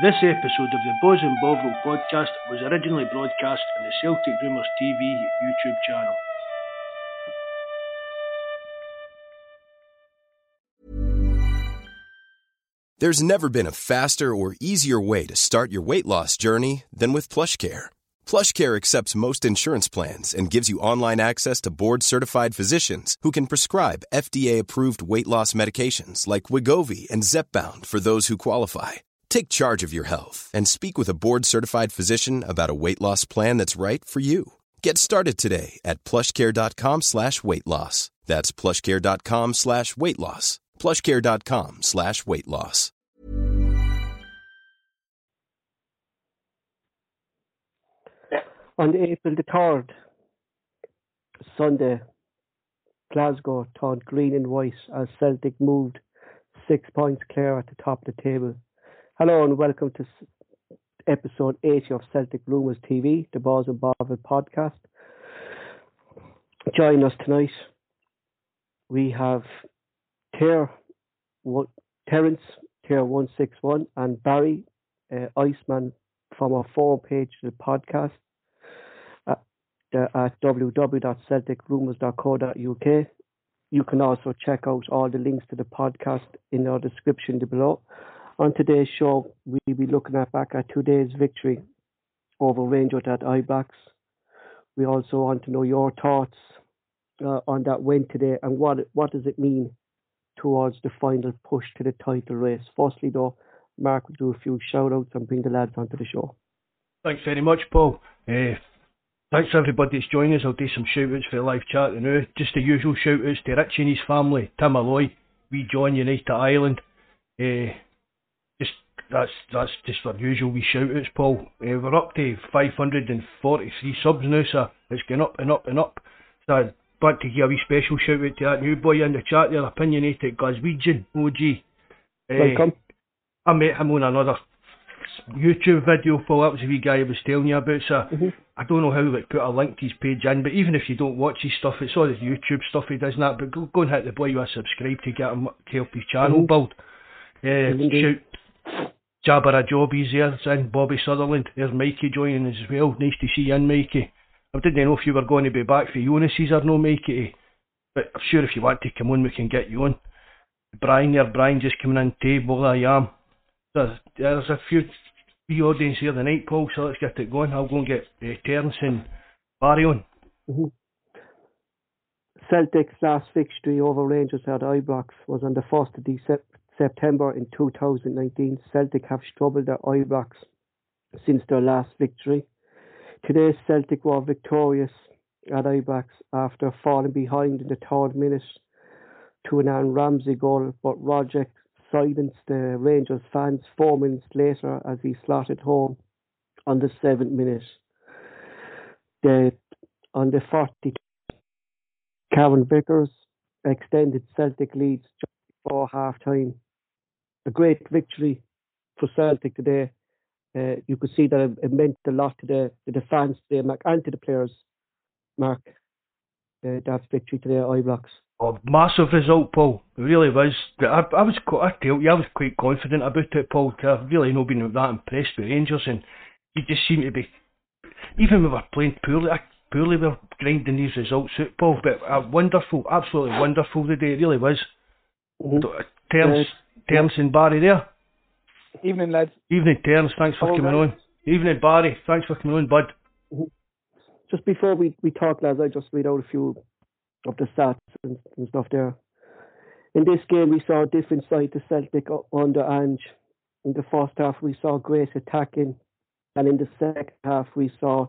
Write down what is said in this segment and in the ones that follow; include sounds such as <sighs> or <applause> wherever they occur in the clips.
This episode of the Bawz and Bovril podcast was originally broadcast on the Celtic Rumours TV YouTube channel. There's never been a faster or easier way to start your weight loss journey than with PlushCare. PlushCare accepts most insurance plans and gives you online access to board-certified physicians who can prescribe FDA-approved weight loss medications like Wegovy and Zepbound for those who qualify. Take charge of your health and speak with a board-certified physician about a weight loss plan that's right for you. Get started today at plushcare.com slash weight loss. That's plushcare.com slash weight loss. plushcare.com slash weight loss. On April the 3rd, Sunday, Glasgow turned green and white as Celtic moved six points clear at the top of the table. Hello and welcome to episode 80 of Celtic Rumours TV, the Bawz and Bovril podcast. Join us tonight. We have Ter, Terence, Ter 161, and Barry, uh, Iceman from our forum page the podcast at, uh, at www.celticrumours.co.uk. You can also check out all the links to the podcast in our description below. On today's show, we'll be looking at back at today's victory over Rangers at Ibrox. We also want to know your thoughts uh, on that win today and what what does it mean towards the final push to the title race. Firstly, though, Mark will do a few shout outs and bring the lads onto the show. Thanks very much, Paul. Uh, thanks everybody that's joining us. I'll do some shout outs for the live chat now. Just the usual shout outs to Rich and his family, Tim Alloy, we John United Ireland. Uh, that's that's just our usual wee shout outs, Paul. Uh, we're up to 543 subs now, so it's going up and up and up. So I'd like to give a wee special shout out to that new boy in the chat there, opinionated Glaswegian OG. Uh, Welcome. I met him on another YouTube video, Paul. That was the wee guy I was telling you about. So Mhm. I don't know how to put a link to his page in, but even if you don't watch his stuff, it's all his YouTube stuff he does that. But go, go and hit the boy with a subscribe to get him to help his channel Mhm. build. Uh, Indeed. shout Jabber a Jobbies it's in Bobby Sutherland. There's Mikey joining as well. Nice to see you in, Mikey. I didn't know if you were going to be back for Jonas's or no, Mikey. But I'm sure if you want to come on, we can get you on. Brian there, Brian just coming in table, I am. There's, there's a few wee audience here tonight, Paul, so let's get it going. I'll go and get uh, Terence and Barry on. Mhm. Celtic's last victory over Rangers at Ibrox was on the 1st of December, September in 2019. Celtic have struggled at Ibrox since their last victory. Today, Celtic were victorious at Ibrox after falling behind in the third minute to an Aaron Ramsey goal, but Rogic silenced the Rangers fans four minutes later as he slotted home on the seventh minute. The, on the 40 Carter Vickers extended Celtic leads before half time. A great victory for Celtic today. Uh, you could see that it, meant a lot to the, to the fans today, Mark, and to the players, Mark. Uh, that victory today at Ibrox. A massive result, Paul. It really was. I, I was, qu- I tell you, I was quite confident about it, Paul. I've really not been that impressed with Rangers, and you just seem to be. Even when we were playing poorly, I, poorly we were grinding these results out, Paul. But uh, wonderful, absolutely wonderful today. It really was. Mhm. Terence, Terence and Barry there. Evening, lads. Evening, Terence. Thanks for coming right. on. Evening, Barry. Thanks for coming on, bud. Just before we, we talk, lads, I just read out a few of the stats and, and stuff there. In this game, we saw a different side to Celtic under Ange. In the first half, we saw great attacking, and in the second half, we saw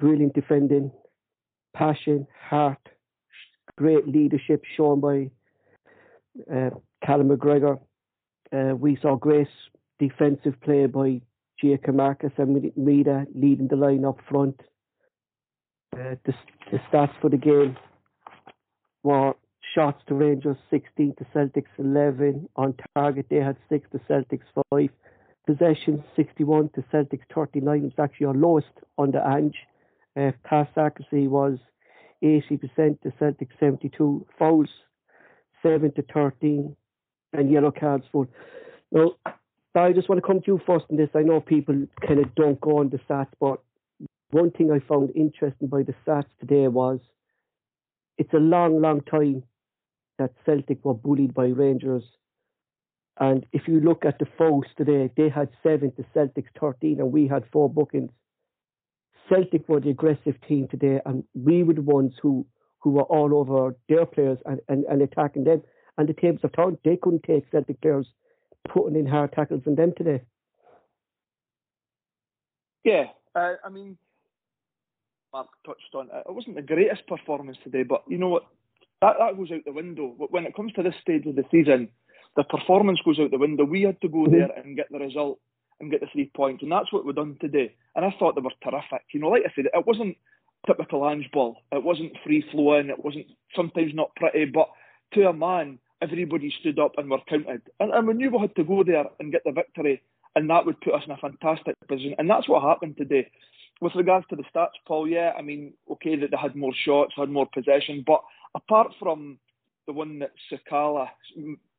brilliant defending, passion, heart, great leadership shown by uh, Callum McGregor. Uh, we saw great defensive play by Giakoumakis and Maeda leading the line up front. Uh, the, the stats for the game were shots to Rangers 16 to Celtics 11. On target, they had 6 to Celtics 5. Possession 61 to Celtics 39. It was actually our lowest under Ange. Uh, pass accuracy was 80% to Celtics 72. Fouls 7 to 13. And yellow cards for. Now, I just want to come to you first on this. I know people kind of don't go on the stats, but one thing I found interesting by the stats today was it's a long, long time that Celtic were bullied by Rangers. And if you look at the fouls today, they had seven to Celtic's 13, and we had four bookings. Celtic were the aggressive team today, and we were the ones who, who were all over their players and, and, and attacking them. And the tables have turned. They couldn't take Celtic players putting in hard tackles on them today. Yeah, uh, I mean, Mark touched on it. It wasn't the greatest performance today, but you know what? That, that goes out the window. When it comes to this stage of the season, the performance goes out the window. We had to go mm-hmm. there and get the result and get the three points, and that's what we've done today. And I thought they were terrific. You know, like I said, it wasn't typical Ange ball. It wasn't free flowing. It wasn't sometimes not pretty, but to a man, everybody stood up and were counted. And, and we knew we had to go there and get the victory, and that would put us in a fantastic position. And that's what happened today. With regards to the stats, Paul, yeah, I mean, okay that they had more shots, had more possession, but apart from the one that Sakala,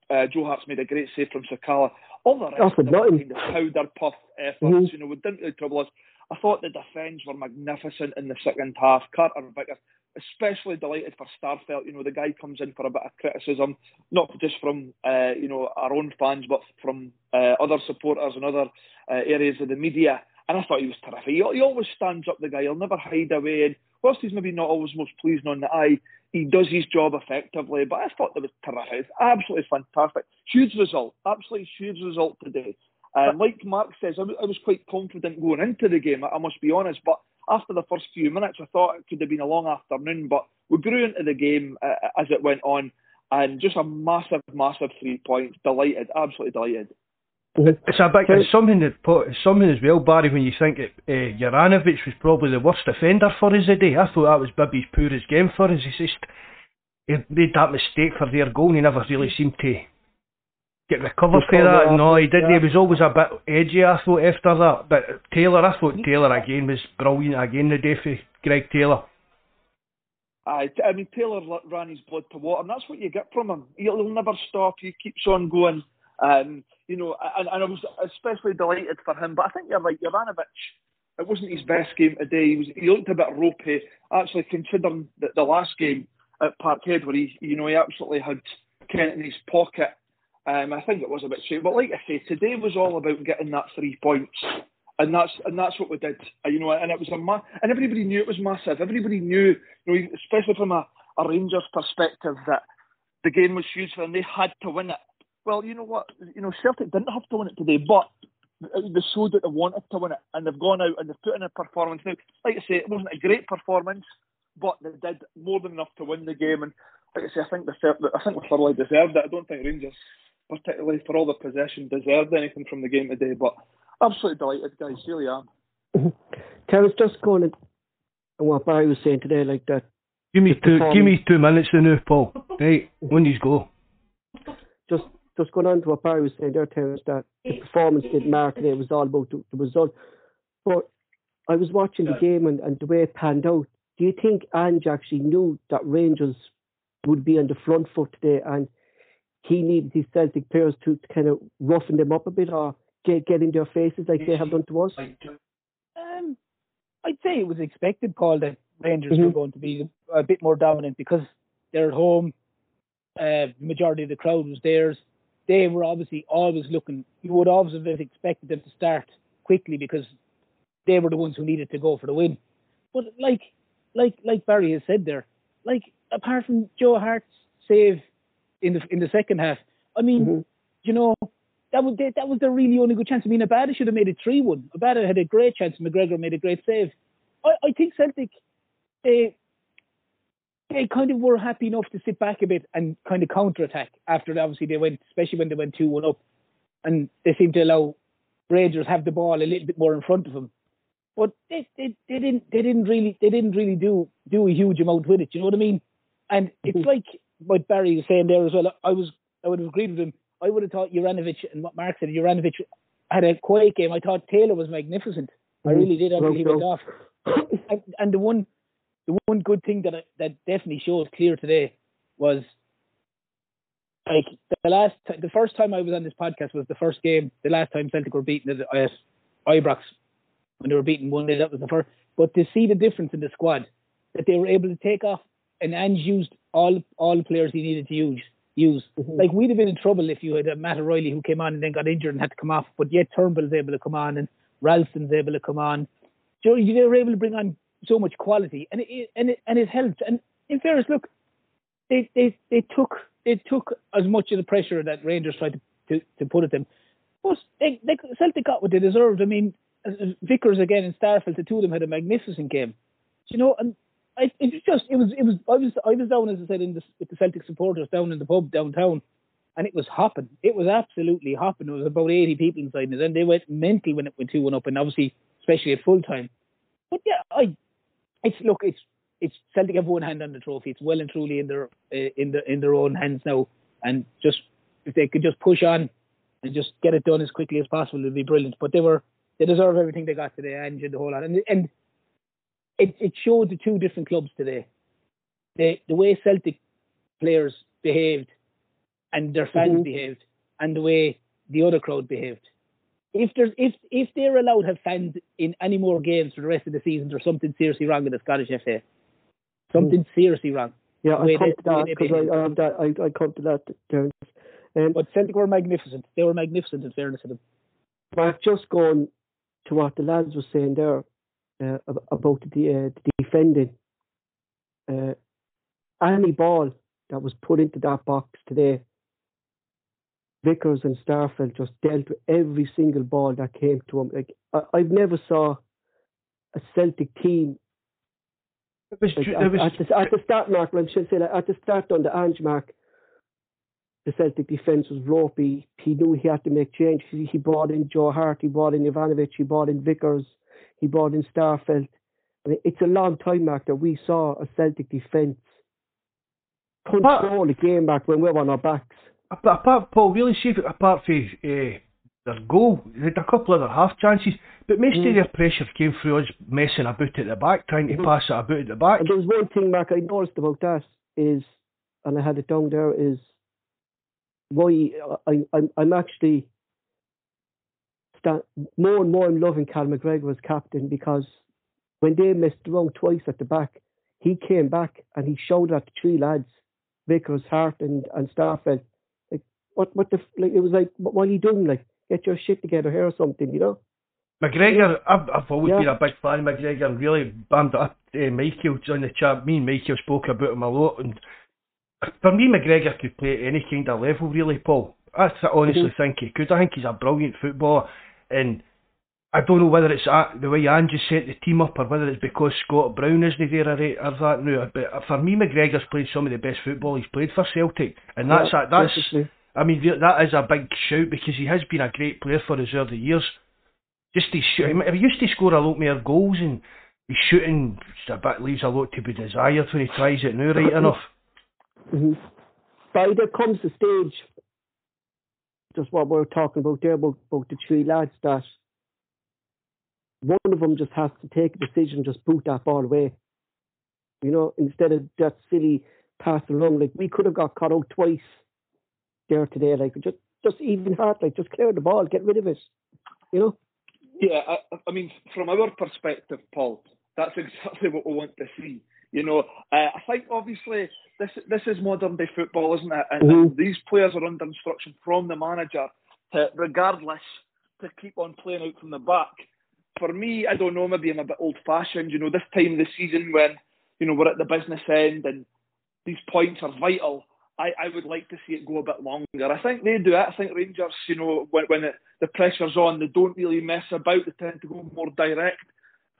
uh, Joe Hart's made a great save from Sakala. All the rest of kind of powder puff efforts, mm-hmm. you know, we didn't really trouble us. I thought the defence were magnificent in the second half. Carter Vickers, especially delighted for Starfelt. You know, the guy comes in for a bit of criticism, not just from uh, you know our own fans, but from uh, other supporters and other uh, areas of the media. And I thought he was terrific. He, he always stands up, the guy. He'll never hide away. And whilst he's maybe not always most pleasing on the eye, he does his job effectively. But I thought that was terrific. absolutely fantastic. Huge result. Absolutely huge result today. Um, like Mark says, I, w- I was quite confident going into the game, I, I must be honest. But after the first few minutes, I thought it could have been a long afternoon. But we grew into the game uh, as it went on. And just a massive, massive three points. Delighted, absolutely delighted. It's a big, it's something that something as well, Barry. When you think it, uh, Juranovic was probably the worst offender for us today. I thought that was Bibby's poorest game for us. He's just he made that mistake for their goal. and He never really seemed to get the cover for that. No, he didn't. Yeah. He was always a bit edgy. I thought after that, but Taylor, I thought Taylor again was brilliant again the day for Greg Taylor. I, I mean, Taylor ran his blood to water, and that's what you get from him. He'll, he'll never stop. He keeps on going. Um, you know, and, and I was especially delighted for him. But I think you're right, Juranovic. It wasn't his best game today. He was he looked a bit ropey. Actually, considering the, the last game at Parkhead where he, you know, he absolutely had Kent in his pocket. Um, I think it was a bit strange. But like I say, today was all about getting that three points, and that's and that's what we did. Uh, you know, and it was a ma- and everybody knew it was massive. Everybody knew, you know, especially from a, a Rangers perspective, that the game was huge for them. They had to win it. Well, you know what? You know, Celtic didn't have to win it today, but they showed that they wanted to win it, and they've gone out and they've put in a performance. Now, like I say, it wasn't a great performance, but they did more than enough to win the game. And like I say, I think they I think they thoroughly deserved it. I don't think Rangers, particularly for all the possession, deserved anything from the game today. But absolutely delighted, guys. Really am. <laughs> Terence, just going on what Barry was saying today, like that. Give me two. Give me two minutes to know, Paul. <laughs> Right, when you go. Just just going on to what Barry was saying there, Terence, that the performance didn't matter today. It was all about the, the result. But I was watching the game and, and the way it panned out. Do you think Ange actually knew that Rangers would be on the front foot today and he needed his Celtic players to, to kind of roughen them up a bit or get, get in their faces like they have done to us? Um, I'd say it was expected, Paul, that Rangers mm-hmm. were going to be a bit more dominant because they're at home. Uh, the majority of the crowd was theirs they were obviously always looking. You would always have expected them to start quickly because they were the ones who needed to go for the win. But like, like, like Barry has said there, like apart from Joe Hart's save in the in the second half, I mean, mm-hmm. you know, that was that was the really only good chance. I mean, Abada should have made it three one. Abada had a great chance. McGregor made a great save. I, I think Celtic they they kind of were happy enough to sit back a bit and kind of counter attack after obviously they went, especially when they went two one up, and they seemed to allow Rangers have the ball a little bit more in front of them. But they, they, they didn't they didn't really they didn't really do do a huge amount with it. You know what I mean? And it's mm-hmm. like what Barry was saying there as well. I was I would have agreed with him. I would have thought Juranovic and what Mark said. Juranovic had a quiet game. I thought Taylor was magnificent. I mm-hmm. really did until he went off. and, and the one the one good thing that that definitely shows clear today was like the last, t- the first time I was on this podcast was the first game. The last time Celtic were beaten at, at Ibrox when they were beaten one day. That was the first. But to see the difference in the squad, that they were able to take off and Ange used all all players he needed to use. Use mm-hmm. like we'd have been in trouble if you had a Matt O'Riley who came on and then got injured and had to come off. But yet Turnbull's able to come on and Ralston's able to come on. So they were able to bring on so much quality, and it and it and it helped. And in fairness, look, they they they took they took as much of the pressure that Rangers tried to to, to put at them. But they, they Celtic got what they deserved. I mean, Vickers again and Starfelt, the two of them had a magnificent game. You know, and It was just it was it was I was I was down as I said in the, with the Celtic supporters down in the pub downtown, and it was hopping. It was absolutely hopping. There was about eighty people inside, and then they went mental when it went two one up, and obviously especially at full time. But yeah, I it's look it's it's Celtic have one hand on the trophy. It's well and truly in their uh, in the in their own hands now, and just if they could just push on and just get it done as quickly as possible, it'd be brilliant. But they were they deserve everything they got today, and the whole lot, and and it, it showed the two different clubs today. The the way Celtic players behaved and their fans mm-hmm. behaved and the way the other crowd behaved. If there's if if they're allowed to have fans in any more games for the rest of the season, there's something seriously wrong with the Scottish FA. Something mm. seriously wrong. Yeah, I come to that because I, I, that, I, I come to that. Terence. Um, but Celtic were magnificent. They were magnificent in fairness to them. But I've just going to what the lads were saying there, uh, about the, uh, the defending. Uh, any ball that was put into that box today, Vickers and Starfelt just dealt with every single ball that came to him. Like I, I've never saw a Celtic team. Was, like, it was, at, the, at, the, start, Mark, I should say that at the start on the Ange mark, the Celtic defence was ropey. He knew he had to make changes. He, he brought in Joe Hart, he brought in Ivanovic, he brought in Vickers, he brought in Starfelt. I mean, it's a long time back that we saw a Celtic defence control the game back when we were on our backs. Apart, apart Paul, really see apart from uh, their goal, they had a couple of other half chances, but most mm. of their pressure came through us messing about at the back, trying to mm. pass it about at the back. And there's one thing, Mark, I noticed about that is, and I had it down there, is why I, I'm, I'm actually more and more I'm loving Cal McGregor as captain because when they missed the wrong twice at the back, he came back and he showed at the three lads, Vickers, Hart, and and Starfelt, like what what the like it was like what are you doing? Like get your shit together here or something, you know. McGregor, I've, I've always yeah. been a big fan of McGregor and really bammed up uh, Michael on the chat. Me and Michael spoke about him a lot, and for me, McGregor could play at any kind of level, really, Paul. I honestly mm-hmm. think he could. I think he's a brilliant footballer. And I don't know whether it's the way Ange set the team up or whether it's because Scott Brown isn't there or, or that now. But for me, McGregor's played some of the best football he's played for Celtic, and that's yeah, that's. I mean, that is a big shout because he has been a great player for us over the years. Just he shoot, he used to score a lot more goals and his shooting a bit leaves a lot to be desired when he tries it now, right <laughs> enough. Mm-hmm. But there comes the stage just what we are talking about there about, about the three lads that one of them just has to take a decision, just boot that ball away. You know, instead of that silly pass along, like we could have got caught out twice there today. Like just just even hard, like just clear the ball, get rid of it. You know. Yeah, I, I mean, from our perspective, Paul, that's <laughs> exactly what we want to see. You know, uh, I think obviously this this is modern day football, isn't it? And, mm-hmm. and, these players are under instruction from the manager to, regardless, to keep on playing out from the back. For me, I don't know, maybe I'm a bit old fashioned. You know, this time of the season when you know we're at the business end and these points are vital. I, I would like to see it go a bit longer. I think they do it. I think Rangers, you know, when, when it, the pressure's on, they don't really mess about. They tend to go more direct.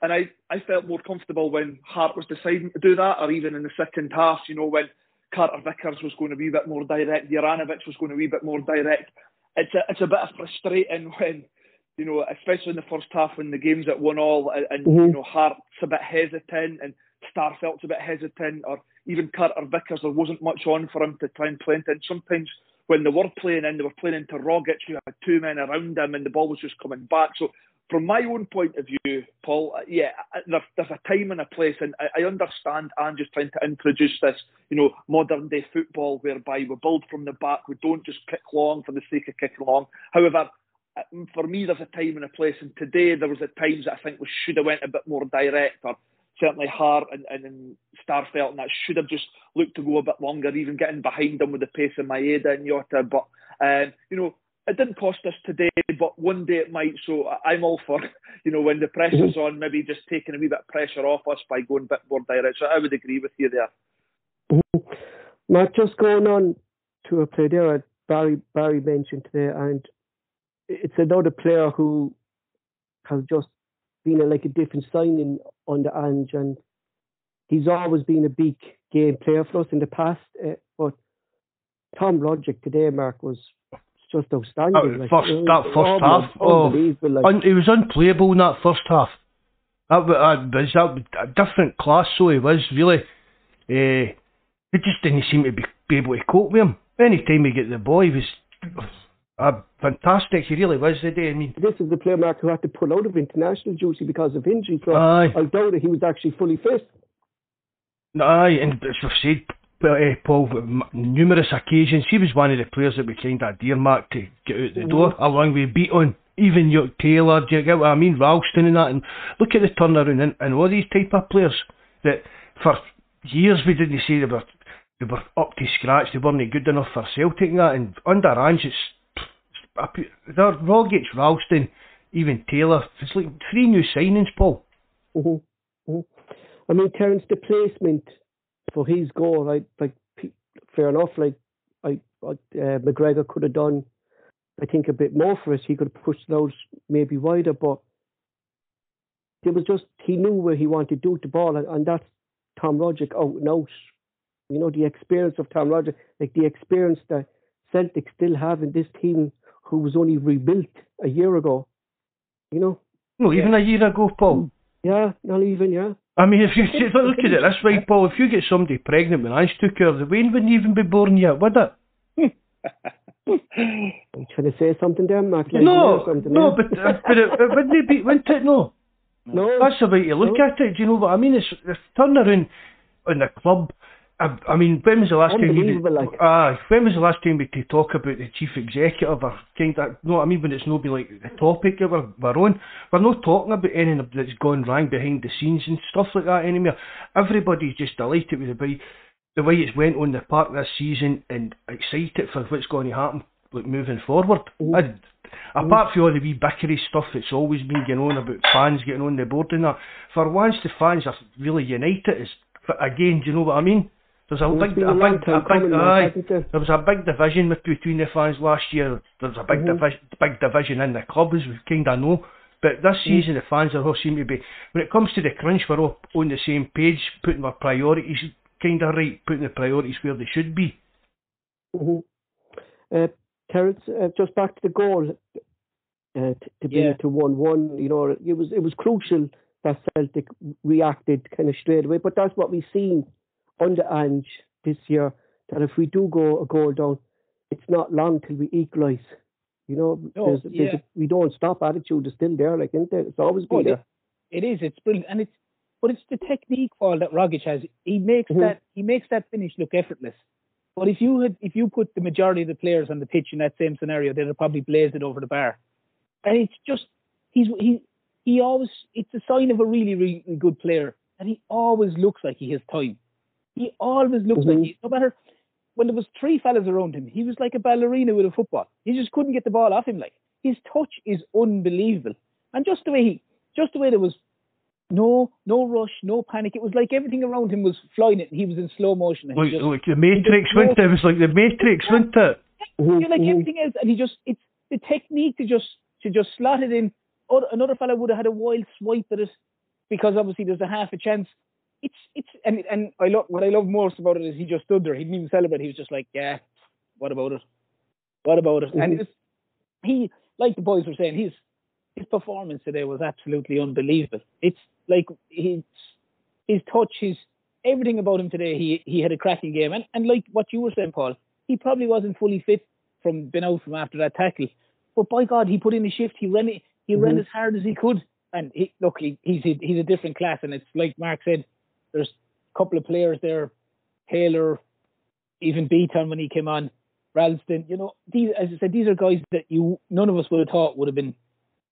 And I, I felt more comfortable when Hart was deciding to do that, or even in the second half, you know, when Carter Vickers was going to be a bit more direct, Juranovic was going to be a bit more direct. It's a, it's a bit frustrating when, you know, especially in the first half when the game's at one all and, and mm-hmm. you know, Hart's a bit hesitant and Starfelt's a bit hesitant, or even Carter Vickers, there wasn't much on for him to try and play into. And sometimes when they were playing in, they were playing into Rogic, who had two men around him, and the ball was just coming back. So from my own point of view, Paul, uh, yeah, uh, there's, there's a time and a place, and I, I understand Andrew's trying to introduce this, you know, modern day football whereby we build from the back, we don't just kick long for the sake of kicking long. However, uh, for me, there's a time and a place, and today there was at times that I think we should have went a bit more direct, or certainly Hart and, and, and Starfelt, and that should have just looked to go a bit longer, even getting behind them with the pace of Maeda and Jota. But um, you know, it didn't cost us today, but one day it might. So I'm all for, <laughs> you know, when the pressure's mm-hmm. on, maybe just taking a wee bit of pressure off us by going a bit more direct. So I would agree with you there. Mm-hmm. Matt, just going on to a play there, Barry Barry mentioned today, and it's another player who has just been a, like a different signing on the Ange, and he's always been a big game player for us in the past. Uh, but Tom Rogic today, Mark, was just outstanding. Like, first, that first half, oh, like. un, he was unplayable in that first half. That uh, was that a different class, so he was really. Uh, it just didn't seem to be, be able to cope with him. Any time he get the ball, he was uh, fantastic. He really was today. I mean, this is the player Mark who had to pull out of international duty because of injury. So aye. I doubt that he was actually fully fit. Aye, and as I've said, Paul, numerous occasions, he was one of the players that we kind of Mark to get out the mm-hmm. door, along with Bitton, even York Taylor, do you get what I mean, Ralston and that, and look at the turnaround and, and all these type of players that for years we didn't see they were, they were up to scratch, they weren't good enough for Celtic and that, and under Ange it's there, Rogic, Ralston, even Taylor. It's like three new signings, Paul. Mm-hmm. Mm-hmm. I mean, Terence, the placement for his goal, right? Like, fair enough. Like, I, uh, McGregor could have done, I think, a bit more for us. He could have pushed those maybe wider, but it was just he knew where he wanted to do the ball, and, and that's Tom Rogic out and out. You know, the experience of Tom Rogic, like the experience that Celtic still have in this team who was only rebuilt a year ago. You know? No, even yeah. a year ago, Paul. Yeah, not even, yeah. I mean, if you <laughs> look at it this way, Paul, if you get somebody pregnant when I took her, the Wayne wouldn't even be born yet, would it? I'm trying to say something there, Mark. No, no, but, uh, but it, it wouldn't be, wouldn't it? No. No. That's the way to look no. at it. Do you know what I mean? It's, it's turnaround in the club I, I mean, when was the last time we like. uh, when was the last time we could talk about the chief executive or kind of no, I mean when it's not been like the topic of our, our own. We're not talking about anything that's gone wrong behind the scenes and stuff like that anymore. Everybody's just delighted with the way the way it's went on the park this season and excited for what's going to happen like moving forward. Mm-hmm. I, apart from all the wee bickery stuff that's always been going on about fans getting on the board and that, for once the fans are really united, is again, do you know what I mean? There's a big, a big, a big, aye, there was a big division between the fans last year. There's a big, mm-hmm. division, big division in the club, as we kind of know. But this mm-hmm. season, the fans are all seem to be. When it comes to the crunch, we're all on the same page, putting our priorities kind of right, putting the priorities where they should be. Mm-hmm. Uh, Terence, uh, just back to the goal uh, to, to be yeah. to one-one. You know, it was it was crucial that Celtic reacted kind of straight away. But that's what we've seen under Ange this year that if we do go a goal down, it's not long till we equalise. You know, oh, there's, yeah. there's a, we don't stop attitude is still there, like isn't there? It's always been oh, there. It is. It's brilliant, and it's but it's the technique all that Rogic has. He makes mm-hmm. that he makes that finish look effortless. But if you had if you put the majority of the players on the pitch in that same scenario, they'd have probably blazed it over the bar. And it's just he's he he always it's a sign of a really really good player, and he always looks like he has time. He always looks mm-hmm. like he's no matter when there was three fellas around him, he was like a ballerina with a football. He just couldn't get the ball off him. Like his touch is unbelievable, and just the way he, just the way there was no no rush, no panic. It was like everything around him was flying it, and he was in slow motion. Like, just, like the Matrix, wasn't it? It was like the Matrix, wasn't it? Yeah, like everything else, and he just it's the technique to just to just slot it in. Another fella would have had a wild swipe at it because obviously there's a half a chance it's it's and and I love what I love most about it is he just stood there. He didn't even celebrate. He was just like, yeah, what about it? What about it? Mm-hmm. And was, he, like the boys were saying, his his performance today was absolutely unbelievable. It's like his his touch, his everything about him today. He he had a cracking game, and and like what you were saying, Paul, he probably wasn't fully fit from being out from after that tackle. But by God, he put in a shift. He ran it. he mm-hmm. ran as hard as he could. And he, look, he, he's a, he's a different class, and it's like Mark said. There's a couple of players there, Taylor, even Bitton when he came on, Ralston. You know, these as I said, these are guys that you none of us would have thought would have been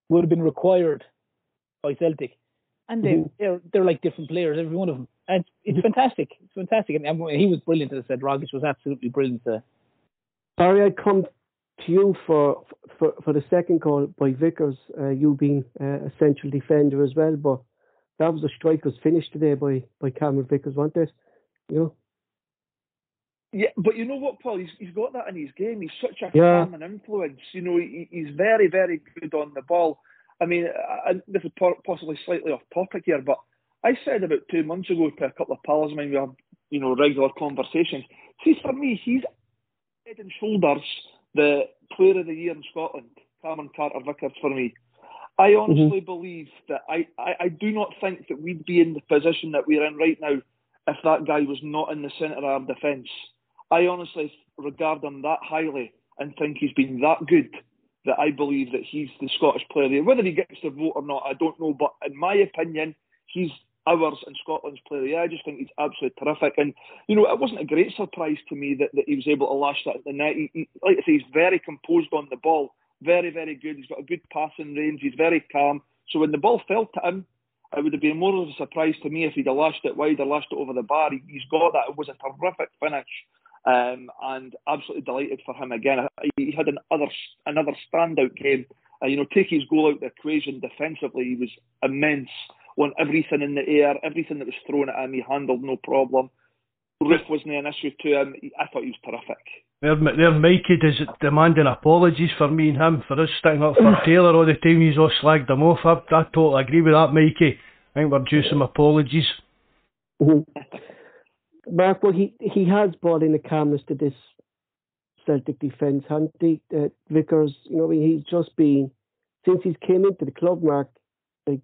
would have been required by Celtic, and they mm-hmm. they're they're like different players, every one of them, and it's, fantastic. It's fantastic, and, and he was brilliant. As I said, Rogic was absolutely brilliant. Uh, Sorry, I come to you for for for the second call by Vickers. Uh, you being uh, a central defender as well, but that was a striker's finish today by by Cameron Vickers, wasn't it? You know. Yeah, but you know what, Paul? He's he's got that in his game. He's such a yeah. calming influence. You know, he, he's very very good on the ball. I mean, I, this is possibly slightly off topic here, but I said about two months ago to a couple of pals of mine, we have you know regular conversations. See, for me, he's head and shoulders the Player of the Year in Scotland, Cameron Carter Vickers for me. I honestly mm-hmm. believe that I, I, I do not think that we'd be in the position that we're in right now if that guy was not in the centre of our defence. I honestly regard him that highly and think he's been that good that I believe that he's the Scottish player there. Whether he gets the vote or not, I don't know. But in my opinion, he's ours and Scotland's player. Yeah, I just think he's absolutely terrific. And you know, it wasn't a great surprise to me that, that he was able to lash that at the net. He, he, like I say, he's very composed on the ball, very very good. He's got a good passing range. He's very calm. So when the ball fell to him, it would have been more of a surprise to me if he'd have lashed it wide or lashed it over the bar. He, he's got that. It was a terrific finish. Um, and absolutely delighted for him again. He had another another standout game. Uh, you know, take his goal out of the equation defensively, he was immense. On everything in the air, everything that was thrown at him, he handled no problem. Roofe wasn't an issue to him. I thought he was terrific. There, there Mikey is demanding apologies for me and him for us sticking up for <sighs> Taylor all the time. He's all slagged them off. I, I totally agree with that, Mikey. I think we're due some apologies. Mark, well, he he has brought in the calmness to this Celtic defence, hasn't he? Uh, Vickers, you know, he's just been since he's came into the club, Mark. Like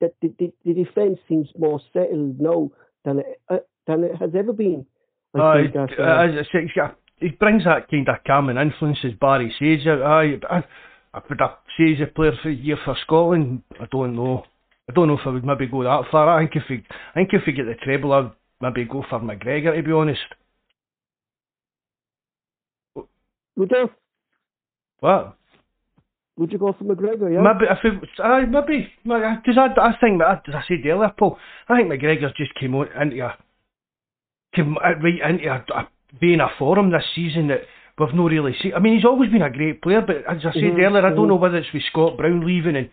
that, the, the, the defence seems more settled now than it uh, than it has ever been. I uh, that, uh, as I say, he brings that kind of calming influence, as Barry says. I, I, I would I say he's a player for year for Scotland. I don't know. I don't know if I would maybe go that far. I think if we, I think if we get the treble, I'd maybe go for McGregor to be honest. Would you? What? Would you go for McGregor? Yeah. Maybe if it, maybe because I, I think that as I said earlier, Paul, I think McGregor's just came on into a came right into a, a being a forum this season that we've not really seen. I mean, he's always been a great player, but as I said mm-hmm. earlier, I don't know whether it's with Scott Brown leaving and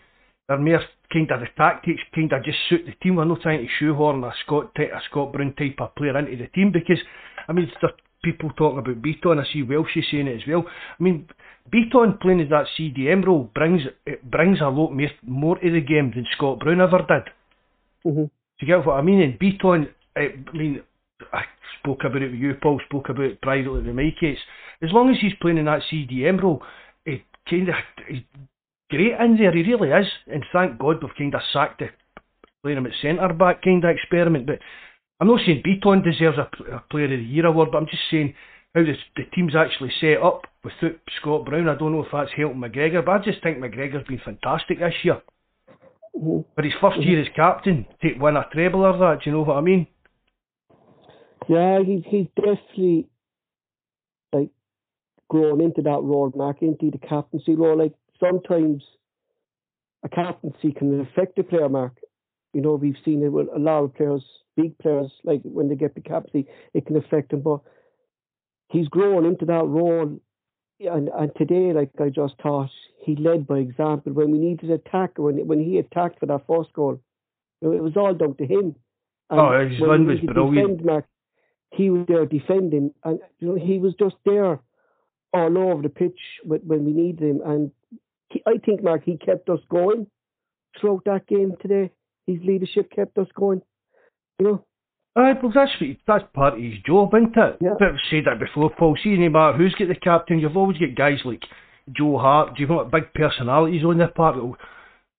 they're mere kind of the tactics kind of just suit the team. We're not trying to shoehorn a Scott a Scott Brown type of player into the team because I mean there's people talking about Bitton. I see Welsh saying it as well. I mean Bitton playing as that CDM role brings it brings a lot more, more to the game than Scott Brown ever did. Mm-hmm. Do you get what I mean? And Bitton, I mean, I spoke about it with you, Paul. Spoke about it privately with Mikey. It's, as long as he's playing in that CDM role, it kind of great in there, he really is. And thank God we've kind of sacked the playing him at centre back kind of experiment. But I'm not saying Bitton deserves a, a Player of the Year award, but I'm just saying how the, the team's actually set up without Scott Brown. I don't know if that's helping McGregor, but I just think McGregor's been fantastic this year. Mm-hmm. For his 1st mm-hmm. year as captain, take win a treble or that, do you know what I mean? Yeah, he's he's definitely like grown into that role, Mark, into the captaincy role. Like sometimes a captaincy can affect a player, Mark. You know, we've seen it with a lot of players, big players, like when they get the captaincy, it can affect them. But he's grown into that role. And, and today, like I just thought, he led by example. When we needed attack, when when he attacked for that first goal, it was all down to him. And oh, his run was brilliant. Defend, Mark, he was there defending, and you know he was just there all over the pitch when, we needed him. And he, I think, Mark, he kept us going throughout that game today. His leadership kept us going. You know. Aye, well, that's that's part of his job, isn't it? Yeah. But I've said that before, Paul. See, no matter who's got the captain, you've always got guys like Joe Hart. Do You've got big personalities on their part that will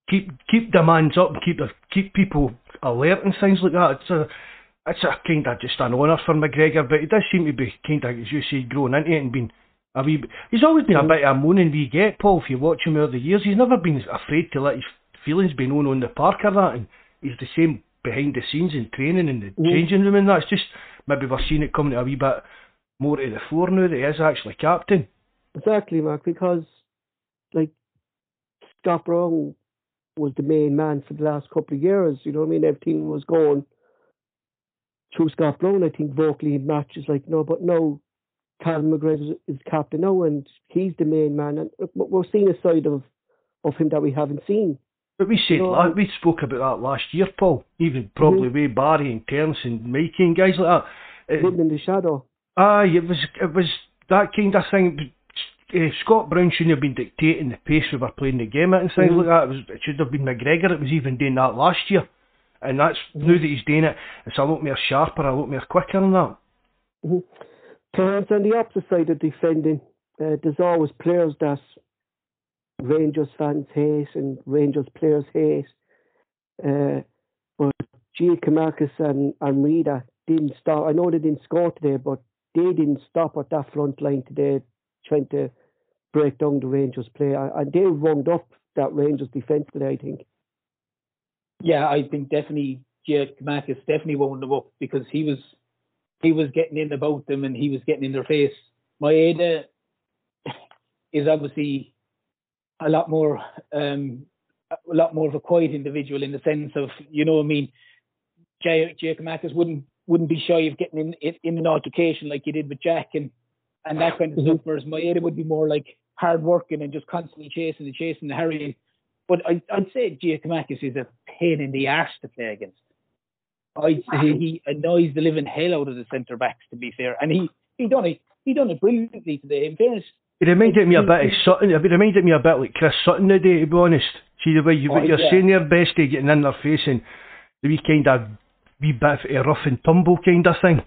keep keep demands up, and keep keep people alert and things like that. It's a it's a kind of just an honour for McGregor, but he does seem to be kind of, as you say, growing into it and being a wee. He's always been a bit of a moaning we get, Paul. If you watch him over the years, he's never been afraid to let his feelings be known on the park or that, and he's the same behind the scenes in training and the Mhm. changing room and that. It's just maybe we're seeing it coming a wee bit more to the fore now that he is actually captain. Exactly, Mark, because like Scott Brown was the main man for the last couple of years. You know what I mean? Everything was going through Scott Brown. I think vocally in matches like no, but no, Callum McGregor is captain now, and he's the main man. And we're seeing a side of of him that we haven't seen. But we said la- I- we spoke about that last year, Paul. Even probably Mhm. with Barry and Terence and Mikey and guys like that. It- Living in the shadow. Aye, it was it was that kind of thing. Uh, Scott Brown shouldn't have been dictating the pace we were playing the game at and things Mhm. like that. It, was, it should have been McGregor. It was even doing that last year, and that's now that he's doing it, it's a lot more sharper, a lot more quicker than that. Mhm. Terence on the opposite side of defending, uh, there's always players that Rangers fans hate and Rangers players hate. Uh, but Giakoumakis and, Maeda didn't stop. I know they didn't score today, but they didn't stop at that front line today trying to break down the Rangers play. And and they wound up that Rangers defence today, I think. Yeah, I think definitely Giakoumakis definitely wound them up because he was he was getting in about them and he was getting in their face. Maeda is obviously a lot more um, a lot more of a quiet individual in the sense of you know what I mean. Gia- Giakoumakis wouldn't wouldn't be shy of getting in, in an altercation like he did with Jack and and that kind of stuff. Whereas Maeda would be more like hard working and just constantly chasing and chasing and harrying. But I, I'd say Giakoumakis is a pain in the arse to play against. I'd say he annoys the living hell out of the centre backs. To be fair, and he he done it he done it brilliantly today. In fairness, It reminded me a bit of Sutton. It reminded me a bit like Chris Sutton today, to be honest. See the way you, what Oh, you're yeah. saying there, Bestie, getting in their face and the wee kind of wee bit of a rough and tumble kind of thing.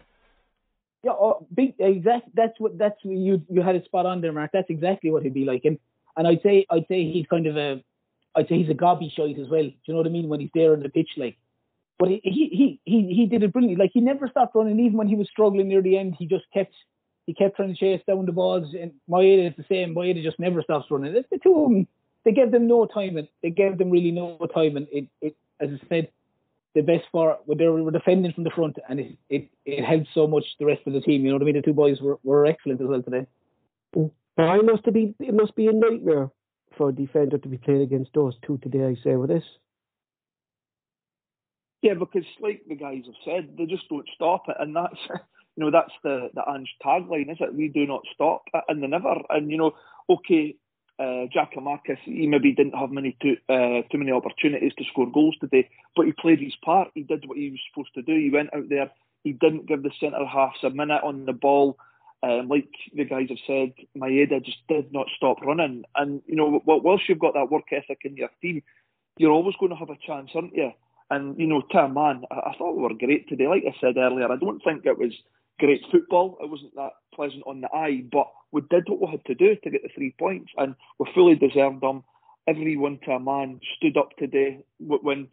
Yeah, oh, big, exact. That's what. That's what you you had a spot on there, Mark. That's exactly what he'd be like. And and I'd say I'd say he's kind of a, I'd say he's a gobby shite as well. Do you know what I mean? When he's there on the pitch, like. But he he he he, did it brilliantly. Like he never stopped running, even when he was struggling near the end. He just kept he kept trying to chase down the balls. And Maeda is the same. Maeda just never stops running. The, the two of them, they gave them no time. And they gave them really no time. And it it as I said, the best part when they were defending from the front, and it, it it helped so much the rest of the team. You know what I mean? The two boys were, were excellent as well today. I must have been, it must be a nightmare for a defender to be playing against those two today, I say, with this. Yeah, because like the guys have said, they just don't stop it, and that's <laughs> you know that's the the Ange tagline, is it? We do not stop, and they never. And you know, okay, uh, Giakoumakis, he maybe didn't have many too uh, too many opportunities to score goals today, but he played his part. He did what he was supposed to do. He went out there. He didn't give the centre halves a minute on the ball. Um, like the guys have said, Maeda just did not stop running. And you know, whilst you've got that work ethic in your team, you're always going to have a chance, aren't you? And you know, to a man, I, I thought we were great today. Like I said earlier, I don't think it was great football. It wasn't that pleasant on the eye, but we did what we had to do to get the three points, and we fully deserved them. Everyone to a man stood up today when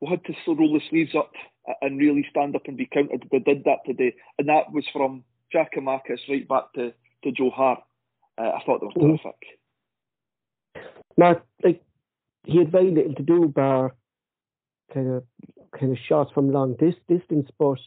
we had to roll the sleeves up and really stand up and be counted. We did that today, and that was from Giakoumakis right back to, to Joe Hart. Uh, I thought they were Mhm. terrific. Not like he had very little to do bar kind of kind of shots from long dis- distance, but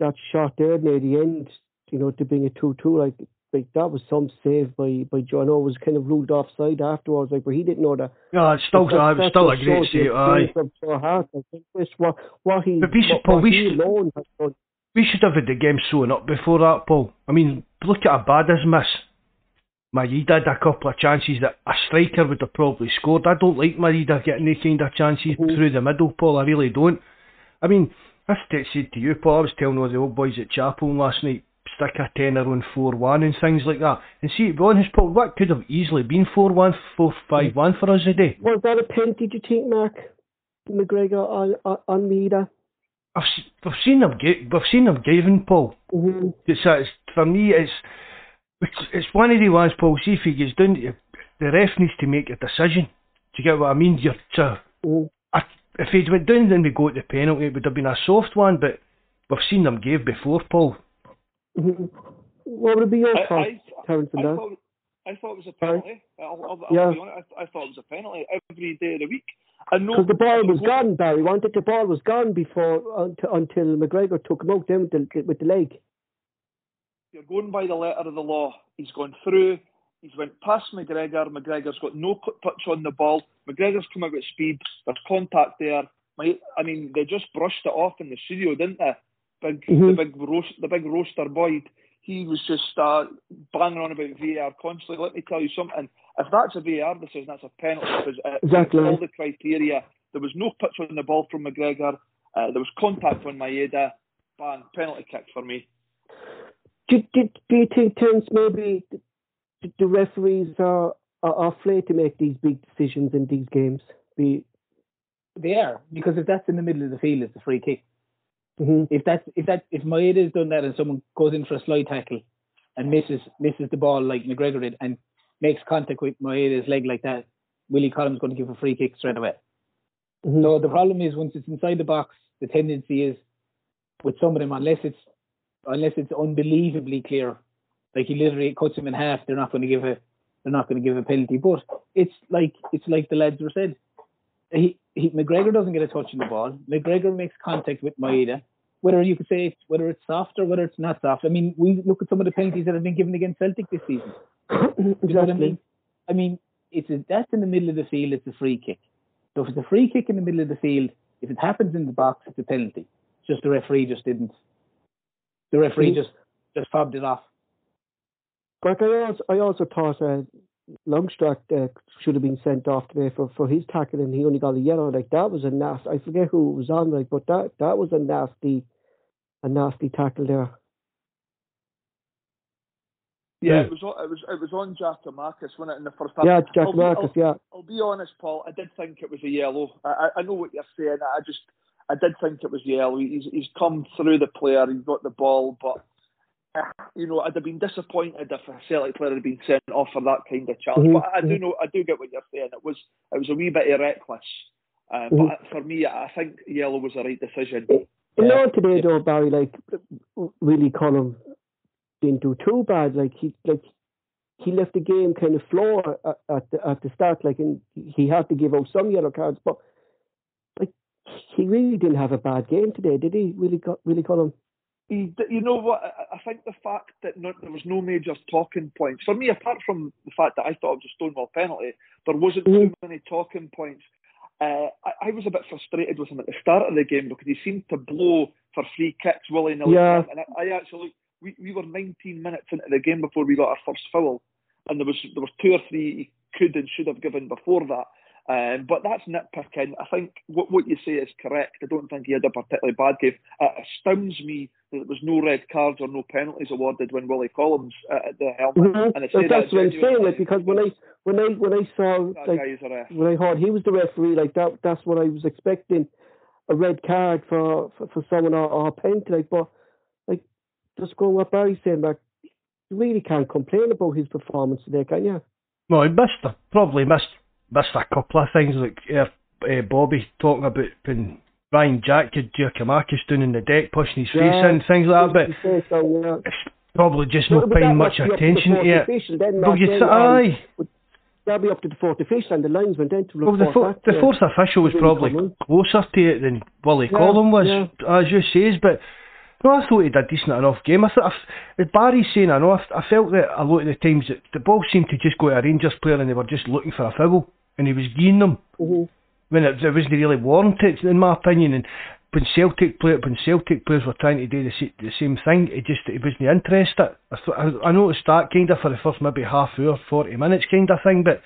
that shot there near the end, you know, to bring it two two, like like that was some save by by John. O was kind of ruled offside afterwards, like but he didn't know that. Yeah, it's still, That- uh, it's still a just great save. Aye. experience of Joe Hart. I think this what what he But we should- what, Paul, what we should- alone has done. We should have had the game sewn up before that, Paul. I mean, look at how bad his miss. Maeda had a couple of chances that a striker would have probably scored. I don't like Maeda getting any kind of chances Mhm. through the middle, Paul. I really don't. I mean, I said to you, Paul, I was telling all the old boys at Chapel last night, stick a tenner on 4-1 and things like that. And see, to be honest, Paul, what could have easily been 4-1, 4-5-1 for us today? Was that a penalty? Do you think, Mark McGregor on on, on Maeda? I've, s- we've seen them, gi- we've seen them given, Paul. Mm-hmm. It's, it's for me. It's it's one of the ones, Paul. See if he gets down. to- The ref needs to make a decision. Do you get what I mean? You're to, Mm-hmm. I, if he went down, then we go to the penalty. It would have been a soft one, but we've seen them give before, Paul. Mm-hmm. what would be your I, thoughts, I, Terence, I thought, I thought it was a penalty. I'll, I'll, I'll Yeah. be honest. I, I thought it was a penalty every day of the week. Because the ball was Go- gone, Barry. Wanted the ball was gone before until, until McGregor took him out then with the, with the leg. You're going by the letter of the law. He's gone through. He's went past McGregor. McGregor's got no touch on the ball. McGregor's come out with speed. There's contact there. My, I mean, they just brushed it off in the studio, didn't they? Big, Mhm. the big roast, the big roaster Boyd. He was just uh, banging on about VAR constantly. Let me tell you something. If that's a VAR decision, that's a penalty because it Exactly. all the criteria. There was no touch on the ball from McGregor. Uh, there was contact on Maeda. Bang, penalty kick for me. Do, do, do you think, Terence, maybe the, the referees are, are, are afraid to make these big decisions in these games? Be, They are because if that's in the middle of the field, it's a free kick. mhm. If that's if that if Maeda has done that and someone goes in for a slide tackle and misses misses the ball like McGregor did and makes contact with Maeda's leg like that, Willie Collum's going to give a free kick straight away. Mhm. So the problem is once it's inside the box, the tendency is with some of them, unless it's unless it's unbelievably clear, like he literally cuts him in half, they're not going to give a they're not going to give a penalty. But it's like it's like the lads were said. He, he McGregor doesn't get a touch on the ball. McGregor makes contact with Maeda. Whether you could say it's, whether it's soft or whether it's not soft. I mean, we look at some of the penalties that have been given against Celtic this season. <coughs> What I mean? I mean, it's a, that's in the middle of the field. It's a free kick. So if it's a free kick in the middle of the field, if it happens in the box, it's a penalty. It's just the referee just didn't. The referee Mhm. just just fobbed it off. But I also, I also thought uh, Lundstram uh, should have been sent off today for, for his tackle, and he only got a yellow. Like that was a nasty. I forget who it was on, like, but that that was a nasty, a nasty tackle there. Yeah, Yeah. it was on, it was it was on Giakoumakis, wasn't it, in the first half? Yeah, Jack be- Marcus. I'll- Yeah, I'll be honest, Paul. I did think it was a yellow. I, I, know what you're saying. I just, I did think it was yellow. He's, he's come through the player. He's got the ball, but uh, you know, I'd have been disappointed if a Celtic player had been sent off for that kind of challenge. Mhm, But I do mhm. know, I do get what you're saying. It was, it was a wee bit reckless. Uh, Mhm. But for me, I think yellow was the right decision. you Yeah. know today though, Barry, like really Colin didn't do too bad. Like he like he left the game kind of floor at, at the at the start. Like and he had to give out some yellow cards, but like he really didn't have a bad game today, did he? Really, got really Colin. He, you know what? I, think the fact that no, there was no major talking points for me, apart from the fact that I thought it was a Stonewall penalty, there wasn't too Mhm. many talking points. Uh, I, I was a bit frustrated with him at the start of the game because he seemed to blow for free kicks willy nilly. Yeah. And I, I actually, we, we were 19 minutes into the game before we got our first foul, and there was there was two or three he could and should have given before that. Um, but that's nitpicking. I think what, what you say is correct. I don't think he had a particularly bad game. It astounds me that there was no red cards or no penalties awarded when Willie Collum's uh, at the helmet. Mhm. And that's that what I'm saying. Like because when I when I when I saw like guy is a ref. when I heard he was the referee, like that that's what I was expecting. A red card for for, for someone or, or a penalty. Like, but just going what Barry's saying, like you really can't complain about his performance today, can you? No, he missed a, probably missed missed a couple of things like uh, uh, Bobby talking about when Ryan Jack had Giakoumakis down in the deck pushing his face Yeah. in things like that, but so, yeah. it's probably just not paying much attention to it. Then, Well, you then, s- um, aye. That'll be up to the fourth official and the linesman then to Well, the, fo- that. the fourth official was probably closer to it than Willie Yeah, Collum was, yeah. as you says. But no, I thought he did a decent enough game. I thought, as Barry's saying, I know, I, I felt that a lot of the times that the ball seemed to just go to a Rangers player and they were just looking for a foul, and he was giving them Mhm. when it, it wasn't really warranted, in my opinion. And when Celtic play, when Celtic players were trying to do the, the same thing, it just it wasn't interested. I, th- I, I noticed that kind of for the first maybe half hour, forty minutes kind of thing, but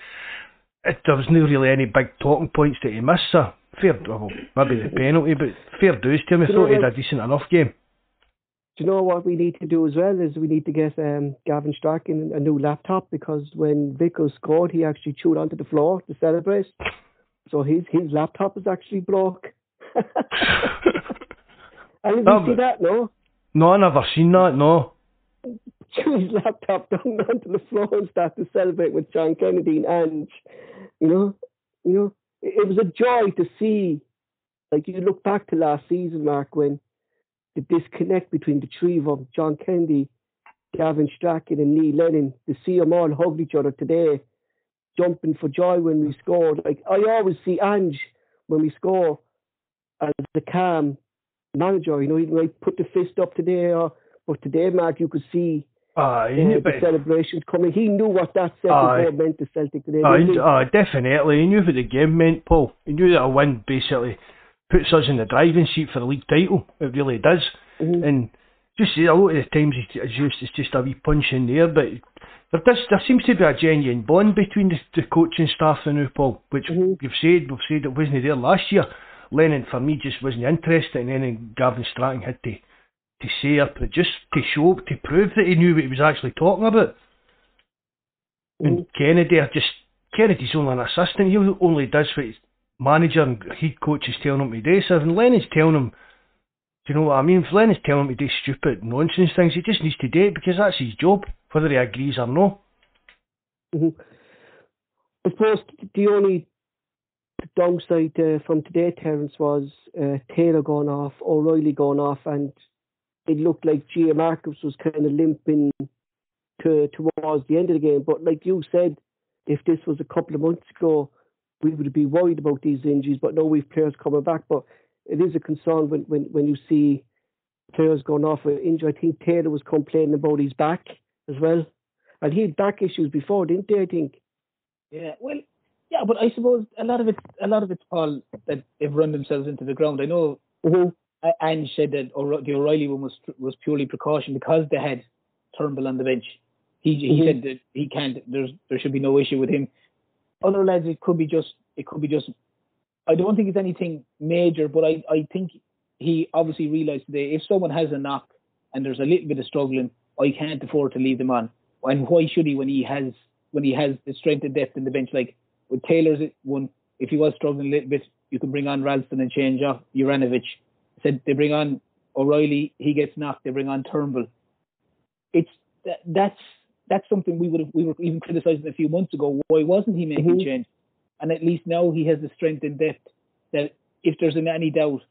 it, there was no really any big talking points that he missed. So fair, well, maybe the penalty, but fair dues to him. I Do you know thought he had a decent enough game. You know what we need to do as well is we need to get um, Gavin Strachan a new laptop because when Vickers scored, he actually chewed onto the floor to celebrate. So his his laptop is actually broke. <laughs> and did No, you see that? No, No, I never seen that. No. chew <laughs> his laptop down onto the floor and start to celebrate with John Kennedy and you know, you know, it, it was a joy to see. Like you look back to last season, Mark, when the disconnect between the three of John Kennedy, Gavin Strachan and Neil Lennon, to see them all hug each other today, jumping for joy when we scored. Like I always see Ange when we score as the calm manager. You know, he might put the fist up today, or but today, Mark, you could see uh, the celebrations coming. He knew what that Celtic uh, meant to Celtic today. Uh, uh, definitely. He knew what the game meant, Paul. He knew that a win basically puts us in the driving seat for the league title. It really does. Mm-hmm. And just a lot of the times it's just it's just a wee punch in there, but there does there seems to be a genuine bond between the, the coaching staff and now, Paul, which mm-hmm. we've said we've said it wasn't there last year. Lennon for me just wasn't interested, and then Gavin Strachan had to to say up, just to show to prove that he knew what he was actually talking about. Mm-hmm. And Kennedy, just Kennedy's only an assistant. He only does what manager and head coach is telling him to do. So if Lennon's telling him do you know what I mean? If Len is telling me to do stupid nonsense things, he just needs to do it because that's his job, whether he agrees or not. Mm-hmm. I suppose the only downside uh, from today, Terence, was uh, Taylor going off, O'Riley going off, and it looked like Giakoumakis was kind of limping to towards the end of the game. But like you said, if this was a couple of months ago, we would be worried about these injuries. But now we've players coming back. But it is a concern when, when, when you see players going off with injury. I think Taylor was complaining about his back as well. And he had back issues before, didn't he, I think? Yeah, well, yeah, but I suppose a lot of it, a lot of it's Paul that they've run themselves into the ground. I know mm-hmm. Ange said that the O'Riley one was was purely precaution because they had Turnbull on the bench. He he mm-hmm. said that he can't. There's there should be no issue with him. Other lads, it could be just it could be just I don't think it's anything major, but I, I think he obviously realised today if someone has a knock and there's a little bit of struggling, I can't afford to leave them on. And why should he when he has when he has the strength and depth in the bench? Like with Taylor's one, if he was struggling a little bit, you can bring on Ralston and change off Juranovic. Said they bring on O'Riley, he gets knocked. They bring on Turnbull. It's that, that's that's something we would have we were even criticising a few months ago. Why wasn't he making mm-hmm. change? and at least now he has the strength and depth that if there's any doubt,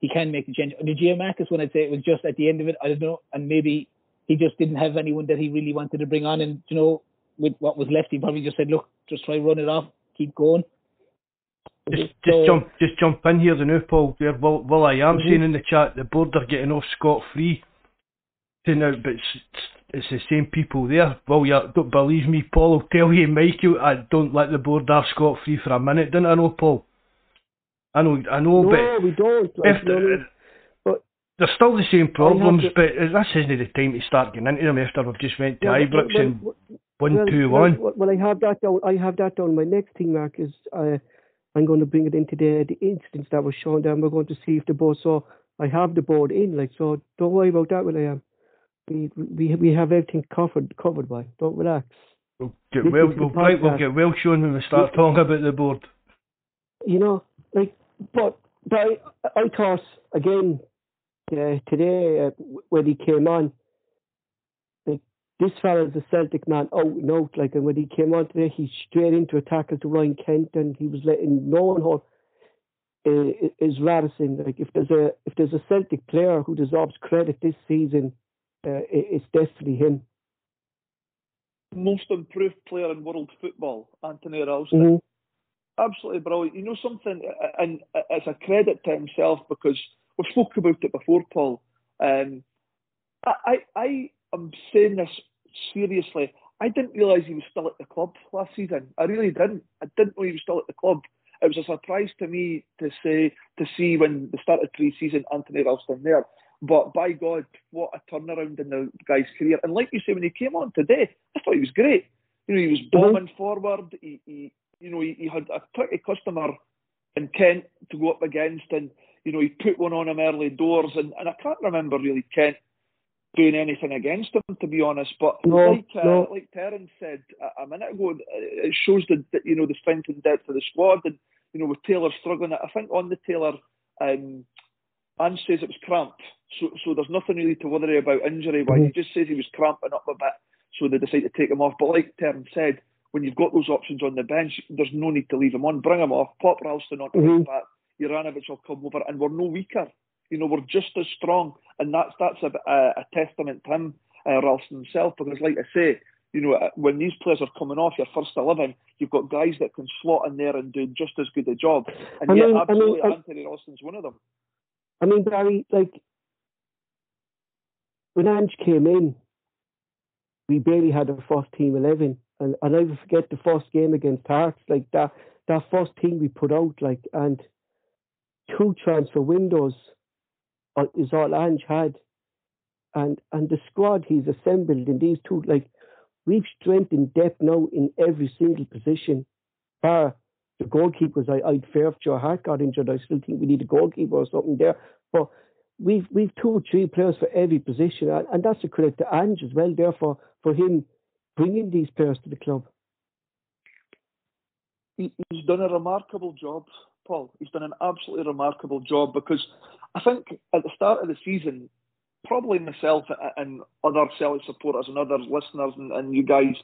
he can make the change. The Giakoumakis one, I'd say it was just at the end of it. I don't know, and maybe he just didn't have anyone that he really wanted to bring on, and you know, with what was left, he probably just said, "Look, just try run it off, keep going." Just, just so, jump, just jump in here, the new Paul. There, well, well, I am mm-hmm. saying in the chat the board are getting off scot free. Now, but it's, the same people there. Well, you don't believe me, Paul. I'll tell you, Michael, I don't let the board off scot free for a minute, didn't I know, Paul? I know, I know, no, but we don't. If the, but there's still the same problems, to, but this isn't the time to start getting into them after we've just went to well, Ibrox well, and well, one two one. Well, I have that down. I have that down. My next thing, Mark, is uh, I'm going to bring it into the the instance that was shown down. We're going to see if the board. So I have the board in, like so. Don't worry about that. Will I am we we we have everything covered covered by. Don't relax. We'll get well. We'll, right, we'll get well shown when we start talking about the board. You know, like, but but I, I thought again uh, today uh, when he came on, like this fella's a Celtic man out and out. Like, and when he came on today, he straight into attack to Ryan Kent, and he was letting no one hold. Uh, is Radisson like if there's a if there's a Celtic player who deserves credit this season uh, it's definitely him. Most improved player in world football, Anthony Ralston. Mm-hmm. Absolutely brilliant. You know something, and it's a credit to himself because we've spoken about it before, Paul. Um, I, I am saying this seriously. I didn't realise he was still at the club last season. I really didn't. I didn't know he was still at the club. It was a surprise to me to say to see when the started pre-season Anthony Ralston there. But by God, what a turnaround in the guy's career. And like you say, when he came on today, I thought he was great. You know, he was mm-hmm. bombing mm-hmm. forward. He, he, you know, he, he had a pretty customer in Kent to go up against, and you know, he put one on him early doors. And, and I can't remember really Kent doing anything against him, to be honest. But no, like uh, no. like Terence said a, a minute ago, it shows the, the you know the strength and depth of the squad, and you know with Taylor struggling. I think on the Taylor. Um, Ange says it was cramped, so so there's nothing really to worry about injury wise. Mm-hmm. He just says he was cramping up a bit, so they decided to take him off. But like Terence said, when you've got those options on the bench, there's no need to leave him on. Bring him off, pop Ralston on mm-hmm. back. Juranovic will come over, and we're no weaker. You know, we're just as strong, and that's that's a, a, a testament to him. uh, Ralston himself. Because, like I say, you know, uh, when these players are coming off your first 11, you've got guys that can slot in there and do just as good a job. And I yet, absolutely, Anthony Ralston's one of them. I mean, Barry, like, when Ange came in, we barely had a first team 11. And i never forget the first game against Hearts, like that, that first team we put out, like, and two transfer windows is all Ange had. And, and the squad he's assembled in these two, like, We've strength in depth now in every single position, bar the goalkeepers. I, I'd fear if Joe Hart got injured. I still think we need a goalkeeper or something there. But we've we've two or three players for every position, and, that's a credit to Ange as well. Therefore, for him bringing these players to the club. He's done a remarkable job, Paul. He's done an absolutely remarkable job because I think at the start of the season, probably myself and other Celtic supporters and other listeners and, and you guys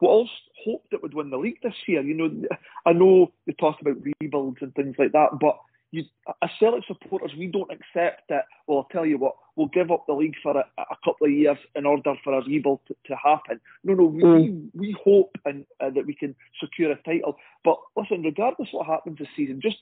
we all hoped it would win the league this year. You know, I know they talk about rebuilds and things like that, but you, as Celtic supporters, we don't accept that. Well, I'll tell you what, we'll give up the league for a, a couple of years in order for a rebuild to, to happen. No, no, we, mm. we, we hope and uh, that we can secure a title. But listen, regardless what happens this season, just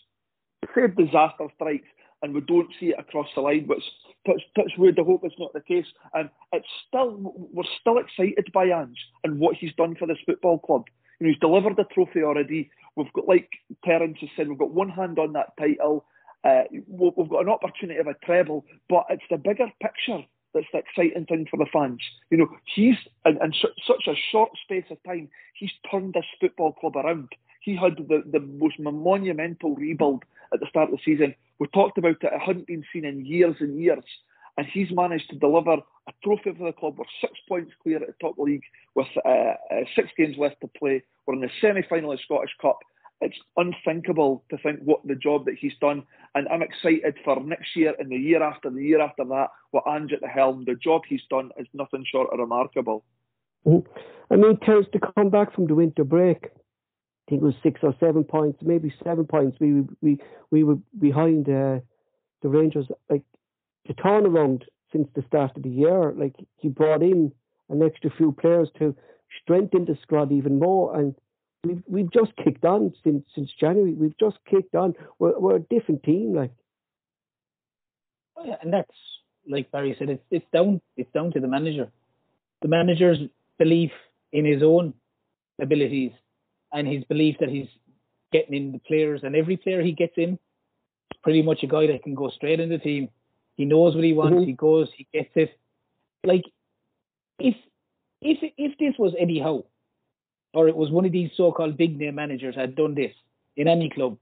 say disaster strikes and we don't see it across the line, which touch, touch wood, I hope it's not the case. And it's still, we're still excited by Ange and what he's done for this football club. You know, he's delivered a trophy already. We've got, like Terence has said, we've got one hand on that title. Uh, we've got an opportunity of a treble, but it's the bigger picture that's the exciting thing for the fans. You know, he's in, in such a short space of time, he's turned this football club around. He had the, the most monumental rebuild at the start of the season. We talked about it, it hadn't been seen in years and years. And he's managed to deliver a trophy for the club. We're six points clear at the top league with uh, uh, six games left to play. We're in the semi final of Scottish Cup. It's unthinkable to think what the job that he's done. And I'm excited for next year and the year after, the year after that, with Ange at the helm. The job he's done is nothing short of remarkable. Mm-hmm. I mean, Terence, to come back from the winter break, I think it was six or seven points, maybe seven points. We we we were behind uh, the Rangers. Like the turnaround since the start of the year, like he brought in an extra few players to strengthen the squad even more, and we've we've just kicked on since since January. We've just kicked on. We're we're a different team, like. Oh yeah, and that's like Barry said. It's it's down it's down to the manager. The manager's belief in his own abilities and his belief that he's getting in the players, and every player he gets in, is pretty much a guy that can go straight in the team. He knows what he wants. Mm-hmm. He goes. He gets it. Like if if if this was Eddie Howe, or it was one of these so-called big name managers had done this in any club,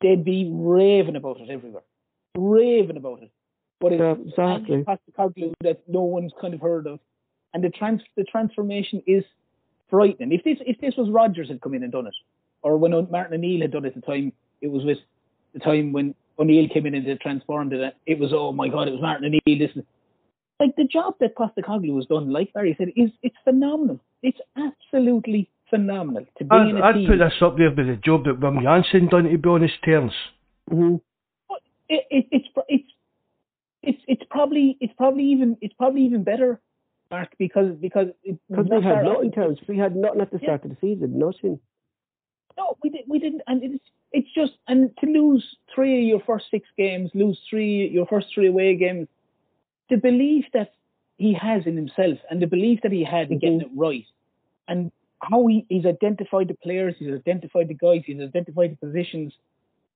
they'd be raving about it everywhere, raving about it. But it's yeah, exactly. that no one's kind of heard of, and the trans the transformation is frightening. If this if this was Rodgers had come in and done it, or when Martin O'Neill had done it at the time, it was with the time when O'Neill came in and transformed it. It was oh my god, it was Martin O'Neill. This like the job that Postecoglou was done, like Barry said, is it's phenomenal. It's absolutely phenomenal to be I'd, in a I'd team. put this up there with the job that Wim Jansen done. To be honest, terms. Mm-hmm. It, it, it's it's it's it's probably it's probably even it's probably even better Mark, because because because we had nothing, Terence. We had nothing at the start yeah. of the season, nothing. No, we did. We didn't, and it's it's just and to lose three of your first six games, lose three your first three away games, the belief that he has in himself and the belief that he had in mm-hmm. getting it right, and how he, he's identified the players, he's identified the guys, he's identified the positions.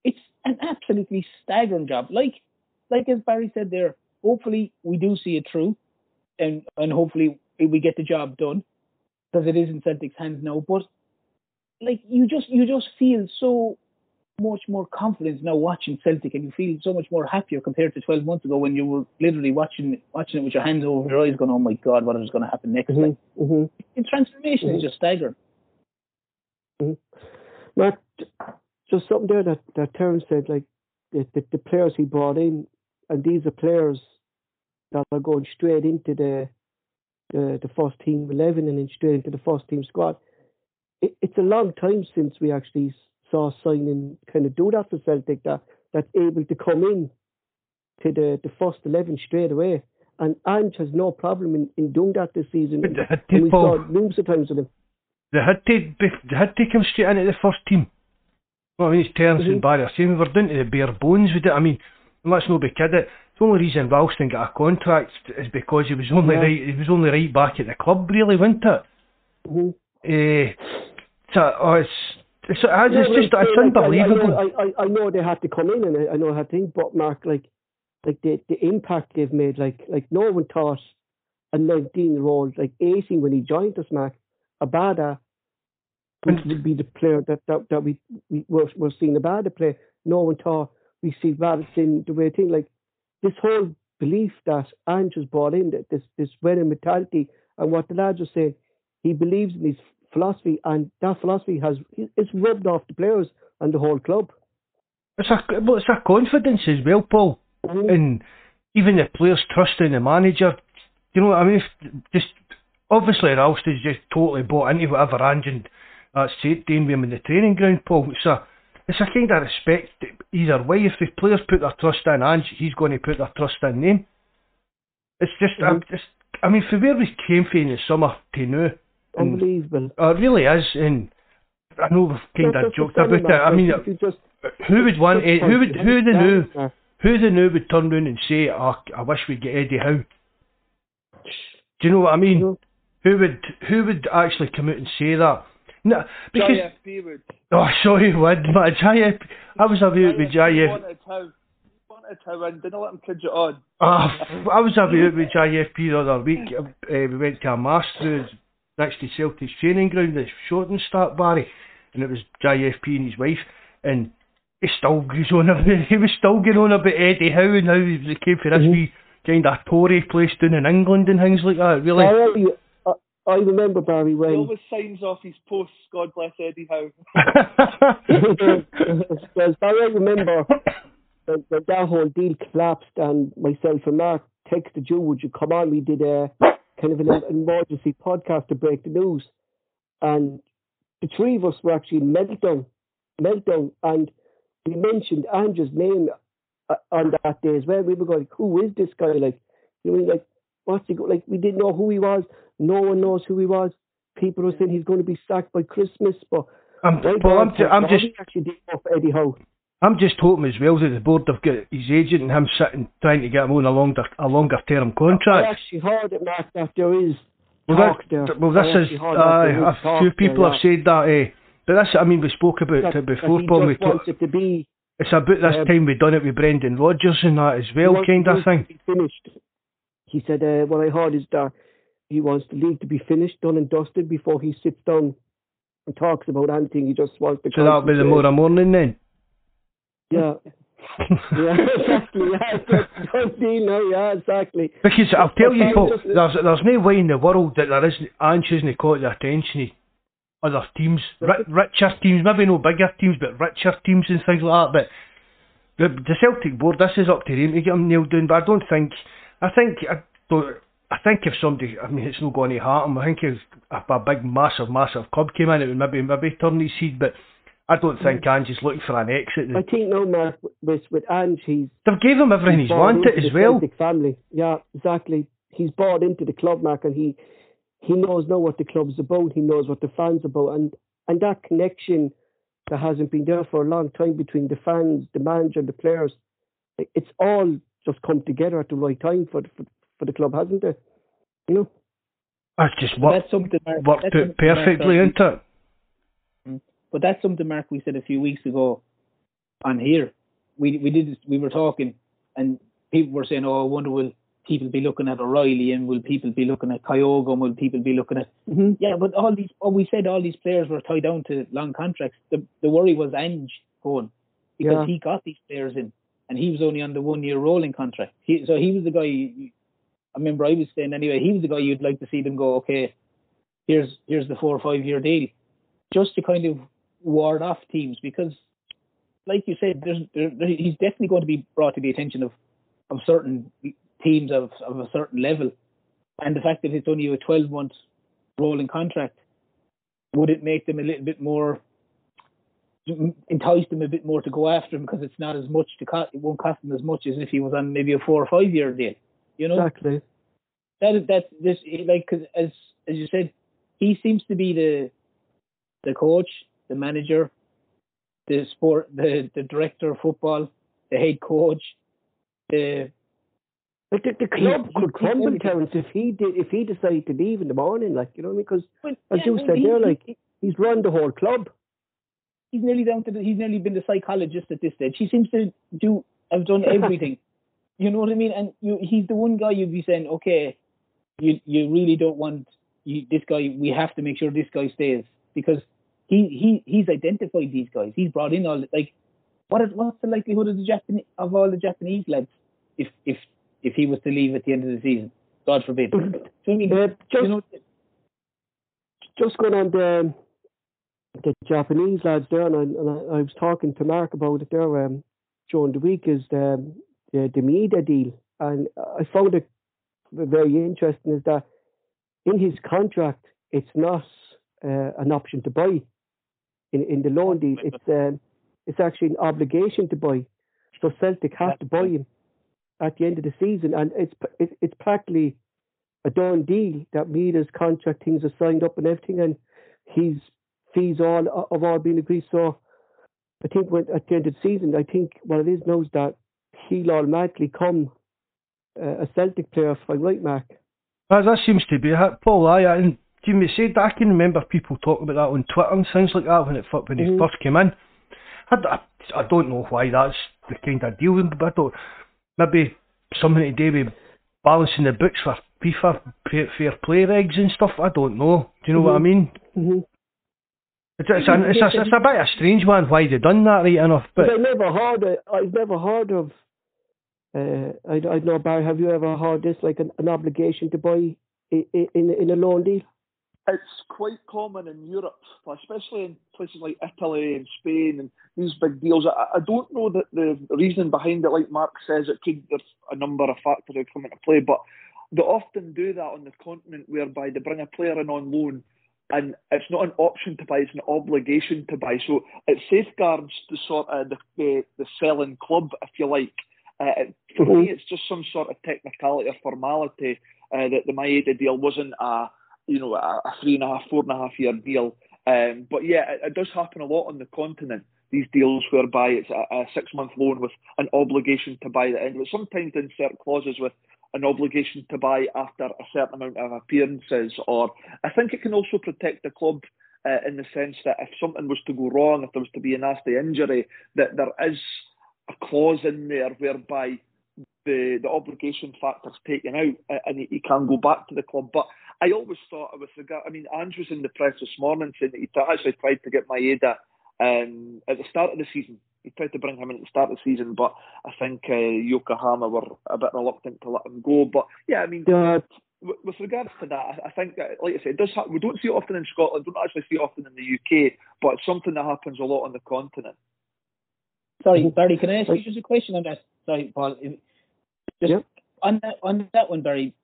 It's an absolutely staggering job. Like like as Barry said there, hopefully we do see it through and and hopefully we get the job done because it is in Celtic's hands now. But like you just you just feel so much more confidence now watching Celtic, and you feel so much more happier compared to 12 months ago when you were literally watching watching it with your hands over your eyes, going, "Oh my God, what is going to happen next?" Mm-hmm. Like, mm-hmm. the transformation mm-hmm. is just staggering. Mm-hmm. Mark, just something there that that Terence said, like the, the, the players he brought in, and these are players that are going straight into the the, the first team eleven and then straight into the first team squad. It, it's a long time since we actually saw signing kind of do that for Celtic that that's able to come in to the, the first eleven straight away. and Ange has no problem in, in doing that this season. But and we saw numerous of times with him. they had to, they had to come straight into the first team. Well, I mean, it's Terence Mhm. and Barry are saying we were down to the bare bones with it. I mean, and let's not be kidding. The only reason Ralston got a contract is because he was only Yeah. right. He was only right back at the club, really, wasn't it? Mhm. Eh, so, oh, it's it's, it's, it's but just it's like, unbelievable. I, I, know they had to come in, and I, I know how to think, but Mark, like, like the the impact they've made, like, like no one thought a 19 year old, like 18 when he joined us, Mark, Abada would, would be the player that that, that we we were, were seeing Abada play. No one thought we see in the way thing like this whole belief that Ange has brought in, that this this winning mentality, and what the lads are saying, he believes in his philosophy, and that philosophy has it's rubbed off the players and the whole club. It's a well, it's a confidence as well, Paul, Mhm. and even the players trusting the manager. You know what I mean? If, just obviously Ralston's just totally bought into whatever Ange and that's doing with him in the training ground, Paul. It's a it's a kind of respect either way. If the players put their trust in Ange, he's going to put their trust in them. It's just, I'm Mhm. just, I mean, for where we came from in the summer to now, and Unbelievable. uh, it really is, and I know we've kind of joked about it. I mean, just who would want? eh, who would? Who the it Mark. Who the new would turn round and say, oh, I wish we'd get Eddie Howe. Do you know what I mean? know? Who would who would actually come out and say that? No, because JFP would. oh, sorry, would but JF, I was about with JF. wanted Howe wanted Howe and didn't let him kid you on. Ah, I was about with <laughs> JFP the other week. Uh, we went to a through next to Celtic's training ground, the Shorten start Barry, and it was JFP and his wife, and he still goes on <laughs> about, he was still going on about Eddie Howe and how he came for this Mhm. wee kind of Tory place down in England and things like that. Really, I, I remember Barry He always signs off his posts. God bless Eddie Howe. <laughs> because Barry, I remember when, when that whole deal collapsed and myself and Mark texted you, would you come on? We did a kind of an emergency podcast to break the news, and the three of us were actually in meltdown, meltdown, and we mentioned Andrew's name uh, on that day as well. We were going, who is this guy? Like, you know, like what's he go? Like we didn't know who he was. No one knows who he was. People are saying he's going to be sacked by Christmas, but I'm, well, I'm, ju- I'm just actually did off Eddie Howe. I'm just hoping as well that the board have got his agent and him sitting trying to get him on a longer a longer term I contract. actually heard it, Mark, that there is Well, talk that, there. well, I this is uh, a few people there, have said that. Eh, but this, I mean, we spoke about that, it before, Paul. We just talk, it to be it's about this um, time we done it with Brendan Rodgers and that as well, kind of thing. Finished. He said, uh, "What I heard is that he wants the league to be finished, done and dusted before he sits down and talks about anything. He just wants to." So that'll be the more morning then. <laughs> Yeah, yeah, exactly. Yeah, <laughs> now. Yeah, exactly. Because I'll tell you, Paul, there's there's no way in the world that there isn't Ange hasn't caught the attention of other teams, ri- richer teams, maybe no bigger teams, but richer teams and things like that. But the, the Celtic board, this is up to them to get them nailed down. But I don't think, I think, I don't. I think if somebody, I mean, it's not going to hurt him. I think if a, a big, massive, massive club came in, it would maybe maybe turn his seed. But I don't think Ange is looking for an exit. I think no, Mark, with with Ange, he's They've gave him everything he's bought wanted as well. Family. Yeah, exactly. He's bought into the club, Mark, and he he knows now what the club's about. He knows what the fans are about, and and that connection that hasn't been there for a long time between the fans, the manager, the players. It's all just come together at the right time for for, for the club, hasn't it? You know. That's just But worked, that's something Mark, worked that's out something perfectly, said- isn't it? But that's something, Mark, we said a few weeks ago on here. We we did we were talking, and people were saying, "Oh, I wonder will people be looking at O'Riley and will people be looking at Kyogo and will people be looking at?" Mm-hmm. Yeah, but all these, oh, we said all these players were tied down to long contracts. The the worry was Ange going because Yeah. he got these players in, and he was only on the one year rolling contract. He, so he was the guy. I remember I was saying anyway. He was the guy you'd like to see them go. Okay, here's here's the four or five year deal, just to kind of ward off teams because, like you said, there's there, there- he's definitely going to be brought to the attention of of certain teams of of a certain level, and the fact that it's only a 12 month rolling contract, would it make them a little bit more entice them a bit more to go after him because it's not as much to cost, it won't cost them as much as if he was on maybe a four or five year deal, you know? Exactly. that that's this like cause as as you said, he seems to be the the coach, the manager, the sport, the the director of football, the head coach, the. But the, the club he, could crumble, Terence, if he did, if he decided to leave in the morning, like you know, because as yeah, you said he, there, like he, he's run the whole club. He's nearly down to the, he's nearly been the psychologist at this stage. He seems to do have done everything. <laughs> you know what I mean? And you, he's the one guy you'd be saying, okay, you you really don't want you, this guy. We have to make sure this guy stays because he he he's identified these guys. He's brought in all like what is what's the likelihood of the Japanese of all the Japanese lads if if if he was to leave at the end of the season? God forbid. <laughs> so, I mean, uh, just, you know, just going on the the Japanese lads there, and I, and I, I was talking to Mark about it there um, during the week is the the, the Maeda deal, and I found it very interesting is that in his contract it's not uh, an option to buy in, in the loan deal. It's um, it's actually an obligation to buy. So Celtic have to buy him at the end of the season, and it's it, it's practically a done deal that Maeda's contract things are signed up and everything, and his fees all have all been agreed. So I think when, at the end of the season, I think what it is now is that he'll automatically come uh, a Celtic player, if I'm right, Mark. That, that seems to be Paul. I and Jimmy said I can remember people talking about that on Twitter and things like that when it when he mm-hmm. first came in. I, I, I don't know why that's the kind of deal, but I don't. Maybe something to do with balancing the books for FIFA fair play regs and stuff. I don't know. Do you know mm-hmm. what I mm-hmm. mean? Mm-hmm. It's, it's, a, it's, a, it's a bit of a strange one why they done that right enough. But, but I never heard it. I've never heard of. Uh, I I don't know Barry. Have you ever heard this like an, an obligation to buy in, in in a loan deal? it's quite common in Europe, especially in places like Italy and Spain and these big deals. I, I don't know that the reason behind it, like Mark says, it could there's a number of factors that come into play, but they often do that on the continent whereby they bring a player in on loan and it's not an option to buy, it's an obligation to buy. So it safeguards the sort of the, the, the selling club, if you like. Uh, for mm-hmm. me, it's just some sort of technicality or formality uh, that the Maeda deal wasn't a you know, a, three and a half, four and a half year deal. Um, but yeah, it, it, does happen a lot on the continent. These deals whereby it's a, a six month loan with an obligation to buy the end it. Sometimes insert clauses with an obligation to buy after a certain amount of appearances, or I think it can also protect the club uh, in the sense that if something was to go wrong, if there was to be a nasty injury, that there is a clause in there whereby the the obligation factor's taken out and he, can go back to the club. But I always thought with regard, I mean, Andrew's in the press this morning saying that he actually tried to get Maeda um, at the start of the season. He tried to bring him in at the start of the season, but I think uh, Yokohama were a bit reluctant to let him go. But yeah, I mean, uh, with regards to that, I think, like I said, it does ha- we don't see it often in Scotland, don't actually see it often in the UK, but it's something that happens a lot on the continent. Sorry, Barry, can I ask you just a question on that? Sorry, Paul. Just yep. on that on that one, Barry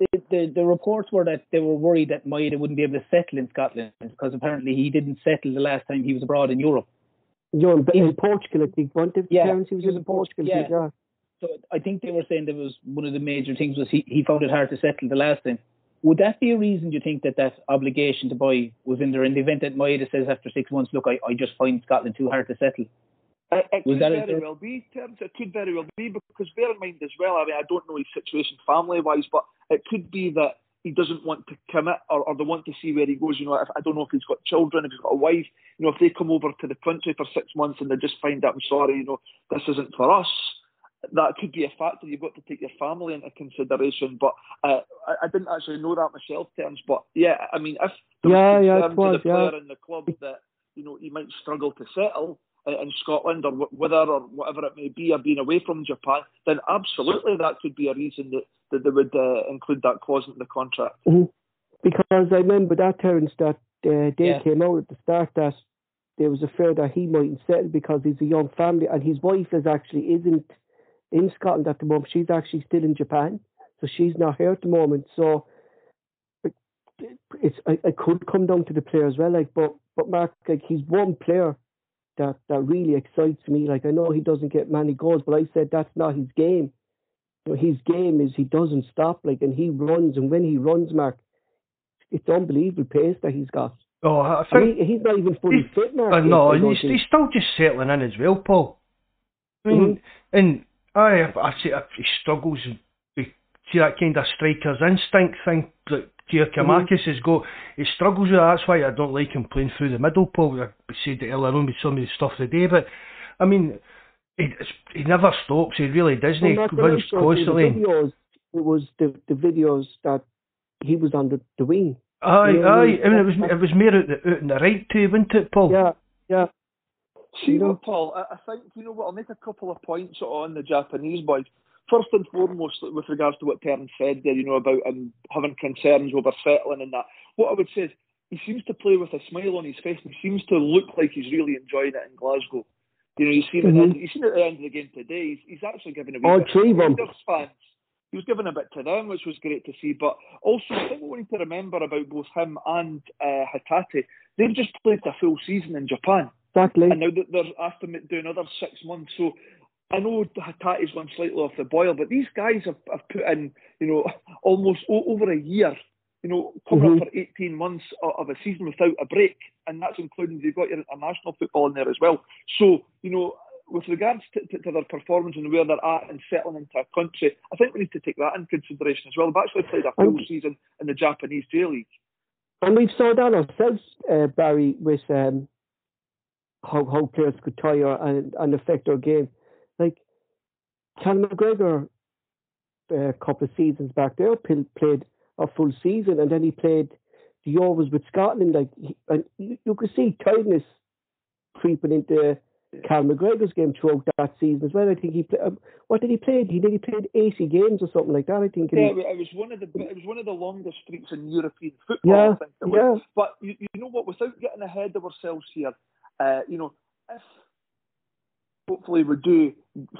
the, the, the reports were that they were worried that Maeda wouldn't be able to settle in Scotland because apparently he didn't settle the last time he was abroad in Europe. You're in, in Portugal, I think, wasn't it? Yeah, he was, in Portugal. Yeah. yeah. So I think they were saying that was one of the major things was he, he found it hard to settle the last time. Would that be a reason, do you think, that that obligation to buy was in there in the event that Maeda says after six months, look, I, I just find Scotland too hard to settle? It, it could very well be, terms. It could very well be because bear in mind as well. I mean, I don't know his situation family-wise, but it could be that he doesn't want to commit or, or they want to see where he goes. You know, if, I don't know if he's got children, if he's got a wife. You know, if they come over to the country for six months and they just find out, I'm sorry, you know, this isn't for us. That could be a factor. You've got to take your family into consideration. But uh, I, I didn't actually know that myself, terms. But yeah, I mean, if there yeah, yeah, was, the player yeah. in the club that you know he might struggle to settle in Scotland or whether or whatever it may be, or being away from Japan, then absolutely that could be a reason that, that they would uh, include that clause in the contract. Mm-hmm. Because I remember that Terence that uh, they yeah. came out at the start that there was a fear that he mightn't settle because he's a young family and his wife is actually isn't in Scotland at the moment. She's actually still in Japan, so she's not here at the moment. So it's it, it could come down to the player as well. Like, but but Mark, like he's one player that that really excites me. Like I know he doesn't get many goals, but I said that's not his game. his game is he doesn't stop, like, and he runs, and when he runs, Mark, it's unbelievable pace that he's got. Oh, I think he's not even fully fit, Mark. Uh, no, and he's, he's still just settling in as well, Paul. I mean, and I, I uh, he struggles. with See that kind of striker's instinct thing that mm-hmm. Giakoumakis has got. He struggles with that. That's why I don't like him playing through the middle, Paul. I said it earlier on with some of the stuff today, but I mean, he, he never stops. He really doesn't. Well, He Mark, when I runs constantly. The videos, it was the, the videos that he was on the, the wing. Aye, Yeah, aye. I mean, it was it was more out the, out in the right too, wasn't it, Paul? Yeah, yeah. See You know? Paul? I, I think you know what. I'll make a couple of points on the Japanese boys. First and foremost, with regards to what Terence said there, you know about him having concerns over settling and that. What I would say is he seems to play with a smile on his face. and He seems to look like he's really enjoying it in Glasgow. You know, you seen it. Mhm. You at the end of the game today. He's, he's actually given a wee bit to. Rangers fans. He was giving a bit to them, which was great to see. But also, I think we need to remember about both him and uh, Hatate, they've just played a full season in Japan. Exactly. And now that they're asked them to do another six months. So I know Hatate's gone slightly off the boil, but these guys have, have put in, you know, almost o- over a year, you know, coming Mhm. up for 18 months of, of a season without a break. And that's including you've got your international football in there as well. So, you know, with regards to, to, to their performance and where they're at and settling into a country, I think we need to take that in consideration as well. They've actually played a full season in the Japanese J League. And we've saw that ourselves, uh, Barry, with um, how, how players could tire and, and affect our game. Like, Cal McGregor, uh, a couple of seasons back there, pl- played a full season, and then he played the Euros with Scotland. Like, he, and you, you could see tiredness creeping into Cal McGregor's game throughout that season as well. I think he played. Um, what did he play? He did. He played 80 games or something like that. I think. Yeah, he- it was one of the it was one of the longest streaks in European football. Yeah, I think it was. yeah. But you, you know what? Without getting ahead of ourselves here, uh, you know, if hopefully we do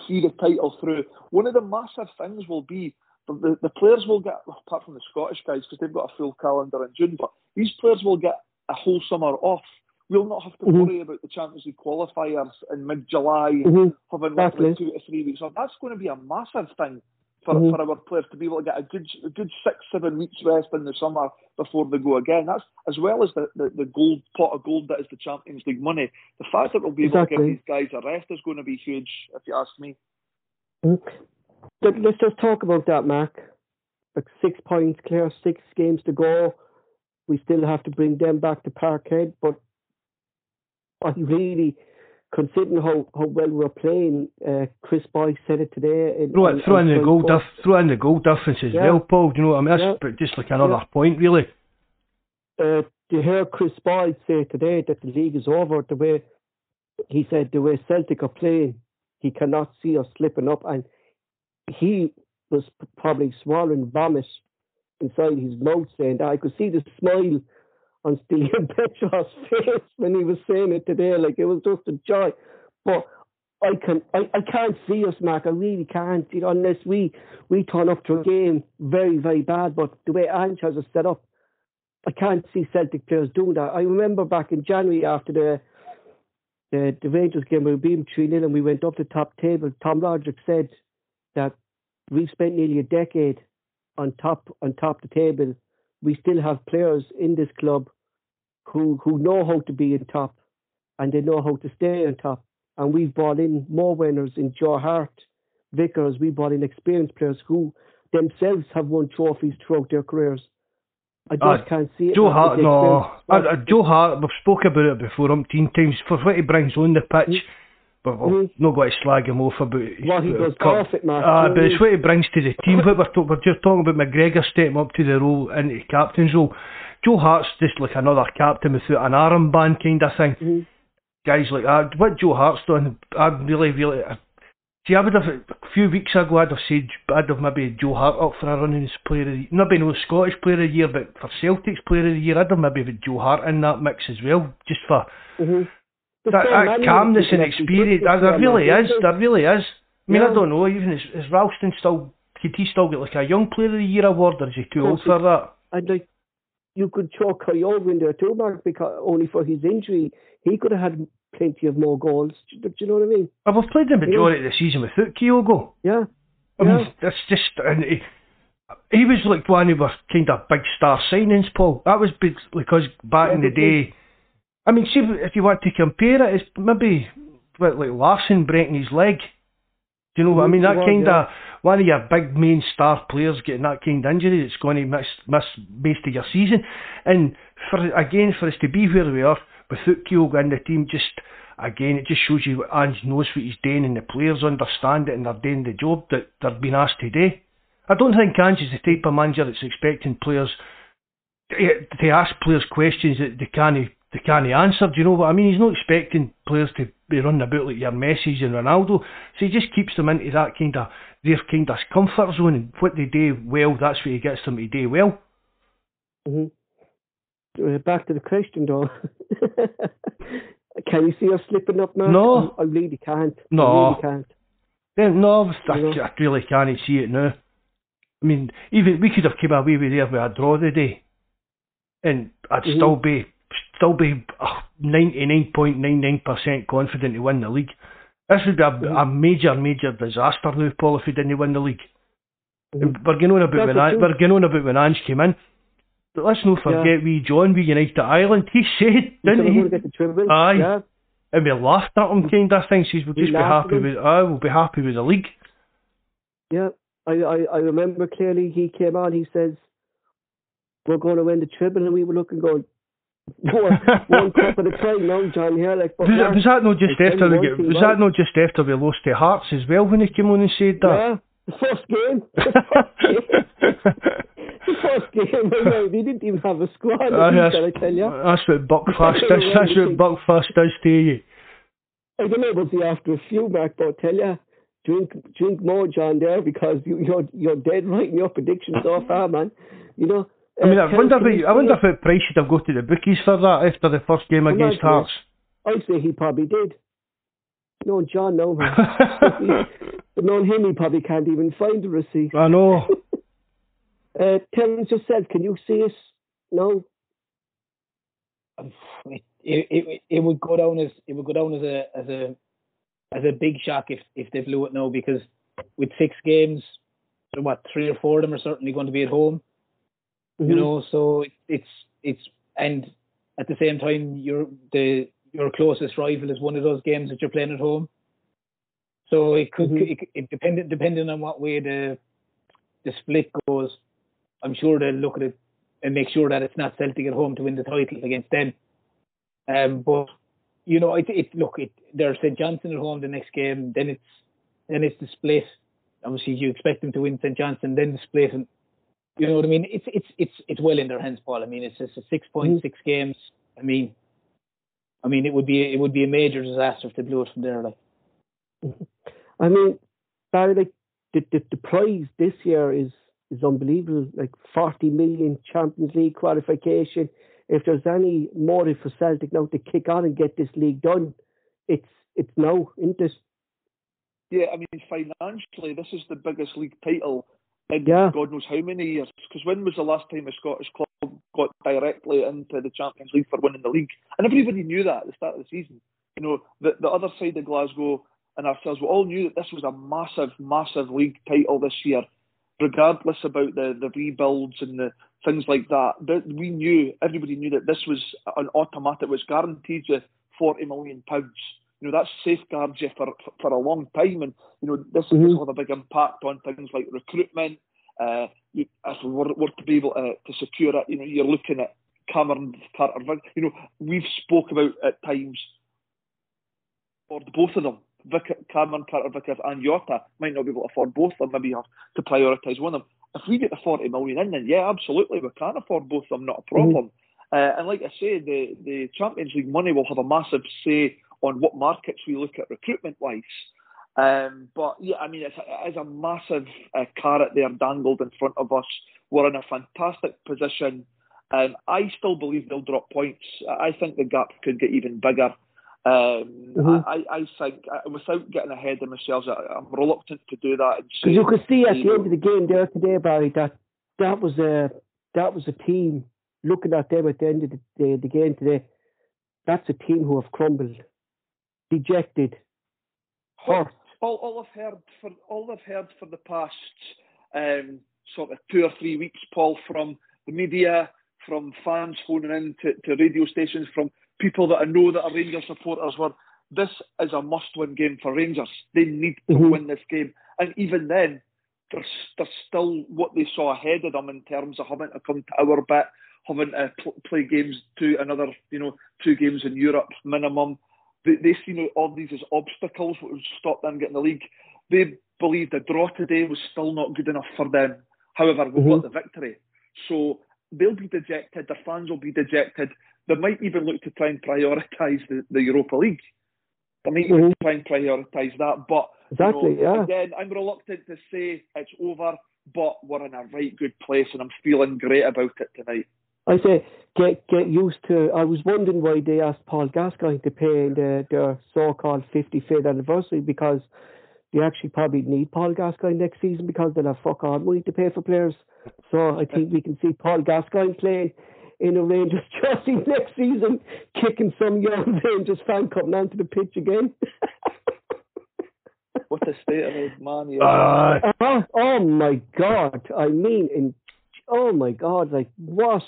see the title through, one of the massive things will be the, the, players will get, apart from the Scottish guys, because they've got a full calendar in June, but these players will get a whole summer off. We'll not have to Mhm. worry about the Champions League qualifiers in mid-July Mhm. having Exactly. roughly two to three weeks off. That's going to be a massive thing for, Mhm. for our players to be able to get a good a good six, seven weeks rest in the summer before they go again. That's as well as the, the, the gold pot of gold that is the Champions League money. The fact that we'll be able to give these guys a rest is going to be huge, if you ask me. But let's just talk about that, Mark. Like six points clear, six games to go. We still have to bring them back to Parkhead, but I really, considering how, how well we're playing, uh, Chris Boyd said it today. In, Throw, it, throw on in the goal diff, throw in the goal difference as Yeah. well, Paul. Do you know what I mean? That's Yeah. just like another Yeah. point, really. uh, to hear Chris Boyd say today that the league is over, the way he said the way Celtic are playing, he cannot see us slipping up, and he was probably swallowing vomit inside his mouth saying that. I could see the smile on Stilian <laughs> Petrov's face when he was saying it today, like it was just a joy. But I can I, I can't see us, Mark. I really can't, you know, unless we we turn up to a game very, very bad. But the way Ange has it set up, I can't see Celtic players doing that. I remember back in January after the the, the Rangers game, we beat them 3 0 and we went up the top table. Tom Rogic said that we've spent nearly a decade on top on top the table. We still have players in this club who who know how to be in top and they know how to stay on top. And we've brought in more winners in Joe Hart, Vickers. We brought in experienced players who themselves have won trophies throughout their careers. I just Ah, can't see it. Joe Hart, no. Uh, uh, Joe Hart, we've spoke about it before umpteen times for what he brings on the pitch. But we're Mhm. not going to slag him off about What he does off it, Mark. Ah, but it's what he brings to the team. we're, to- we're just talking about McGregor stepping up to the role, into the captain's role. Joe Hart's just like another captain without an armband kind of thing. Mhm. Guys like that. What Joe Hart's done, I'd really, really. I, see, I would have, a few weeks ago, I'd have said, I'd have maybe Joe Hart up for a running as player of the year. Maybe no Scottish player of the year, but for Celtic's player of the year, I'd have maybe put Joe Hart in that mix as well, just for Mhm. That, that ah, calmness and experience. put There, this there on really is. There really is. I mean, Yeah. I don't know. Even is, is Ralston still? Could he still get like a young player of the year award, or is he too old for that? I'd like you could chalk Kyogo in there too, Mark, because only for his injury, he could have had plenty of more goals. Do, do you know what I mean? We've played the majority of the season without Kyogo. Yeah. I mean, that's just and he, he was like one of our kind of big star signings, Paul. That was big because back in the day. I mean, see if you want to compare it, it's maybe like Larsson breaking his leg. Do you know what I mm, mean? That kind of one of your big main star players getting that kind of injury that's going to miss miss most of your season. And for again for us to be where we are without Kyogo in the team, just again it just shows you what Ange knows what he's doing and the players understand it and they're doing the job that they're being asked to do. I don't think Ange is the type of manager that's expecting players eh, to ask players questions that they can't they can't answer. Do you know what I mean? He's not expecting players to be running about like your Messi and Ronaldo. So he just keeps them into that kind of their kind of comfort zone and what they do well. That's what he gets them to do well. Mm-hmm. Uh, back to the question, though. <laughs> Can you see us slipping up, man? No, I, I really can't. No, I really can't. Yeah, no, I, I really can't see it now. I mean, even we could have came away with there with a draw today, and I'd mm-hmm. still be still be ninety nine point nine nine percent confident to win the league. This would be a, mm-hmm. a major, major disaster now, Paul, if we didn't win the league. Mm-hmm. We're going on about when we're going on about when Ange came in. But let's not forget yeah. wee John, we United Ireland. He said, didn't he? Get Aye. Yeah. And we laughed at him, kind of thing. Says we'll just be happy with. I will be happy with the league. Yeah, I, I, I remember clearly. He came on. He says, "We're going to win the treble," and we were looking, going, <laughs> one, one cup at a time now, John. Here, like, was, that, was that not just after we get, was that not just after we lost to Hearts as well when he came on and said that? Yeah, the first game. <laughs> The first game. they didn't even have a squad. Uh, that's, I tell you. That's what Buckfast <laughs> does. That's what Buckfast does to you. I don't know about the after a few, Mark, but I tell you, drink drink more, John, there because you, you're you're dead right in your predictions so far, man. You know. I mean, uh, I wonder, if, I wonder if Price should have go to the bookies for that after the first game against Hearts. I'd say he probably did. No, John, <laughs> no. but knowing him, he probably can't even find the receipt. I know. <laughs> uh, Terence yourself, can you see us? No. It, it, it would go down as it would go down as a as a as a big shock if if they blew it now because with six games, so what three or four of them are certainly going to be at home. Mm-hmm. You know, so it's it's and at the same time, you're the your closest rival is one of those games that you're playing at home. So it could mm-hmm. it, it depending depending on what way the the split goes, I'm sure they'll look at it and make sure that it's not Celtic at home to win the title against them. Um, but you know, it, it look it there's St Johnstone at home the next game, then it's then it's the split. Obviously, you expect them to win St Johnstone, then the split, and you know what I mean? It's it's it's it's well in their hands, Paul. I mean, it's just a six point mm-hmm. six games. I mean, I mean, it would be it would be a major disaster if they blew it from there. Like, I mean, Barry, like the, the the prize this year is is unbelievable. Like forty million Champions League qualification. If there's any motive for Celtic now to kick on and get this league done, it's it's now, isn't it? Yeah, I mean financially, this is the biggest league title in yeah. God knows how many years. Because when was the last time a Scottish club got directly into the Champions League for winning the league? And everybody knew that at the start of the season. You know, the, the other side of Glasgow and ourselves, we all knew that this was a massive, massive league title this year, regardless about the, the rebuilds and the things like that. But We knew, everybody knew that this was an automatic, was guaranteed you 40 million pounds you know that safeguards you for for a long time, and you know this, mm-hmm. will have a big impact on things like recruitment. Uh, you, if we were, were to be able to, to secure it, you know, you're looking at Cameron Carter. You know, we've spoke about at times for both of them. Vic, Cameron Carter Vickers and Jota might not be able to afford both of them. Maybe have to prioritise one of them. If we get the 40 million in, then yeah, absolutely, we can afford both of them, not a problem. Mm-hmm. Uh, and like I say, the, the Champions League money will have a massive say on what markets we look at recruitment wise. Um, but yeah, I mean, it's a, it's a massive uh, carrot there dangled in front of us. We're in a fantastic position. Um, I still believe they'll drop points. I think the gap could get even bigger. Um, mm-hmm. I, I think, uh, without getting ahead of myself, I, am reluctant to do that. Because you could see at the end of the game there today, Barry, that that was a that was a team looking at them at the end of the, the, the game today. That's a team who have crumbled dejected, hurt. all, all I've heard for all I've heard for the past um, sort of two or three weeks, Paul, from the media, from fans phoning in to, to radio stations, from people that I know that are Rangers supporters, were this is a must-win game for Rangers. They need to mm-hmm. win this game, and even then, there's, there's still what they saw ahead of them in terms of having to come to our bit, having to pl- play games to another, you know, two games in Europe minimum. They, they see all these as obstacles that would stop them getting the league. They believe the draw today was still not good enough for them. However, we've mm-hmm. got the victory. So they'll be dejected, their fans will be dejected. They might even look to try and prioritise the, the Europa League. They might mm-hmm. try and prioritise that. But exactly, you know, yeah. again, I'm reluctant to say it's over, but we're in a right good place and I'm feeling great about it tonight. I say get get used to. I was wondering why they asked Paul Gascoigne to pay the, their so-called 55th anniversary because they actually probably need Paul Gascoigne next season because they'll have fuck all money to pay for players. So I think we can see Paul Gascoigne playing in a Rangers <laughs> jersey next season, kicking some young <laughs> Rangers fan coming onto the pitch again. <laughs> what a state of his man! Uh, oh my God! I mean, in oh my God! Like what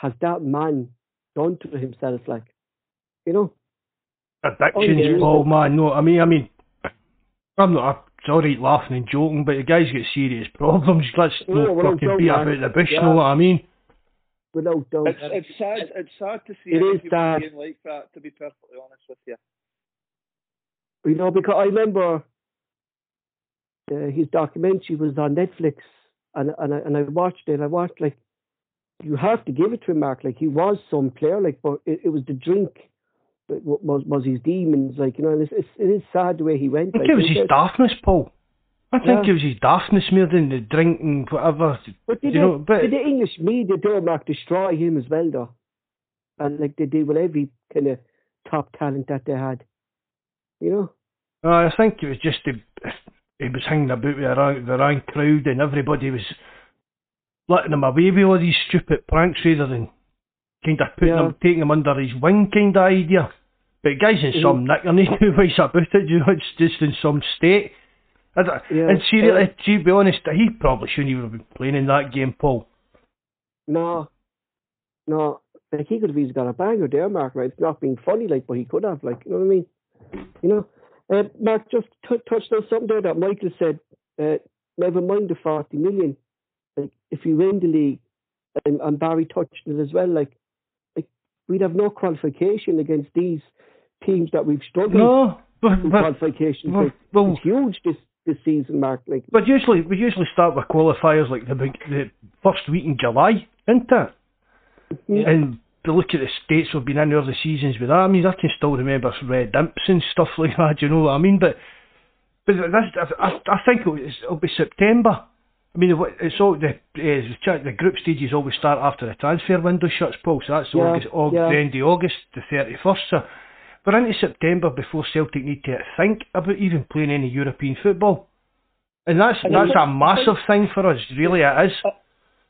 has that man done to himself? Like, you know. Addictions, oh, yeah. oh man, no. I mean, I mean, I'm not. It's all right laughing and joking, but the guy's got serious <laughs> problems. Let's not fucking beat about the bush. Yeah. Know what I mean? Without doubt. It's, it's sad. It's sad to see it is sad. like that. To be perfectly honest with you. You know, because I remember uh, his documentary was on Netflix, and and I, and I watched it. I watched like you have to give it to him, Mark. Like he was some player, like but it, it was the drink was was his demons. Like you know, it's, it's it is sad the way he went. I think like, it was his daftness, Paul. I think yeah. it was his daftness more than the drinking, whatever. But did, you know, but did the English media do Mark destroy him as well, though? And like they did with every kind of top talent that they had, you know. Uh, I think it was just the, he was hanging about with the the wrong crowd, and everybody was letting him away with all these stupid pranks rather than kind of putting yeah. him, taking him under his wing, kind of idea. But guy's in some nick, and he's <laughs> two ways about it. You know, it's just in some state. And, yeah. and seriously, to be honest, he probably shouldn't even have been playing in that game, Paul. No, no. Like he could have easily got a banger there, Mark. Right? It's not being funny, like, but he could have. Like, you know what I mean? You know, uh, Mark just t- touched on something there that Michael said. Uh, never mind the forty million. Like, if you win the league, and, and Barry touched it as well. Like, like we'd have no qualification against these teams that we've struggled no, but, but qualifications. Well, well, it's huge this this season, Mark. Like, but usually we usually start with qualifiers like the big, the first week in July, isn't it? Yeah. And to look at the states we've been in the seasons with that. I mean, I can still remember red imps and stuff <laughs> like that. Do You know what I mean? But but that's, I, I think it'll, it'll be September. I mean, it's all the uh, the group stages always start after the transfer window shuts, Paul. So that's yeah, August, August, yeah. the end of August, the thirty first. So we're into September before Celtic need to think about even playing any European football. And that's and that's a massive thing for us, really it is.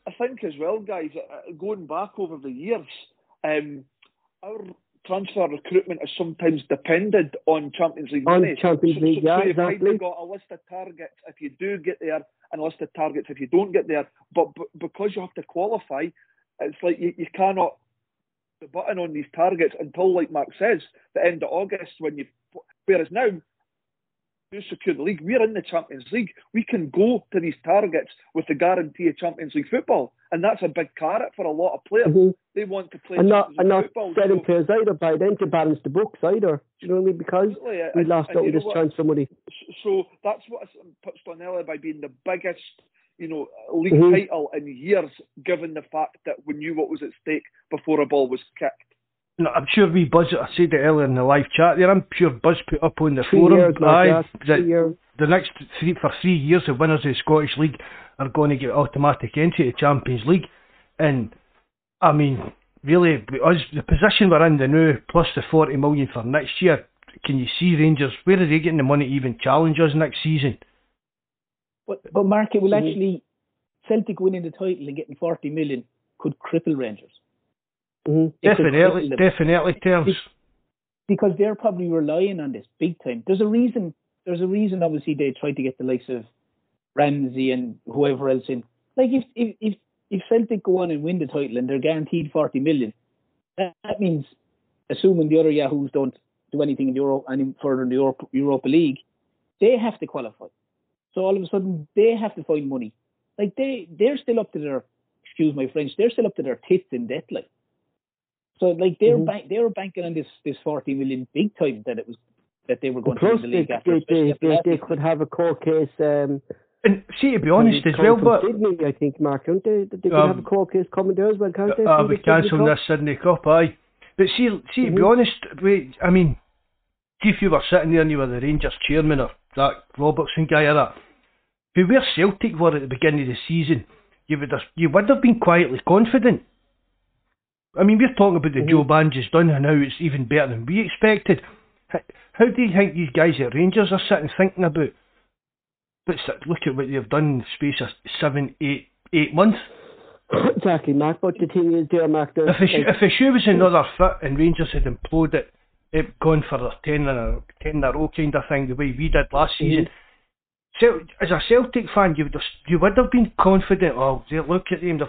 I, think as well, guys, uh, going back over the years, um, our transfer recruitment has sometimes depended on Champions League on money. Champions so, League, so, yeah, so exactly. You've got a list of targets if you do get there, and a list of targets if you don't get there. But, but because you have to qualify, it's like you, you cannot the button on these targets until, like Mark says, the end of August when you. Whereas now, you secure the league. We're in the Champions League. We can go to these targets with the guarantee of Champions League football, and that's a big carrot for a lot of players. Mm-hmm. They want to play and not, and not football. selling so, players either by then to balance the books either. Do you know what I mean? Because we lost out with this transfer money. So that's what I touched on earlier by being the biggest you know, league mm-hmm. title in years, given the fact that we knew what was at stake before a ball was kicked. No, I'm sure we Buzz, I said it earlier in the live chat there, I'm sure Buzz put up on the three forum years, aye, that the next three, for three years the winners of the Scottish League are going to get automatic entry to the Champions League. And, I mean, really, us, the position we're in the now, plus the 40 million for next year, can you see Rangers, where are they getting the money to even challenge us next season? But, but Mark, it will actually, Celtic winning the title and getting 40 million could cripple Rangers. Mm-hmm. Definitely, definitely, terms. Because they're probably relying on this big time. There's a reason there's a reason. Obviously, they tried to get the likes of Ramsey and whoever else in. Like if if if, if Celtic go on and win the title and they're guaranteed 40 million, that, that means assuming the other Yahoos don't do anything in Europe any further in the Europe, Europa League, they have to qualify. So all of a sudden they have to find money. Like they they're still up to their excuse my French, they're still up to their tits in debt. Like so, like they're mm-hmm. bank, they were banking on this this 40 million big time that it was that they were going Plus to win the league they, after. They, they, they, they could have a court case. Um, and see, to be honest as well, but Sydney, I think, Mark, don't they? They could um, have a court case coming there as well, can't they? Uh, we cancelled this Sydney Cup, aye. But see, see, mm-hmm. to be mm-hmm. honest, we, I mean, if you were sitting there and you were the Rangers chairman or that Robertson guy or that, who were Celtic were at the beginning of the season, you would have, you would have been quietly confident. I mean, we're talking about the mm-hmm. Joe Banges done and now it's even better than we expected. How, do you think these guys at Rangers are sitting thinking about? But look at what they've done in the space of seven, eight, eight months. <coughs> exactly, Mark. But the thing is, there, Mark. If the, if the shoe was another fit and Rangers had imploded, it gone for a ten in a ten in a row kind of thing, the way we did last mm-hmm. season. So, as a Celtic fan, you would have, you would have been confident. Oh, look at them, they're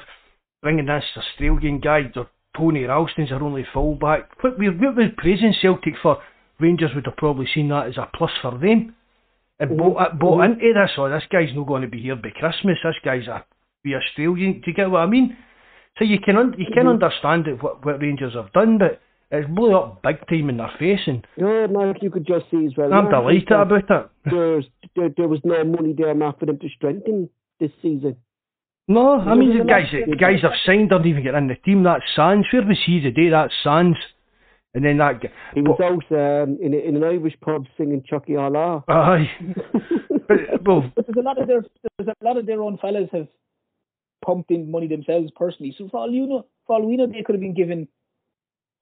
bringing this Australian guy. They're Tony Ralston's our only fullback. What we're, what we're praising Celtic for, Rangers would have probably seen that as a plus for them. And bought, uh, bought mm-hmm. into this, oh, this guy's not going to be here by Christmas, this guy's a be Australian. Do you get what I mean? So you can un- you can mm-hmm. understand it, what, what Rangers have done, but it's blew up big time in their face. And yeah, Mark, you could just see as well. I'm delighted about it. There's, there, there was no money there, Mark, for them to strengthen this season. No, I mean the guys the guys have signed don't even get in the team. That's Sands. Where was he the day? That's Sands. And then that he was out um, in, in an Irish pub singing Chucky Allah. Aye. <laughs> but, well, but there's a lot of their there's a lot of their own fellas have pumped in money themselves personally. So for all you know, for all we know, they could have been given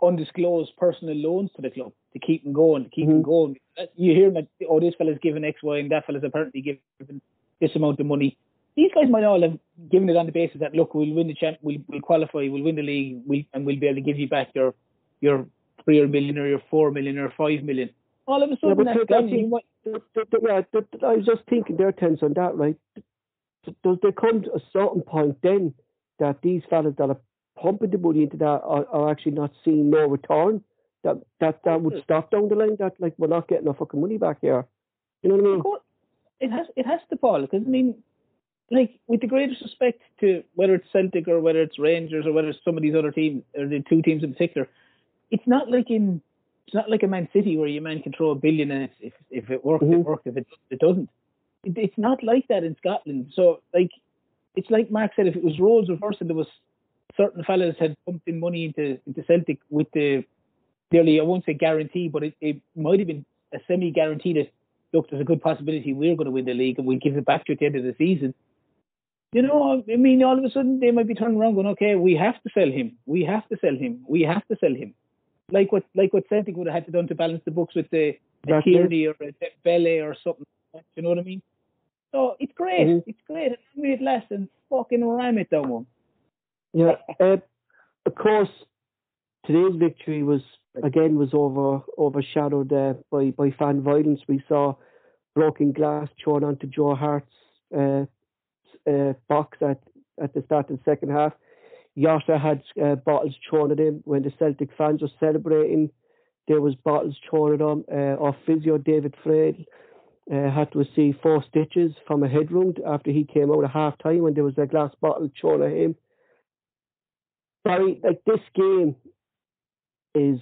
undisclosed personal loans to the club to keep them going, to keep mm-hmm. them going. You hear that oh, this fella's given X, Y, and that fella's apparently given this amount of money these guys might all have given it on the basis that look, we'll win the champ, we'll, we'll qualify, we'll win the league, we'll, and we'll be able to give you back your your three million or your four million or five million. All of a sudden, yeah, that's gone. You might... Yeah, I was just thinking their tense on that, right? Does there come to a certain point then that these fellas that are pumping the money into that are, are actually not seeing no return? That that that would mm. stop down the line. That like we're not getting our fucking money back here. You know what I mean? It has it has to fall because I mean like with the greatest respect to whether it's Celtic or whether it's Rangers or whether it's some of these other teams or the two teams in particular, it's not like in it's not like a Man City where you man control a billion and if if it works mm-hmm. it works if it it doesn't. It, it's not like that in Scotland. So like it's like Mark said, if it was roles reversed and there was certain fellas had pumped in money into into Celtic with the nearly I won't say guarantee, but it, it might have been a semi guarantee that look, there's a good possibility we're going to win the league and we'll give it back to you at the end of the season you know, I mean, all of a sudden they might be turning around going, okay, we have to sell him. We have to sell him. We have to sell him. Like what, like what Celtic would have had to done to balance the books with the, the Kearney or a Bele or something. You know what I mean? So it's great. Mm-hmm. It's great. It's made less and fucking ram it down one. Yeah. Uh, of course, today's victory was again was over overshadowed uh, by by fan violence. We saw broken glass thrown onto Joe Hart's uh, uh, box at, at the start of the second half. Jota had uh, bottles thrown at him when the Celtic fans were celebrating. There was bottles thrown at him. Uh, our physio David Frail uh, had to receive four stitches from a head wound after he came out at half time when there was a glass bottle thrown at him. Barry, like this game is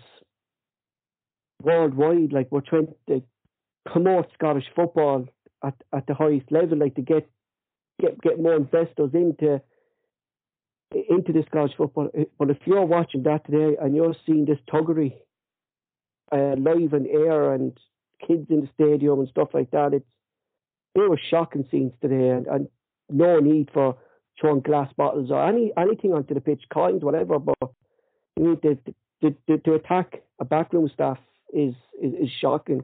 worldwide. Like we're trying to promote Scottish football at, at the highest level, like to get get get more investors into into this Scottish football. But if you're watching that today and you're seeing this tuggery uh, live in air and kids in the stadium and stuff like that, it's they were shocking scenes today, and, and no need for throwing glass bottles or any anything onto the pitch, coins, whatever. But you need to, to attack a backroom staff is, is, is shocking.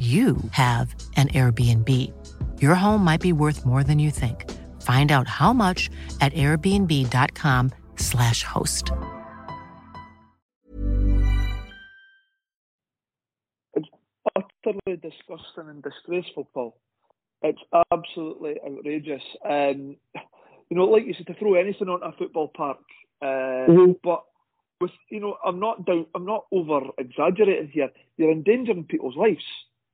you have an Airbnb. Your home might be worth more than you think. Find out how much at airbnb.com/slash host. It's utterly disgusting and disgraceful, Paul. It's absolutely outrageous. Um, you know, like you said, to throw anything on a football park, uh, Mm-hmm. but with you know, I'm not down, I'm not over exaggerating here. You're endangering people's lives,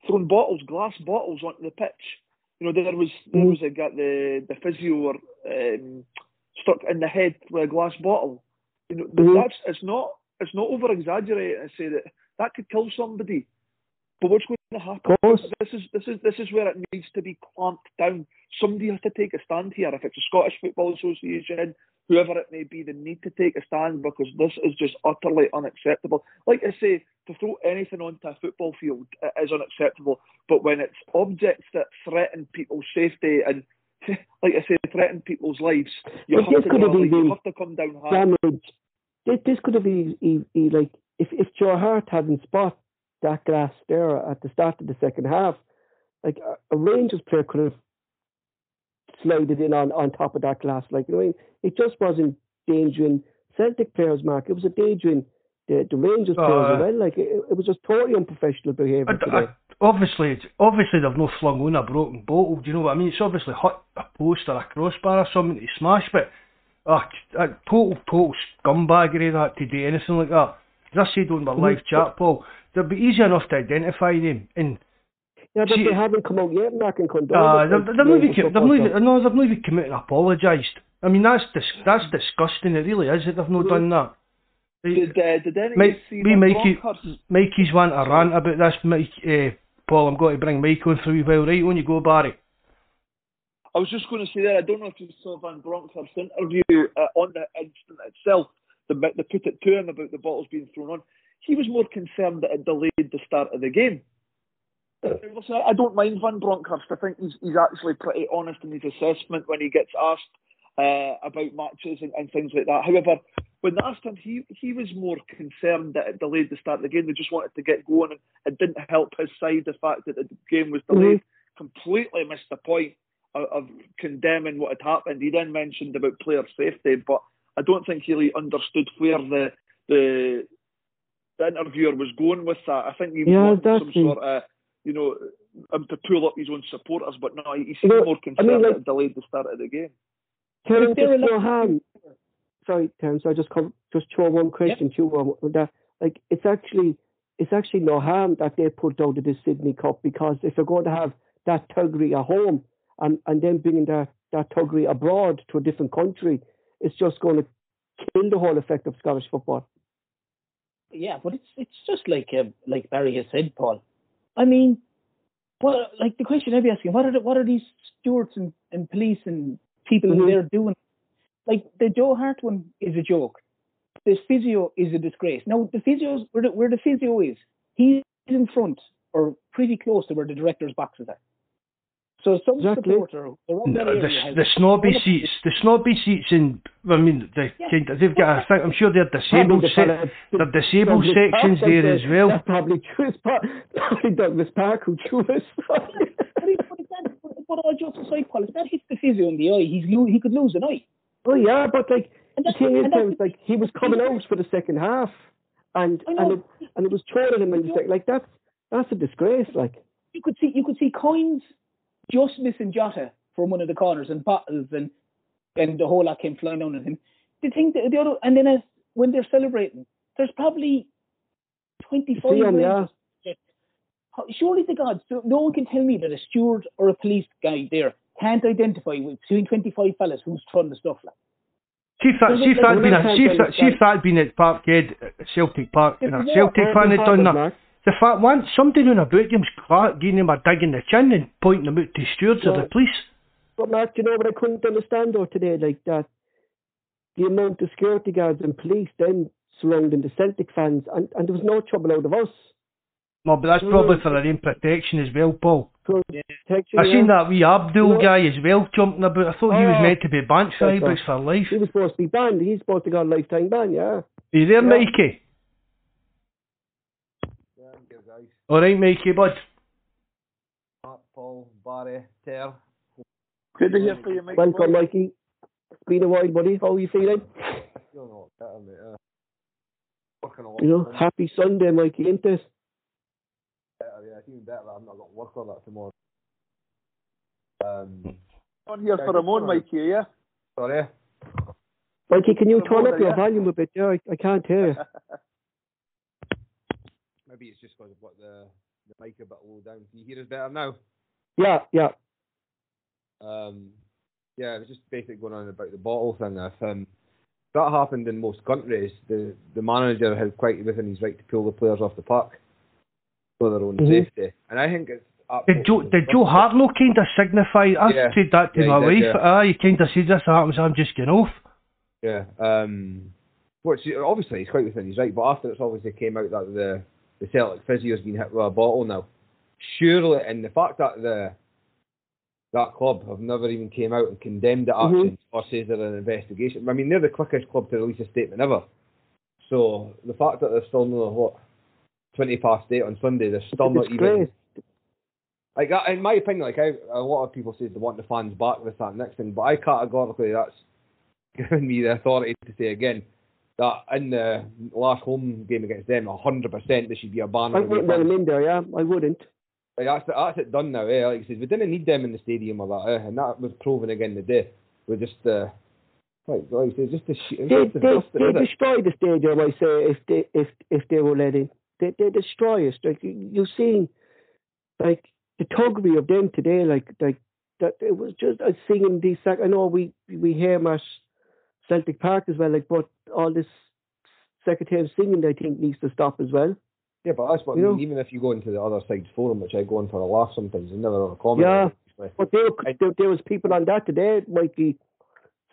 throwing bottles, glass bottles onto the pitch. You know, there was there was a guy, the the physio um, struck in the head with a glass bottle. You know, Mhm. that's it's not it's not over exaggerating to say that that could kill somebody. But what's going to happen? This is this is this is where it needs to be clamped down. Somebody has to take a stand here. If it's the Scottish Football Association, whoever it may be, they need to take a stand because this is just utterly unacceptable. Like I say, to throw anything onto a football field is unacceptable. But when it's objects that threaten people's safety and <laughs> like I say, threaten people's lives, you, have to, could have been you have to come down hard. damage. This, could have been like if if Joe Hart hadn't spot that glass there at the start of the second half, like a, a Rangers player could have slided in on, on top of that glass. Like you know, I mean? it just wasn't endangering Celtic players. Mark, it was endangering the the Rangers Uh, players as well. Like it, it was just totally unprofessional behaviour I. I, obviously, it's, obviously they've not flung on a broken bottle. Do you know what I mean? It's obviously hit a post or a crossbar or something to smash, but uh, a total, total scumbaggery that to do anything like that. As I said on my live chat, Paul, they'd be easy enough to identify them. And yeah, but see- they haven't come out yet, and condoned uh, it, they've, not even, they've not even, no, they've not even come out and apologised. I mean, that's dis- that's disgusting. It really is that they've not done that. Did, uh, did any Mike, see Van Mikey, Mikey's want a rant about this. Mike, uh, Paul, I'm going to bring Mike on for a while. Right, on you go, Barry. I was just going to say that I don't know if you saw Van Bronckhorst's interview uh, on the incident itself. The bit they put it to him about the bottles being thrown on. He was more concerned that it delayed the start of the game. Listen, I don't mind Van Bronckhorst. I think he's he's actually pretty honest in his assessment when he gets asked uh, about matches and, and things like that. However, when they asked him, he he was more concerned that it delayed the start of the game. They just wanted to get going, and it didn't help his side. The fact that the game was delayed completely missed the point of, of condemning what had happened. He then mentioned about player safety, but I don't think he really understood where the the the interviewer was going with that. I think he was Yeah, wanting that's some the- sort of you know him to pull up his own supporters, but no, he seemed No, more I mean, like- that it delayed the start of the game. Terence, Is there it's a no harm. Sorry, Terence, I just come, just throw one question to you uh, on that. Like, it's actually it's actually no harm that they put out of the Sydney Cup because if you're going to have that tuggery at home and, and then bringing that, that tuggery abroad to a different country, it's just going to kill the whole effect of Scottish football. Yeah, but it's it's just like uh, like Barry has said, Paul. I mean, well, like the question I'd be asking, what are the, what are these stewards and, and police and people Mhm. there doing? Like the Joe Hart one is a joke. This physio is a disgrace. Now the physios where the, where the physio is, he's in front or pretty close to where the director's boxes are. So some Exactly. supporter around No, the, the snobby seats, the snobby seats in, I mean, the, Yeah. kind of- they've got, I think, I'm sure they're disabled, Probably the they're disabled Douglas sections Park, there as well. That's probably true. It's <laughs> probably Douglas Park who drew us. But if, but if that, but, but all jokes aside, Paul, if that hits the physio in the eye, he's lo- he could lose an eye. oh yeah, but like And the thing is, and that's- like he was coming out for the second half, and and it, and it was thrown at him in the second. Like that's that's a disgrace. Like you could see you could see coins just missing Jota from one of the corners and bottles and and the whole lot came flying down at him. The thing the, the other and then as when they're celebrating, there's probably 25 See 'em, yeah. Surely to God, so no one can tell me that a steward or a police guy there can't identify with between 25 fellas who's throwing the stuff like. See if that, Does it see if make that'd been a, sense see if when that, it's see if like- that'd been at Parkhead, uh, Celtic Park, and a Yeah, Celtic fan had done that. Mark. The fact one, somebody on a boot game's Clark giving him a dig in the chin and pointing him out to stewards or the police. But Mark, you know what I couldn't understand though today, like that the amount of security guards and police then surrounding the Celtic fans, and, and there was no trouble out of us. No, but that's mm. probably for their own protection as well, Paul. So, protection, I seen that wee Abdul Yeah. guy as well jumping about. I thought he was Oh. meant to be banned for That's Ibrox for life. He was supposed to be banned. He's supposed to get a lifetime ban. Yeah. Are you there, Yeah. Mikey? All right, Mikey, bud. Mark, Paul, Barry, Ter. Good to hear from you, Mike. Welcome, Mikey. It's been a while, buddy. How are you feeling? Feeling a lot better, mate. Uh, working a lot You know, better, happy Sunday, Mikey, ain't it? yeah. It's even better that I've not got work on that tomorrow. Um, On here for a moan, Mikey, yeah? sorry. Mikey, can you turn up your volume a bit? Yeah, I, I can't hear you. <laughs> Maybe it's just because I've got the, the mic a bit low down. Can you hear us better now? Yeah, yeah. Um, yeah, it was just basically going on about the bottle thing. If um, that happened in most countries, the the manager had quite within his right to pull the players off the park for their own Mhm. safety. And I think it's Did Joe, did Joe Hartlow kind of signify? I Yeah. said that to Yeah, my did, wife. yeah. Ah, he kind of said this happens. I'm just getting off. Yeah. Um, which obviously he's quite within his right, but after it's obviously came out that the the Celtic physio's been hit with a bottle now, surely, and the fact that the that club have never even came out and condemned the mm-hmm. action or says they're an investigation. I mean, they're the quickest club to release a statement ever. So the fact that they're still not what twenty past eight on Sunday, they're still It's not even like that, in my opinion, like I, a lot of people say they want the fans back, this, that, next thing, but I categorically that's <laughs> given me the authority to say again that in the last home game against them, hundred percent there should be a ban. I wouldn't let him in there, yeah. I wouldn't. Like that's that's it done now. Eh? Like he says, we didn't need them in the stadium or that, eh? and that was proven again today. We just uh, like, like he says, just the sh- They, it's they, they destroy the stadium, I say, if they if if they were let in. They they destroy it. Like you- you've seen, like the tuggery of them today. Like like that. It was just I singing these. sec- I know we we hear them at Celtic Park as well. Like, but all this secretary singing, I think, needs to stop as well. Yeah, but that's what You I mean. know? Even if you go into the other side's forum, which I go on for a laugh sometimes, and never on a comment. Yeah. But there, there, there was people on that today, Mikey,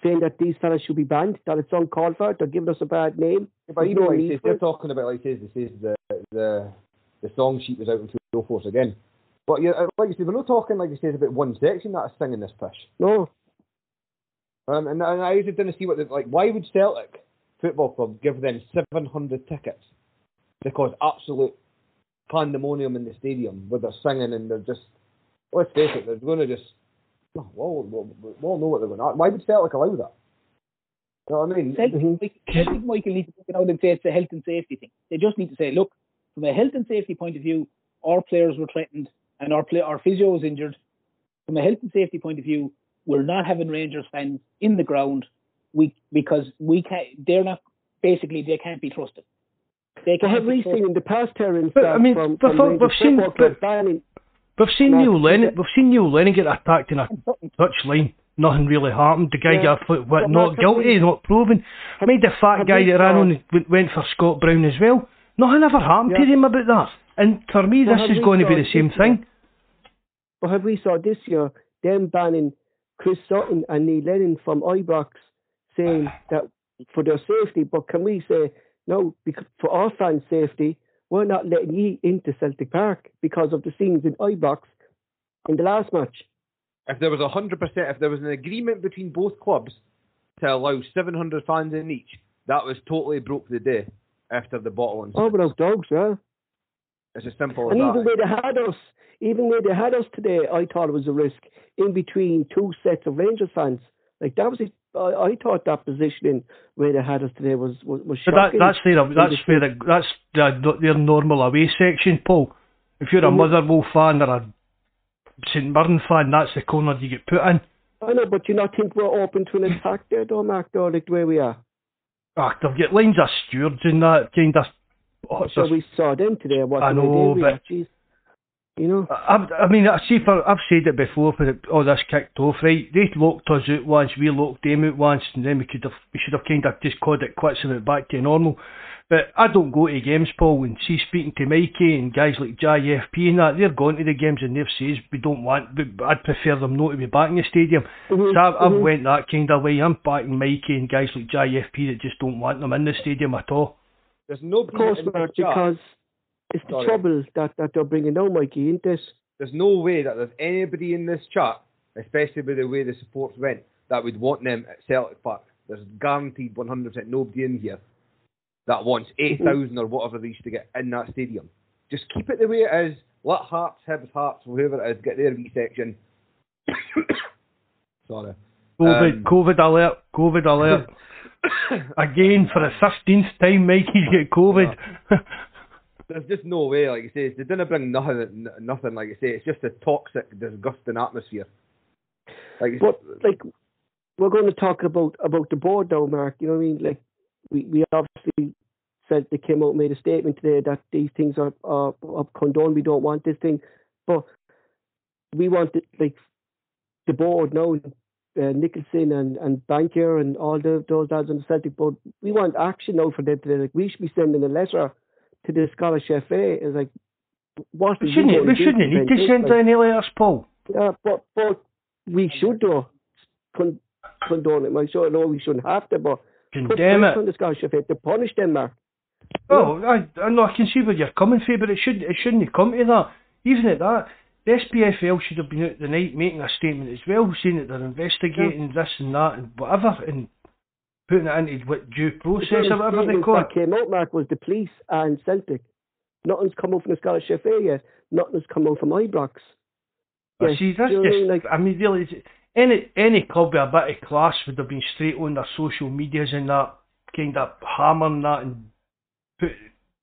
saying that these fellas should be banned. That it's uncalled for. They're giving us a bad name. Yeah, but you know, no like says, they're talking about like says says the the the song sheet was out in full force again. But yeah, uh, like you said, we're not talking like you says about one section that's singing this fish. No, Um, and, and I usually didn't see what like. Why would Celtic Football Club give them seven hundred tickets to cause absolute pandemonium in the stadium where they're singing and they're just let's face it, they're going to just well, we'll, we'll, we'll know what they're going to. Why would Celtic allow that? You know what I mean? Celtic, Celtic Michael need to take out and say it's a health and safety thing. They just need to say, look, from a health and safety point of view, our players were threatened and our play, our physio was injured. From a health and safety point of view, we're not having Rangers fans in the ground. We because we can't. They're not basically they can't be trusted. They But can't have be we trusted. seen in the past Terence But, that I mean, from, but from for- Rangers we've seen- Football Club but- banning We've seen No, Neil Lennon. We've seen Neil Lennon get attacked in a <laughs> touchline. Nothing really happened. The guy Yeah. got foot, what, not Mark, guilty, we- not proven. I mean, the fat guy that ran on went- went for Scott Brown as well. Nothing ever happened to him about that. And for me, Well, this is going to be the same this year? thing. But have we saw this year them banning Chris Sutton and Neil Lennon from Ibrox, saying ah. that for their safety? But can we say no? Because for our fans' safety, we're not letting ye into Celtic Park because of the scenes in Ibrox in the last match. If there was a hundred percent, if there was an agreement between both clubs to allow seven hundred fans in each, that was totally broke the day after the bottle Oh, without dogs, yeah. It's as simple as And that. even where they had us, even where they had us today, I thought it was a risk in between two sets of Rangers fans. Like that was, it. I, I thought that positioning where they had us today was was, was But that, shocking. that's their, that's the- where the, that's the, their normal away section, Paul. If you're a Mhm. Motherwell fan or a St Mirren fan, that's the corner you get put in. I know, but you not think we're open to an attack there, though, Mark, though, like the way we are? Ah, they've got lines of stewards in that kind of. Oh, so we saw them today. What I know, but geez, you know. I, I mean, I see. For I've said it before. For all this kicked off, right? They locked us out once. We locked them out once, and then we could have. We should have kind of just called it quits and went back to normal. But I don't go to games, Paul, and see speaking to Mikey and guys like JFP and that, they're going to the games and they've said we don't want, I'd prefer them not to be back in the stadium. Mm-hmm, so I've, mm-hmm. I've went that kind of way. I'm backing Mikey and guys like JFP that just don't want them in the stadium at all. There's no Of course, Mark, because it's the Sorry. trouble that, that they're bringing now, Mikey, ain't this? There's no way that there's anybody in this chat, especially with the way the supports went, that would want them at Celtic Park. There's guaranteed 100% nobody in here that wants 8,000 or whatever they used to get in that stadium. Just keep it the way it is. Let Hearts, Hibs, Hearts, whoever it is, get their wee section. <coughs> Sorry. COVID, Um, COVID alert, COVID alert. <laughs> <coughs> Again, for the 15th time, Mikey's get COVID. There's just no way, like I say, they didn't bring nothing, nothing. Like I say, it's just a toxic, disgusting atmosphere. Like, But like, we're going to talk about about the board now, Mark. You know what I mean? Like, we we obviously said they came out and made a statement today that these things are are, are condoned. We don't want this thing, but we want it like the board now. Uh, Nicholson and, and Bankier and all the, those lads on the Celtic board, we want action now for them today. Like we should be sending a letter to the Scottish FA. It's like, what we shouldn't, we shouldn't need to send Like, any letters, Paul. yeah, but but we should though con- condone it. I sure know we shouldn't have to, but Condemn it. on the Scottish FA to punish them, Mark. Oh, I, I know, I can see where you're coming from, but it should it shouldn't have come to that. Even at that, the SPFL should have been out the night making a statement as well, saying that they're investigating this and that and whatever, and putting it into what due process The or whatever they call that it. came out, Mark, was the police and Celtic. Nothing's come out from the Scottish FA yet. Nothing's come out from Ibrox. But Yeah, see, that's what I just, mean? Like- I mean, really, any any club with a bit of class would have been straight on their social medias and that, kind of hammering that and put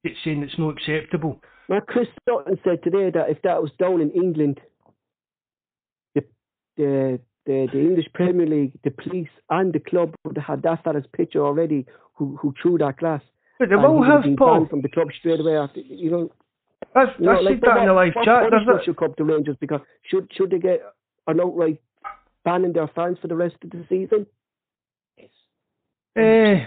it saying it's not acceptable. Mark Chris Sutton said today that if that was down in England, the the the, the English Premier League, the police and the club would have had that fella's picture already who who threw that glass. But they will have, Paul. from the club straight away after you know That's, You know, like, that in the live chat. Punishment a, should come to Rangers because should should they get an outright banning their fans for the rest of the season? Eh,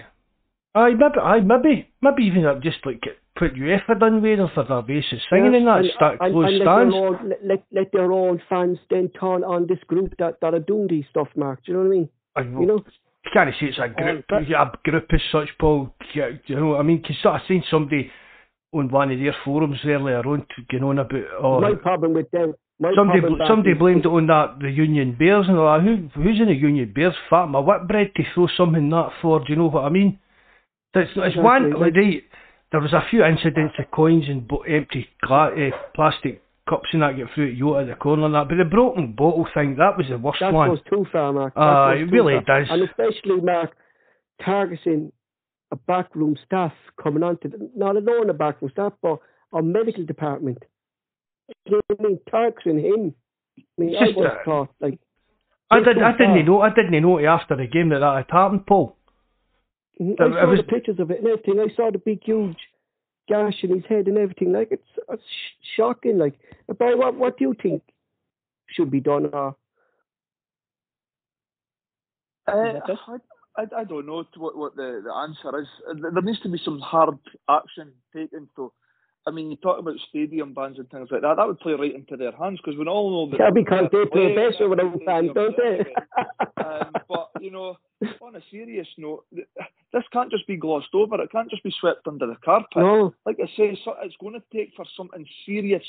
aye, maybe, aye, maybe, maybe even uh, just like put UEFA done with them for their basis singing and that, start and, close and stands. Let their, own, let, let, their own fans then turn on this group that, that are doing these stuff, Mark. Do you know what I mean? I You know, you can't say it's a group, um, but- a group as such, Paul. You know, what I mean, cause I seen somebody on one of their forums earlier on to get on about, oh, my problem with them. Somebody somebody blamed it on that the Union Bears and all that. Who who's in the Union Bears? Fat my whitbread to throw something that for? Do you know what I mean? So It's, it's one Exactly, like they, there was a few incidents of coins and bo- empty gla- uh, plastic cups and that get through at Jota at the corner and that. But the broken bottle thing that was the worst That one. That goes too far, Mark. Ah, goes it really far. does. And especially, Mark, targeting a backroom staff coming on to, the, not alone a backroom staff, but a medical department. You know I mean? Targeting him. I mean, It's I was a- like, I did, I didn't know I didn't know after the game that that had happened, Paul. It I saw was- the pictures of it and everything. I saw the big, huge gash in his head and everything. Like it's, it's sh- shocking. Like, but what what do you think should be done? Or Uh, I, I, I don't know what, what the, the answer is. Uh, There needs to be some hard action taken. So, I mean, you talk about stadium bans and things like that. That would play right into their hands because we all know that. yeah, because they play at without the fans, don't they? um, but you know, on a serious note, this can't just be glossed over. It can't just be swept under the carpet. no, Like I say, so it's going to take for something serious,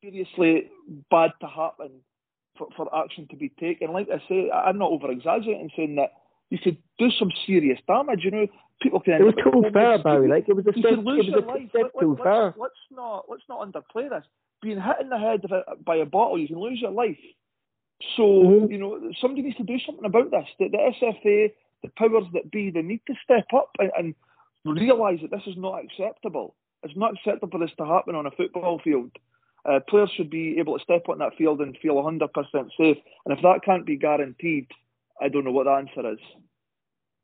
seriously bad to happen for, for action to be taken. Like I say, I'm not over exaggerating saying that you could do some serious damage. You know, people can. it was too far. Barry. Like it was a step, it was a life. step Let- too let- far. let's, let's not let's not underplay this. Being hit in the head of a- by a bottle, you can lose your life. So Mhm. you know somebody needs to do something about this. The, the SFA, the powers that be, they need to step up and, and realise that this is not acceptable. It's not acceptable for this to happen on a football field. Uh, players should be able to step on that field and feel 100% safe. And if that can't be guaranteed, I don't know what the answer is.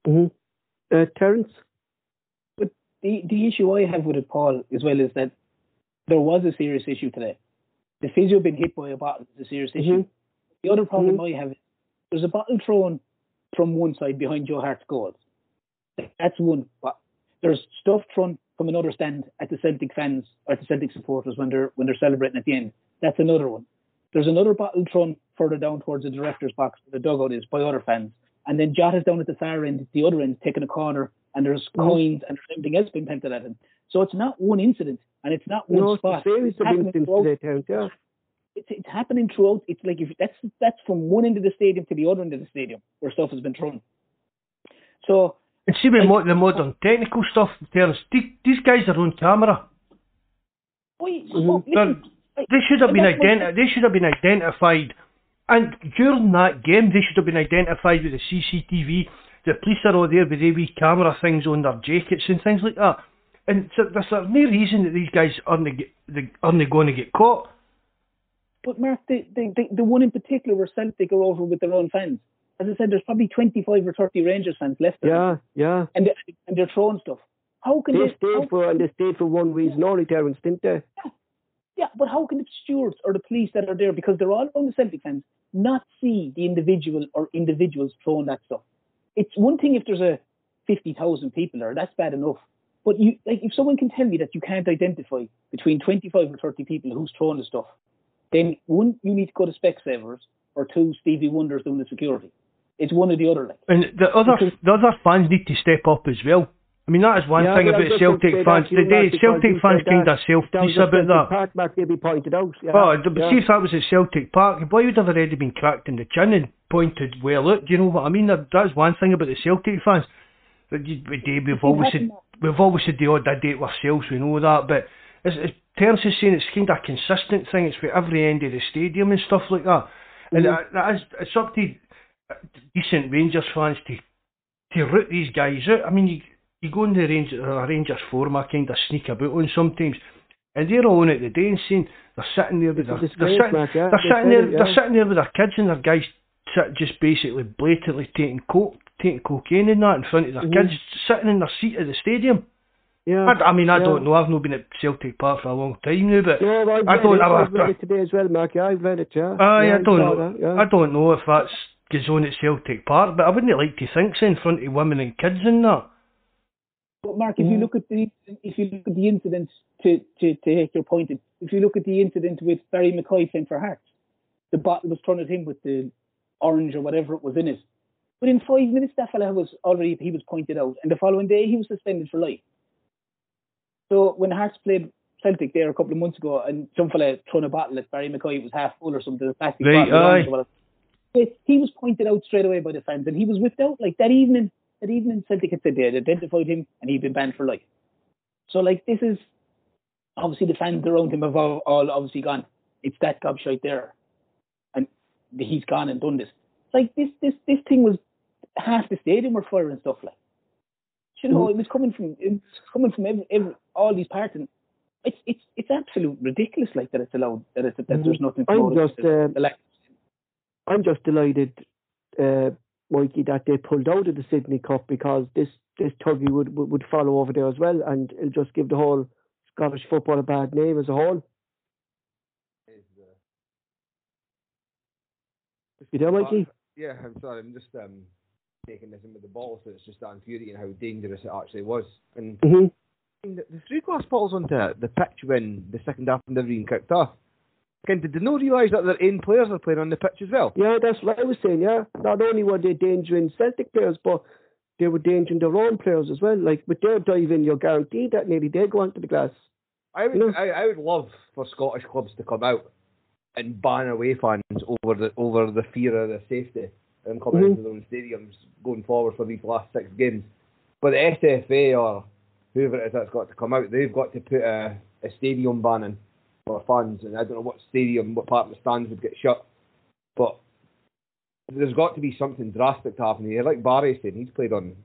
hmm uh, Terence. But the the issue I have with it, Paul, as well, is that there was a serious issue today. The physio being hit by a bottle is a serious Mm-hmm. issue. The other problem I have is there's a bottle thrown from one side behind Joe Hart's goal. That's one. But there's stuff thrown from another stand at the Celtic fans or at the Celtic supporters when they're when they're celebrating at the end. That's another one. There's another bottle thrown further down towards the director's box where the dugout is by other fans. And then Jot is down at the far end, the other end, taking a corner, and there's Mhm. coins and there's everything else being pelted at him. So it's not one incident and it's not one No, it's a spot. series It's happening throughout- Yeah. it's, it's happening throughout. It's like if that's that's from one end of the stadium to the other end of the stadium where stuff has been thrown. So And see with Like- mo- the modern technical stuff, Terence, the- these guys are on camera. why? Mhm. oh, listen, They should have been that's identi- They should have been identified, and during that game, they should have been identified with the CCTV. The police are all there with their wee camera things on their jackets and things like that. And so there's no reason that these guys aren't they aren't going to get caught. But Mark, the, the the the one in particular where Celtic are over with their own fans. As I said, there's probably 25 or 30 Rangers fans left there, Yeah, yeah. and they, and they're throwing stuff. How can They they? how- stayed for and they stayed for one reason only, Terence, didn't they? Yeah, yeah, but how can the stewards or the police that are there, because they're all on the Celtic fans, not see the individual or individuals throwing that stuff? It's one thing if there's a 50,000 people there, that's bad enough. But you, like, if someone can tell me that you can't identify between 25 or 30 people who's throwing the stuff, then one, you need to go to Specsavers, or two, Stevie Wonder's doing the security. It's one or the other, like. And the other Because- the other fans need to step up as well. I mean, that is one Yeah, thing about was just going Celtic fans. that to The day Celtic you fans said kind of self That was about that. Park Mark maybe pointed out. Yeah, Oh, but yeah. see if that was at Celtic Park, the boy would have already been cracked in the chin and pointed well out. Do you know what I mean? That's one thing about the Celtic fans. That we- Dave, We've always that's said we've always said the odd day it ourselves. We know that, but as, as Terence is saying, it's kind of a consistent thing. It's for every end of the stadium and stuff like that. And Mhm. that, that is, it's up to decent Rangers fans to to root these guys out. I mean, you go in the Rangers, uh, Rangers forum, I kind of sneak about on sometimes, and they're all on it the day they're sitting there with It's their, they're sitting, Mark, they're sitting there, it, they're sitting there with their kids and their guys just basically blatantly taking coke, taking cocaine and that in front of their Mhm. kids sitting in their seat at the stadium. Yeah. I, I mean, I yeah. don't know. I've not been at Celtic Park for a long time now, but No, I've I don't it. I've read it today as well, Mark. Yeah, I've read it. Yeah. Aye, yeah, I don't know. that, yeah. I don't know if that's goes on at Celtic Park, but I wouldn't like to think so in front of women and kids and that. But Mark, if you Mhm. look at the if you look at the incident to to to take your point, if you look at the incident with Barrie McKay playing for Hearts, the bottle was thrown at him with the orange or whatever it was in it. But in five minutes, that fella was already he was pointed out, and the following day he was suspended for life. So when Hearts played Celtic there a couple of months ago, and some fella thrown a bottle at Barrie McKay, it was half full or something, a plastic bottle, orange or whatever. He- He was pointed out straight away by the fans, and he was whipped out like that evening. That even in Celtic had said they had identified him, and he'd been banned for life. So like this is obviously the fans around him have all, all obviously gone. It's that gobshite there, and he's gone and done this. Like this, this, this thing was half the stadium were firing stuff like. You know, it was coming from it was coming from every, every all these parts, and it's it's it's absolute ridiculous like that it's allowed that it's that there's nothing. I'm just, uh, I'm just delighted, uh, Mikey, that they pulled out of the Sydney Cup because this this tuggy would, would would follow over there as well, and it'll just give the whole Scottish football a bad name as a whole. You there, Mikey? Yeah, I'm sorry. I'm just um, taking this in with the ball, so it's just that infuriating how dangerous it actually was. And hmm the, the three glass bottles onto the pitch when the second half never even kicked off. Ken, did they not realise that their own players are playing on the pitch as well? Yeah, that's what I was saying. Yeah, not only were they endangering Celtic players, but they were endangering their own players as well. Like with their diving, you're guaranteed that nearly they go onto the glass. I would, No. I, I would love for Scottish clubs to come out and ban away fans over the over the fear of their safety and coming Mhm. into their own stadiums going forward for these last six games. But the SFA or whoever it is that's got to come out, they've got to put a, a stadium ban in for fans, and I don't know what stadium, what part of the stands would get shut, but there's got to be something drastic to happen here. Like Barry said, he's played on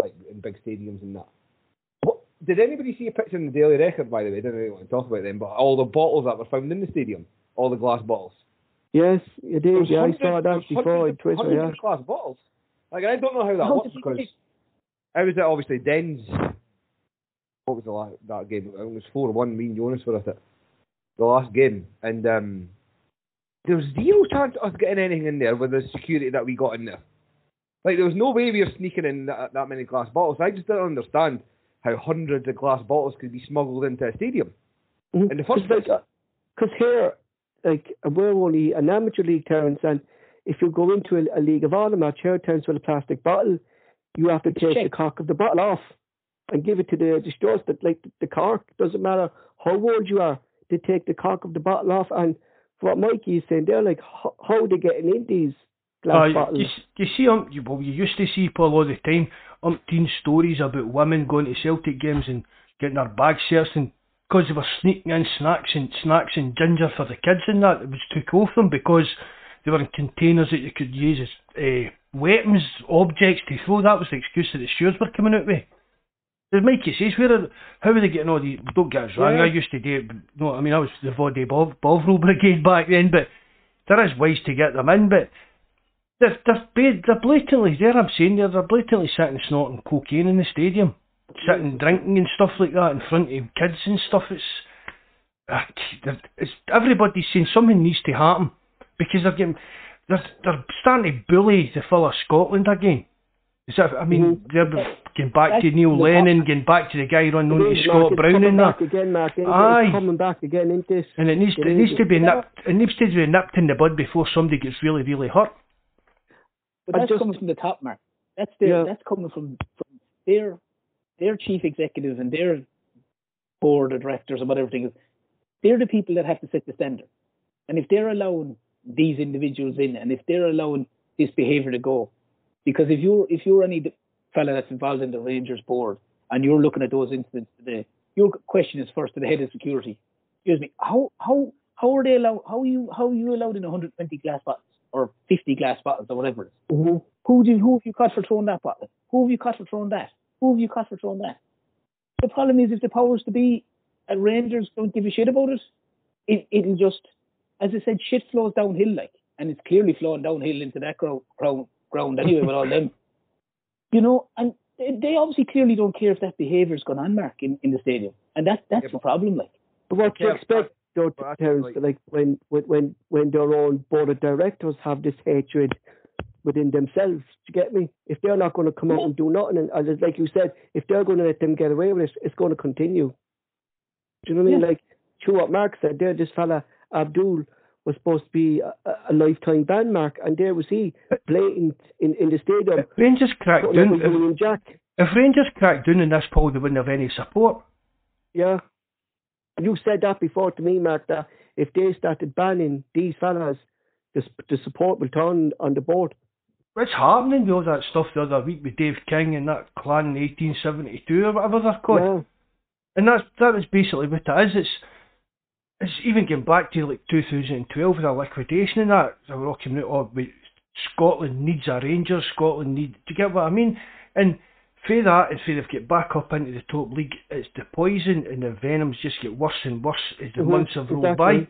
like in big stadiums and that. What, did anybody see a picture in the Daily Record, by the way? I don't really want to talk about them, but all the bottles that were found in the stadium, all the glass bottles. Yes, There did. Yeah, I saw that before on Twitter. Yeah. glass bottles. Like I don't know how that How works because I was at obviously Dens. What was the last that game? It was four one. Me and Jonas were at it. The last game, and um, there was zero chance of us getting anything in there with the security that we got in there. Like there was no way we were sneaking in that, that many glass bottles. I just didn't understand how hundreds of glass bottles could be smuggled into a stadium. Mhm. In the first Because place. like, here, like we're only an amateur league, Terence, and if you go into a, a League of Honor match here, Terence, with a plastic bottle, you have to It's take the cork of the bottle off and give it to the the stores that like the, the cork. Doesn't matter how old you are, they take the cork of the bottle off. And what Mikey is saying, they're like, how, they getting in these glass Uh, bottles? you, you see, um, you, well, you used to see Paul all the time umpteen stories about women going to Celtic games and getting their bags searched and because they were sneaking in snacks and snacks and ginger for the kids and that, it was took off them because they were in containers that you could use as uh, weapons, objects to throw. That was the excuse that the stewards were coming out with. As Mikey says, where are, how are they getting all these? Don't get us wrong, Yeah. I used to do it. No, I mean I was the Vaude Bov- Bovril <laughs> Brigade back then, but there is ways to get them in. But they're they're, they're blatantly there. I'm saying they're, they're blatantly sitting snorting cocaine in the stadium, sitting drinking and stuff like that in front of kids and stuff. It's, ah, it's everybody's saying something needs to happen because they're getting they're they're starting to bully the fellow Scotland again. Is that, I mean, Mhm. they're getting back to Neil the- Lennon, getting back to the guy run known It as Scott Mark, Brown coming and that. back again, Mark. Aye. coming back again into this. And it needs to, It it needs to be Yeah. nipped. It needs to be nipped in the bud before somebody gets really, really hurt. But that's just- coming from the top, Mark. That's their, Yeah. that's coming from, from their their chief executives and their board of directors and whatever thing is. They're the people that have to set the standard. And if they're allowing these individuals in, and if they're allowing this behaviour to go, because if you're if you're any fella that's involved in the Rangers board and you're looking at those incidents today, your question is first to the head of security. Excuse me, how how how are they allowed? How are you how are you allowed in 120 glass bottles or 50 glass bottles or whatever it is? hmm Who do who have you caught for throwing that bottle? Who have you caught for throwing that? Who have you caught for throwing that? The problem is if the powers to be at Rangers don't give a shit about it, it it'll just, as I said, shit flows downhill like, and it's clearly flowing downhill into that ground ground, ground anyway with all them. You know, and they, they obviously clearly don't care if that behaviour's gone on, Mark, in, in the stadium, and that that's Yeah, the problem. Like, But what do you expect, though, but that's Terence, like- like when, when when when their own board of directors have this hatred within themselves? Do you get me? If they're not going to come out and do nothing, and as like you said, if they're going to let them get away with it, it's going to continue. Do you know what I mean? Yeah. Like, to what Mark said there, this fella Abdul was supposed to be a, a lifetime ban, Mark, and there was he blatant in, in the stadium. If Rangers cracked down. If, Jack. if Rangers cracked down on this, poll, they wouldn't have any support. Yeah. You said that before to me, Mark, that if they started banning these fellas, the, the support will turn on the board. What's happening with all that stuff the other week with Dave King and that clan in 1872 or whatever they're called? Yeah. And that's that is basically what it is. It's even getting back to like 2012 with the liquidation and that. They were all coming out, oh, wait, Scotland needs a Rangers, Scotland need. Do you get what I mean? And for that, and for they've get back up into the top league, it's the poison and the venoms just get worse and worse as the Mhm, months have rolled exactly. by.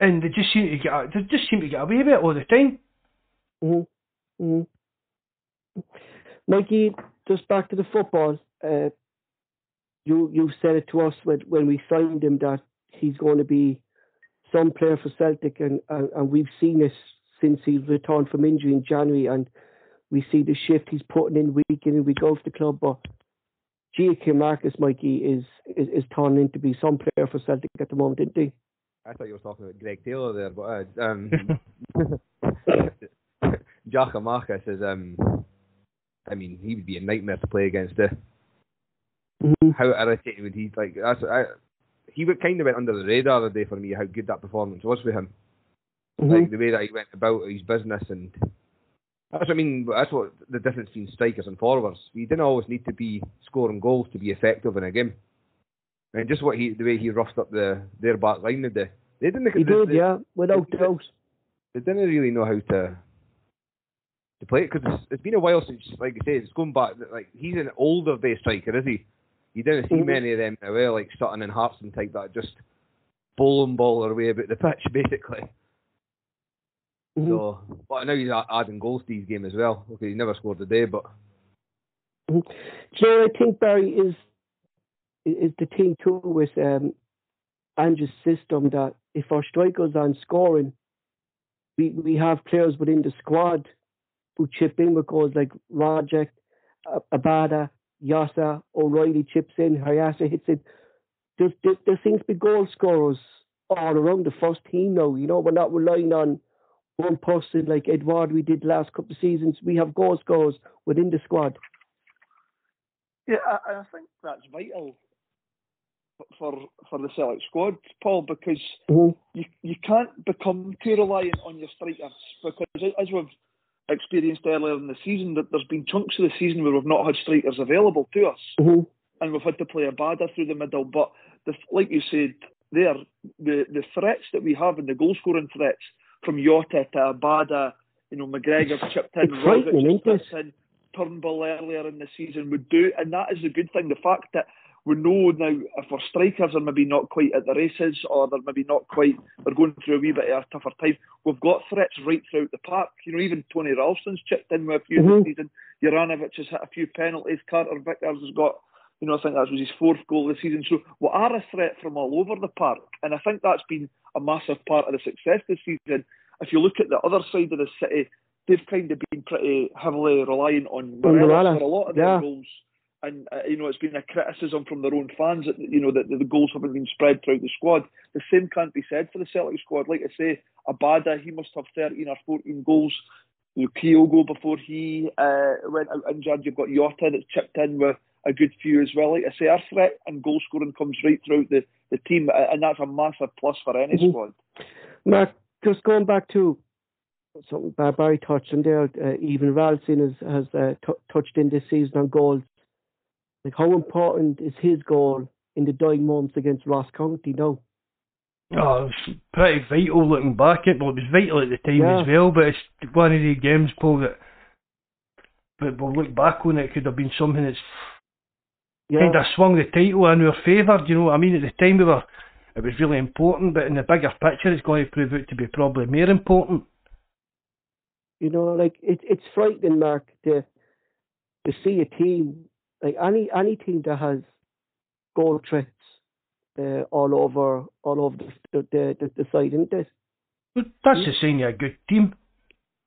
And they just seem to get they just seem to get away with it all the time. Mm-hmm. Mm-hmm. Mikey, just back to the football. Uh, you you said it to us when, when we signed him that he's going to be some player for Celtic, and, and, and we've seen this since he returned from injury in January, and we see the shift he's putting in week in and week out for the club. But Giakoumakis, Mikey, is, is is turning into be some player for Celtic at the moment, isn't he? I thought you were talking about Greg Taylor there, but uh, um, <laughs> Giakoumakis is um, I mean, he would be a nightmare to play against. Uh, Mm-hmm. how irritating would he like? That's I, he kind of went under the radar the other day for me. How good that performance was for him, Mm-hmm. like the way that he went about his business, and that's what I mean. That's what the difference between strikers and forwards. You didn't always need to be scoring goals to be effective in a game. And just what he, the way he roughed up the their back line today. They didn't. He they, did, they- yeah, without they- doubt. they didn't really know how to to play it because it's, it's been a while since, like I say, it's going back. Like he's an older day striker, is he? You don't see Mhm. many of them now, eh, like Sutton and Hartson type that just bowling ball their way about the <laughs> pitch, basically. Mhm. So, but now he's adding goals to his game as well. Okay, he never scored a day, but Mm-hmm. know, I think Barry is is the thing too with um, Ange's system that if our strikers aren't scoring, we we have players within the squad who chip in with goals like Rogic, Abada, Yasa, O'Riley chips in, Hayasa hits it. There, there, there seems to be goal scorers all around the first team now. You know, we're not relying on one person like Edouard we did last couple of seasons. We have goal scorers within the squad. Yeah, I, I think that's vital for for the Celtic squad, Paul, because mm-hmm. you you can't become too reliant on your strikers because as we've experienced earlier in the season, that there's been chunks of the season where we've not had strikers available to us, mm-hmm. and we've had to play Abada through the middle. But the, like you said there, the the threats that we have and the goal scoring threats from Jota to Abada, you know, McGregor chipped in, Rogic chipped in, Turnbull earlier in the season would do, and that is a good thing. The fact that we know now if our strikers are maybe not quite at the races or they're maybe not quite they're going through a wee bit of a tougher time. We've got threats right throughout the park. You know, even Tony Ralston's chipped in with a few mm-hmm. this season. Juranovic has hit a few penalties. Carter Vickers has got, you know, I think that was his fourth goal this season. So we are a threat from all over the park, and I think that's been a massive part of the success this season. If you look at the other side of the city, they've kind of been pretty heavily reliant on Morelos for a lot of yeah. their goals and uh, you know it's been a criticism from their own fans that you know that the goals haven't been spread throughout the squad. The same can't be said for the Celtic squad. Like I say, Abada he must have 13 or 14 goals. You know, Kyogo before he uh, went out injured. You've got Jota that's chipped in with a good few as well. Like I say, our threat and goal scoring comes right throughout the, the team, and that's a massive plus for any mm-hmm. squad. Mark, just going back to something Barry touched on there, uh, even Ralston has, has uh, t- touched in this season on goals. Like, how important is his goal in the dying months against Ross County now? Oh, it was pretty vital looking back at well, it was vital at the time yeah. as well, but it's one of the games, Paul, that but we'll look back on it, could have been something that's yeah. kind of swung the title in our favour, you know what I mean? At the time we were, it was really important, but in the bigger picture it's going to prove out to be probably more important. You know, like, it, it's frightening, Mark, to, to see a team like any any team that has goal threats uh, all over all over the the, the, the side, isn't it? But that's the sign of a good team.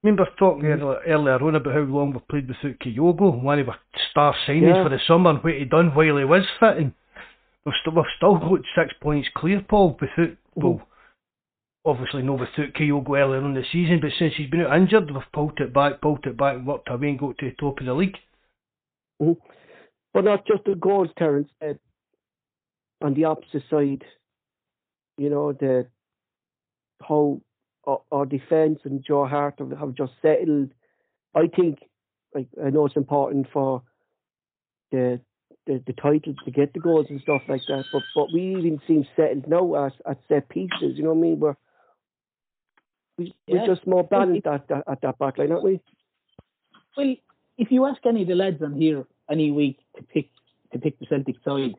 Remember talking mm-hmm. earlier on about how long we've played without Kyogo, one of our star signings yeah. for the summer, and what he done while he was fitting. We've still, we've still got six points clear, Paul, without, mm-hmm. obviously no without Kyogo earlier in the season, but since he's been out injured, we've pulled it back, pulled it back, and worked our way and got to the top of the league. Mm-hmm. But not just the goals, Terence. Uh, on the opposite side, you know, the how our, our defence and Joe Hart have, have just settled. I think, like, I know it's important for the the, the titles to get the goals and stuff like that, but but we even seem settled now at, at set pieces. You know what I mean? We're we, yeah. we're just more balanced at, at, at that back line, aren't we? Well, if you ask any of the lads on here any week to pick to pick the Celtic side,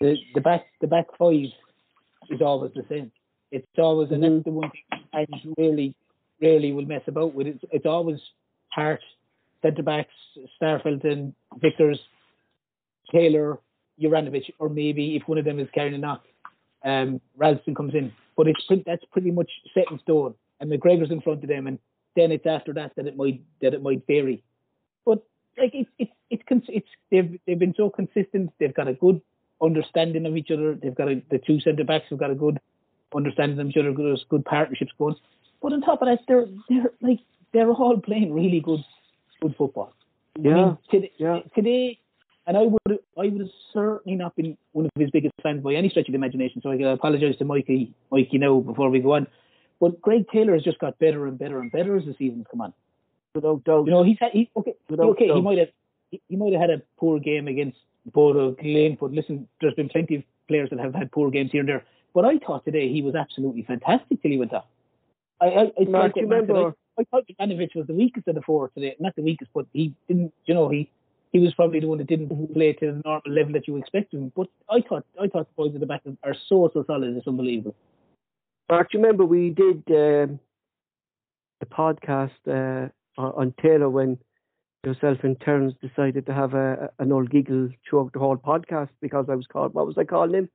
the the back the back five is always the same. It's always mm-hmm. and that's the one I really really will mess about with. It's it's always Hart, centre backs, Starfelt Vickers, Taylor, Juranovic, or maybe if one of them is carrying a knock, um, Ralston comes in. But it's that's pretty much set in stone. And McGregor's in front of them, and then it's after that that it might that it might vary. But like it's it's it's it's they've they've been so consistent. They've got a good understanding of each other. They've got a, the two centre backs have got a good understanding of each other. There's good partnerships going. But on top of that, they're they're like they're all playing really good good football. Yeah. I mean, today, yeah. today, and I would I would have certainly not been one of his biggest fans by any stretch of the imagination. So I apologise to Mikey Mikey now before we go on. But Greg Taylor has just got better and better and better as the season's come on without doubt. You know, he's had, he, okay, without okay, doubt. he might have he, he might have had a poor game against Bodo Glimt, but listen, there's been plenty of players that have had poor games here and there. But I thought today he was absolutely fantastic till he went off. I, I, I, Mark, I, remember, I, I thought Juranovic was the weakest of the four today. Not the weakest, but he didn't. You know, he he was probably the one that didn't mm-hmm. play to the normal level that you expect him. But I thought I thought the boys at the back are so so solid. It's unbelievable. Mark, do you remember we did um, the podcast uh, Uh, on Taylor when yourself and Terence decided to have a, an old giggle throughout the whole podcast because I was called, what was I calling him?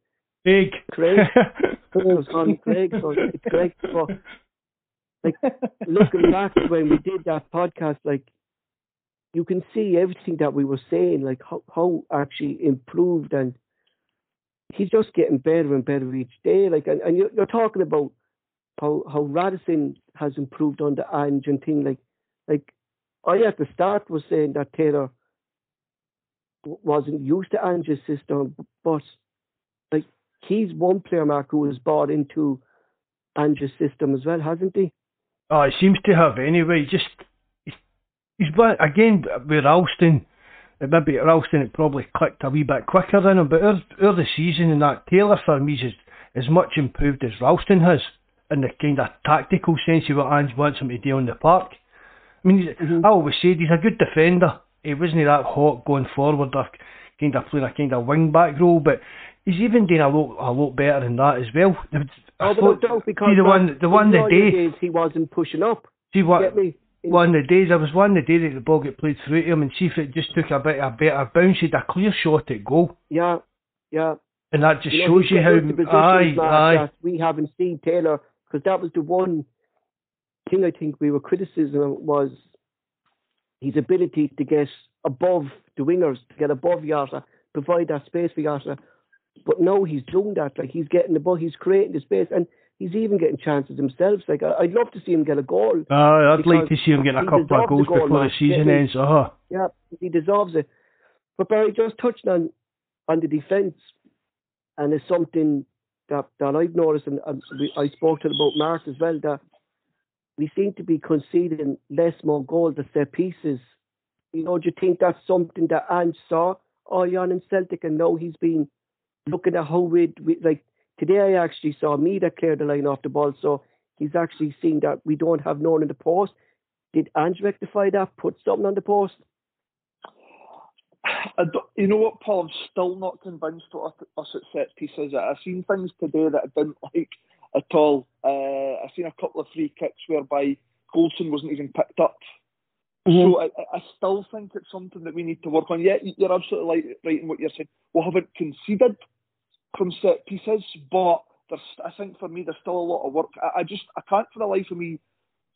Craig. Craig. <laughs> I was calling Craig, so it's Craig. So, like, <laughs> looking back when we did that podcast, like, you can see everything that we were saying, like how, how actually improved and he's just getting better and better each day. Like, and, and you're, you're talking about how how Ralston has improved under Ange and thing like like I at the start was saying that Taylor wasn't used to Ange's system, but like he's one player, Mark, who has bought into Ange's system as well, hasn't he? Oh, it seems to have anyway. Just he's, again with Ralston. Maybe Ralston it probably clicked a wee bit quicker than him, but early, the season and that Taylor for me is as much improved as Ralston has in the kind of tactical sense of what Ange wants him to do on the park. I mean, mm-hmm. I always said he's a good defender. He wasn't that hot going forward or kind of playing a kind of wing back role, but he's even doing a lot a lot better than that as well. Oh, but no because see the one the one the day he wasn't pushing up. See what one of the days I was one of the days that the ball get played through to him and see if it just took a bit a better bounce, he'd a clear shot at goal. Yeah, yeah. And that just you know, shows you how aye aye we haven't seen Taylor because that was the one thing I think we were criticism was his ability to get above the wingers, to get above Jota, provide that space for Jota. But now he's doing that. Like he's getting the ball, he's creating the space, and he's even getting chances himself. Like I'd love to see him get a goal. Uh, I'd like to see him get a couple of goals goal, before the season yeah, ends. Uh-huh. Yeah, he deserves it. But Barry just touched on on the defence, and it's something that, that I've noticed, and, and we, I spoke to about Mark as well, that we seem to be conceding less more goals to set pieces. You know, do you think that's something that Ange saw oh, early on in Celtic, and now he's been looking at how we like today. I actually saw me that cleared the line off the ball, so he's actually seen that we don't have no one in the post. Did Ange rectify that? Put something on the post? you know what, Paul? I'm still not convinced what us at set pieces. I've seen things today that I didn't like at all. Uh, I've seen a couple of free kicks whereby Goldson wasn't even picked up. Mm-hmm. So I, I, still think it's something that we need to work on. Yeah, you're absolutely right, right in what you're saying. We haven't conceded from set pieces, but there's, I think for me there's still a lot of work. I, I just I can't for the life of me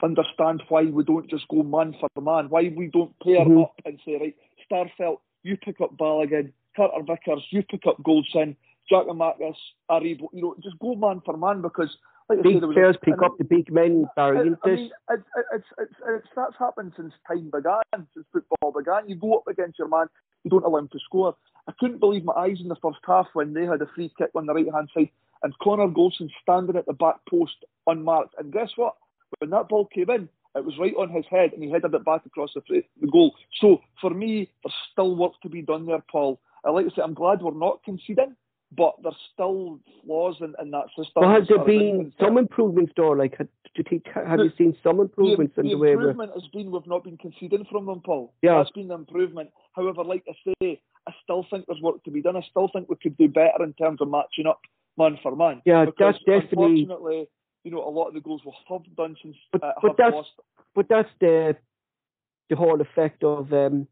understand why we don't just go man for man. Why we don't pair mm-hmm. up and say right, Starfelt, you pick up Balogun, Carter Vickers, you pick up Goldson, Giakoumakis are able, you know, just go man for man because. Like big said, players pick up the big men, Barry. It, I mean, it, it, it's, it's, it's, that's happened since time began, since football began. You go up against your man, you don't allow him to score. I couldn't believe my eyes in the first half when they had a free kick on the right hand side and Connor Goldson standing at the back post unmarked. And guess what? When that ball came in, it was right on his head, and he headed it back across the, the goal. So for me, there's still work to be done there, Paul. I like to say I'm glad we're not conceding, but there's still flaws in, in that system. Well, has there been some improvements, though? Like, you think, have the, you seen some improvements the, in the, the way? The improvement has been we've not been conceding from them, Paul. Yeah, that's been the improvement. However, like I say, I still think there's work to be done. I still think we could do better in terms of matching up man for man. Yeah, that's definitely. Unfortunately, you know, a lot of the goals we have done since but, uh, but that's, lost. But that's the the whole effect of um,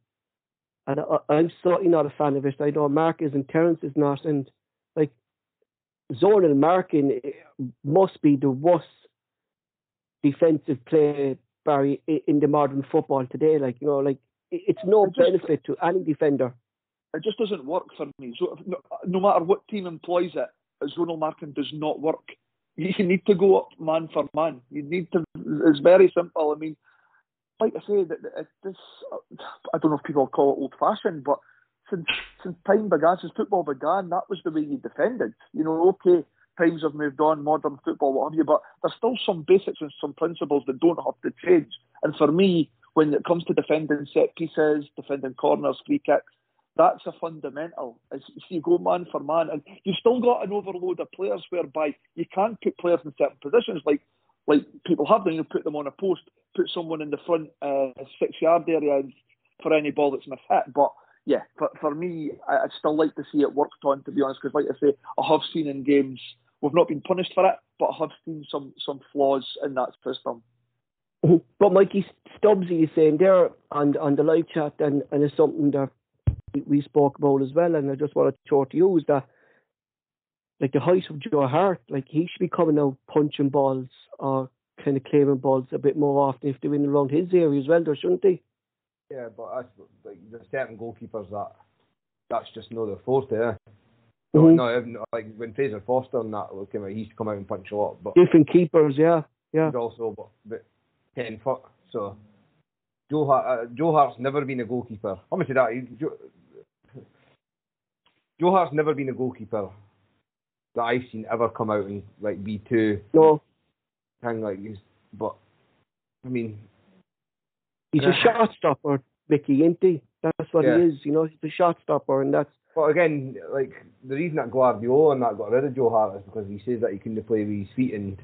and I, am certainly not a fan of it. I know Mark is and Terence is not, and like zonal marking eh, must be the worst defensive play Barry in the modern football today. Like you know, like it's no just, benefit to any defender. It just doesn't work for me. So no, no matter what team employs it, zonal marking does not work you need to go up man for man. You need to. It's very simple. I mean, like I say, that this. I don't know if people call it old fashioned, but since since time began, since football began, that was the way you defended. You know, okay, times have moved on, modern football, what have you, but there's still some basics and some principles that don't have to change. And for me, when it comes to defending set pieces, defending corners, free kicks, that's a fundamental. It's, you go man for man, and you've still got an overload of players whereby you can't put players in certain positions, like like people have done. You put them on a post, put someone in the front uh, six yard area for any ball that's mishit. But yeah, for, for me, I, would still like to see it worked on. To be honest, because like I say, I have seen in games we've not been punished for it, but I have seen some some flaws in that system. Oh, but Mikey Stubbsy is saying there on on the live chat, and, and it's something that we spoke about as well, and I just want to throw to you is that like the height of Joe Hart, like he should be coming out punching balls or kind of claiming balls a bit more often if they're in around his area as well, though, shouldn't they? Yeah, but that's, like there's certain goalkeepers that that's just not their forte. Eh? Mhm. No, no, like when Fraser Forster and that came out, he used to come out and punch a lot, but Different keepers, yeah, yeah. he's also but, but ten foot. So Joe Hart, uh, Joe Hart's never been a goalkeeper. I'm gonna say that he, Joe, Joe Hart's never been a goalkeeper that I've seen ever come out and like be too No, thing like he's. But I mean, he's a Yeah. shot stopper, Mickey, ain't he? That's what Yeah. he is, you know. He's a shot stopper, and that's but again, like the reason that Guardiola and that got rid of Joe Hart is because he says that he couldn't play with his feet and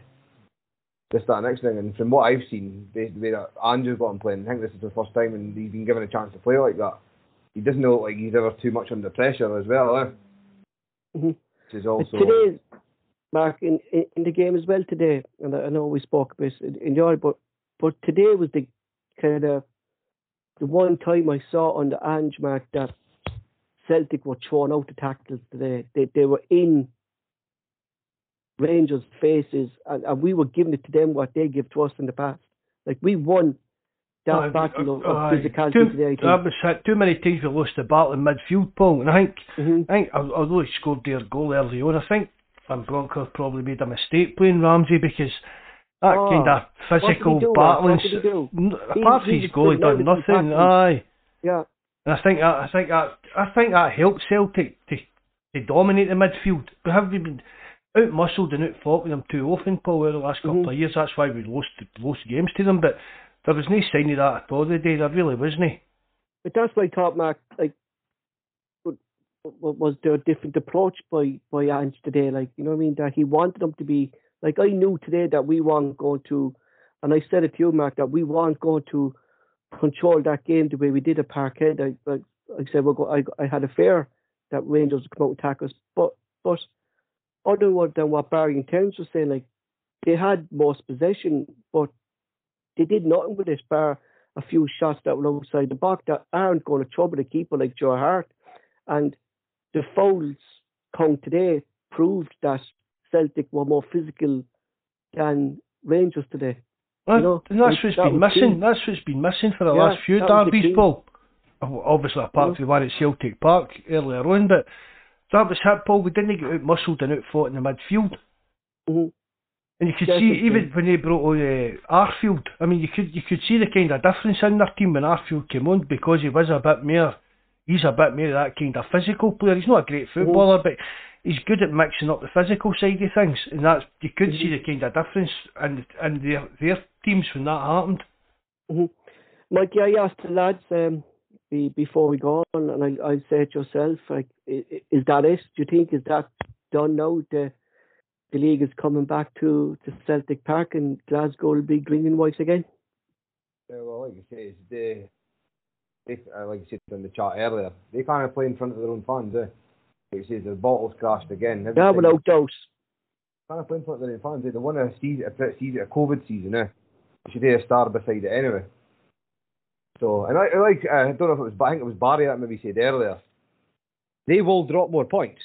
this, that, and next thing. And from what I've seen, the, the way that Ange got him playing, I think this is the first time and he's been given a chance to play like that. He doesn't look like he's ever too much under pressure as well, eh? Mhm. Which is also today, Mark, in, in the game as well today, and I know we spoke about bit in the but but today was the kind of the one time I saw on the Ange Mark that Celtic were throwing out the tackles today. They they were in Rangers' faces, and, and we were giving it to them what they give to us in the past. Like we won that battle of, of physicality too, today. I think. That was it. Too many times we lost the battle in midfield, Paul. And I think, Mhm. I think although he scored their goal early on, I think Van Bronckhorst probably made a mistake playing Ramsey because that Oh, kind of what did he physical do, battling. He apart from his was goal, he done nothing. Aye. Yeah. And I think that I think that I think that helped Celtic to to dominate the midfield. We have been out muscled and out fought with them too often, Paul, over the last couple Mhm. of years. That's why we lost lost games to them. But there was no sign of that at all today. There really wasn't. But that's why thought, Mark, like, was there a different approach by by Ange today? Like, you know what I mean? That he wanted them to be like I knew today that we weren't going to, and I said it to you, Mark, that we weren't going to control that game the way we did at Parkhead. I like I said, we're go, I I had a fear that Rangers would come out and attack us, but but other than what Barry and Terence was saying, like they had most possession, but they did nothing with this bar a few shots that were outside the box that aren't going to trouble the keeper like Joe Hart. And the fouls count today proved that Celtic were more physical than Rangers today. That- know, and that's like, what's that been missing. key. That's what's been missing for the Yeah, last few that was the derbies. Paul. Obviously, apart Yeah. from the one at Celtic Park earlier on, but that was it, Paul. We didn't get out muscled and out fought in the midfield. Mhm. And you could see even when they brought on uh, Arfield. I mean, you could you could see the kind of difference in their team when Arfield came on because he was a bit more. He's a bit more of that kind of physical player. He's not a great footballer, but he's good at mixing up the physical side of things, and that's you could see the kind of difference in in their their teams when that happened. Mikey, I asked the lads um, be, before we go on, and I, I say it yourself, like, i- i- is that it? Do you think is that done now? The the league is coming back to, to Celtic Park, and Glasgow will be green and white again. Yeah, well, like you say, it's the, they, uh, like you said on the chat earlier, they can't play in front of their own fans, eh? You say, the bottles crashed again. Yeah, Everything- without doubt. can't play in front of their own fans. eh? They won a season, a season, a COVID season, eh? They should have a star beside it anyway. So, and I, I like, uh, I don't know if it was, I think it was Barry that maybe said earlier. They will drop more points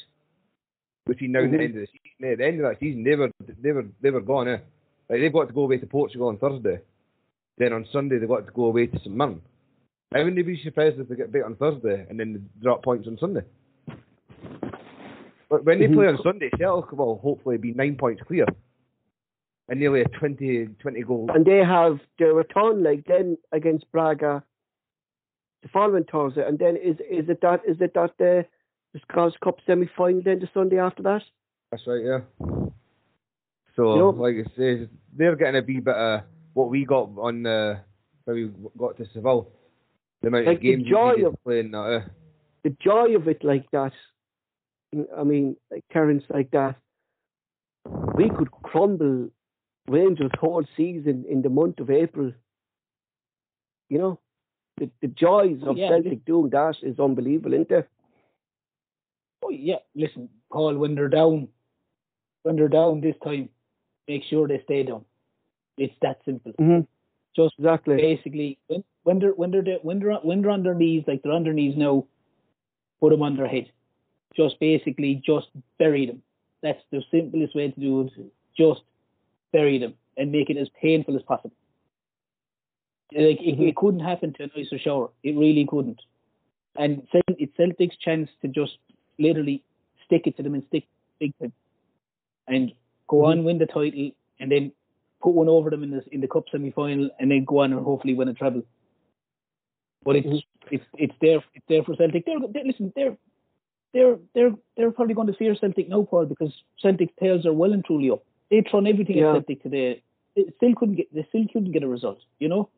between now and the end of the season. eh? At the end of that season, they were, they were, they were gone, eh? Like they've got to go away to Portugal on Thursday. Then on Sunday they've got to go away to St Mirren. I wouldn't be surprised if they get beat on Thursday and then they drop points on Sunday. But when they play on Sunday, Celtic will hopefully be nine points clear. And nearly a 20, 20 goal. And they have their return leg then against Braga the following Thursday, and then is is it that is it that the the Scottish Cup semi final then the Sunday after that? That's right, yeah. So, You know- like I say, they're getting a wee bit of what we got on uh, when we got to Seville. The amount Like of the games we joy of- playing that. Uh, the joy of it like that. I mean, like Terence like that. We could crumble Rangers whole season in the month of April. You know, the the joys of Yeah, Celtic doing that is unbelievable, isn't it? Oh yeah, listen, Paul, when they're down, when they're down this time, make sure they stay down. It's that simple. Mm-hmm. Just exactly. basically when, when they're when they're when they're when they're on their knees, like they're on their knees now, put them on their head. Just basically just bury them. That's the simplest way to do it. Just bury them and make it as painful as possible. Like it, it couldn't happen to a nicer shower. It really couldn't. And it's Celtic's chance to just literally stick it to them and stick big time, and go mm-hmm. on win the title, and then put one over them in the in the cup semi final, and then go on and hopefully win a treble. But it's mm-hmm. it's it's there it's there for Celtic. They're, they're listen they're they're they're they're probably going to fear Celtic now, Paul, because Celtic's tails are well and truly up. They thrown everything yeah. at Celtic today. They still couldn't get they still couldn't get a result. You know,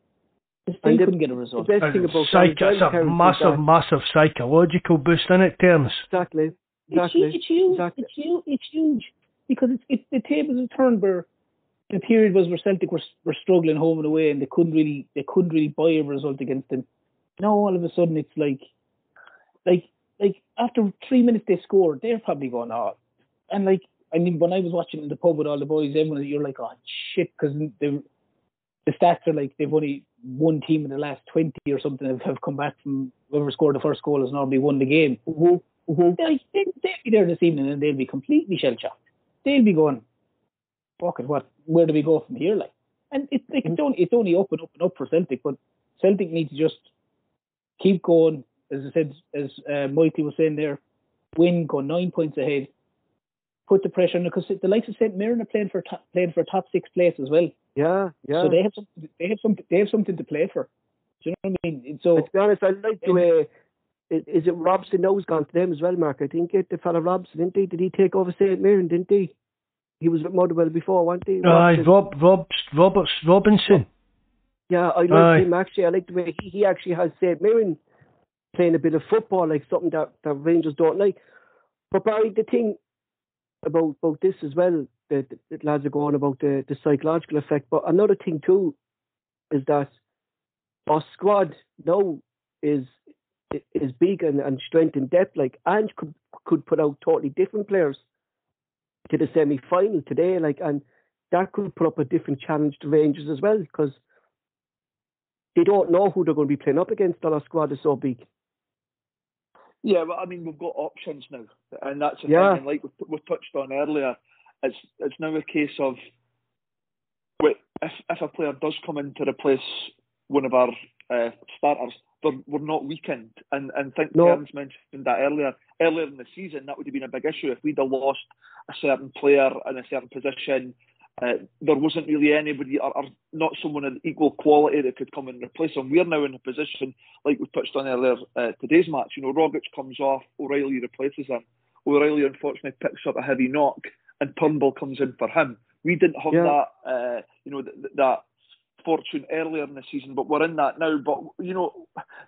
they still couldn't get a result. The best thing about Psych- it's a massive, massive psychological boost in it terms. Exactly. Exactly. It's, it's huge. Exactly. It's huge. It's huge because it's, it's the tables have turned where the period was where Celtic were were struggling home and away and they couldn't really they couldn't really buy a result against them. Now all of a sudden it's like like like after three minutes they scored, they're probably going, oh, and like I mean when I was watching in the pub with all the boys, everyone you're like, oh shit, because the the stats are like they've only one team in the last twenty or something have, have come back from whoever scored the first goal has normally won the game. Mm-hmm. Mm-hmm. They, they, they'll be there this evening and they'll be completely shell shocked. They'll be going, fuck it, what? Where do we go from here? Like, and it, like, it's only it's only up and up and up for Celtic, but Celtic need to just keep going. As I said, as uh, Mikey was saying there, win, go nine points ahead, put the pressure on because the likes of St Mirren are playing for top, playing for top six place as well. Yeah, yeah. So they have something. They have something. They have something to play for. Do you know what I mean? So to be honest, I like the way. Is it Robson now has gone to them as well, Mark? I think it the fella Robson, didn't he? Did he take over St Mirren, didn't he? He was with Motherwell before, wasn't he? Aye, Rob, Rob, Roberts, Robinson. Yeah, I like him actually. I like the way he, he actually has St Mirren playing a bit of football, like something that, that Rangers don't like. But Barry, the thing about about this as well, the, the lads are going about the, the psychological effect. But another thing too is that our squad now is is big and, and strength and depth. Like Ange could could put out totally different players to the semi final today, like and that could put up a different challenge to Rangers as well because they don't know who they're going to be playing up against. Our squad is so big. Yeah, well, I mean, we've got options now, and that's the yeah. thing. And like we, we touched on earlier, it's it's now a case of wait, if if a player does come in to replace one of our uh, starters, we're not weakened. And and think no. Terence mentioned that earlier. Earlier in the season, that would have been a big issue if we'd have lost a certain player in a certain position. Uh, there wasn't really anybody, or, or, not someone of equal quality that could come and replace him. We're now in a position, like we touched on earlier, uh, today's match. You know, Rogic comes off, O'Riley replaces him. O'Riley unfortunately picks up a heavy knock, and Turnbull comes in for him. We didn't have yeah. that, uh, you know, th- that fortune earlier in the season, but we're in that now. But you know,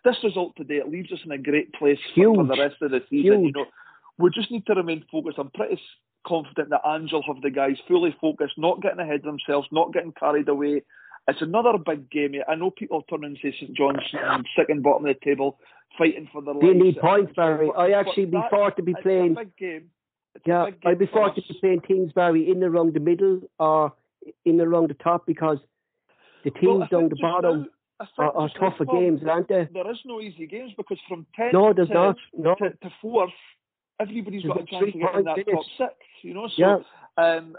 this result today it leaves us in a great place for, for, the rest of the season. Huge. You know, we just need to remain focused. I'm pretty confident that Ange will have the guys fully focused, not getting ahead of themselves, not getting carried away. It's another big game. I know people turn and say St John's second bottom of the table, fighting for their lives. They need points, Barry. I actually be forced to be playing. big game. It's yeah, I'd be forced to be playing teams, Barry, in the wrong the middle or in the wrong the top because the teams well, down the bottom now, are, are tougher games, aren't they? There is no easy games because from 10 no, there's to, not. No. to, to fourth, everybody's got a chance to get in that top six, you know. So, yeah. um,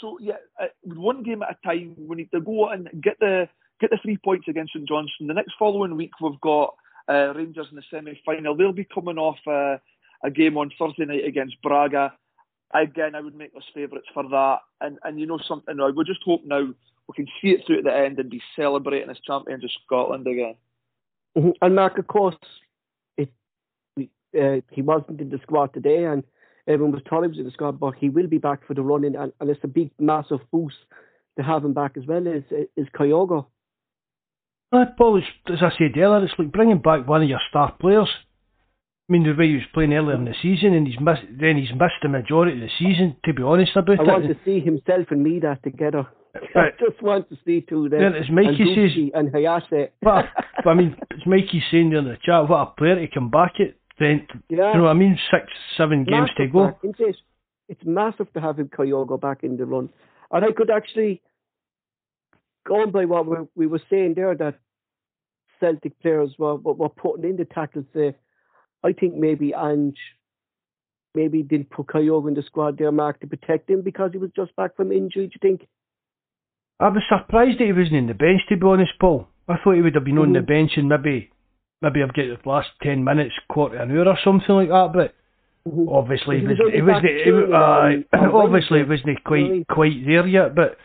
so yeah, uh, one game at a time. We need to go and get the get the three points against St Johnstone. The next following week we've got uh, Rangers in the semi final. They'll be coming off uh, a game on Thursday night against Braga. Again, I would make us favourites for that. And and you know something, I would just hope now we can see it through to the end and be celebrating as champions of Scotland again. Mm-hmm. And Mark, of course, it, uh, he wasn't in the squad today, and everyone was told he was in the squad, but he will be back for the running, and, and it's a big, massive boost to have him back as well. Is is Kyogo? Uh, Paul, as I said earlier, it's like bringing back one of your star players. I mean, the way he was playing earlier in the season, and he's missed, then he's missed the majority of the season. To be honest about I it, I want to see himself and Maeda together. <laughs> I just want to see two them. Yeah, as Mikey and says, and Hayase. but, but I mean, <laughs> as Mikey saying in the chat, what a player to come back it. Then yeah. you know what I mean? Six, seven games massive to go. Back, it? It's massive to have him Kyogo back in the run, and I could actually, going by what we, we were saying there, that Celtic players were, were, were putting in the tackles there, I think maybe Ange maybe didn't put Kyogo in the squad there, Mark, to protect him because he was just back from injury, do you think? I was surprised that he wasn't in the bench, to be honest, Paul. I thought he would have been mm-hmm. on the mm-hmm. bench and maybe maybe I've got the last 10 minutes, quarter an hour or something like that, but mm-hmm. obviously he was, he was, he was, uh, <coughs> obviously it wasn't quite, quite there yet, but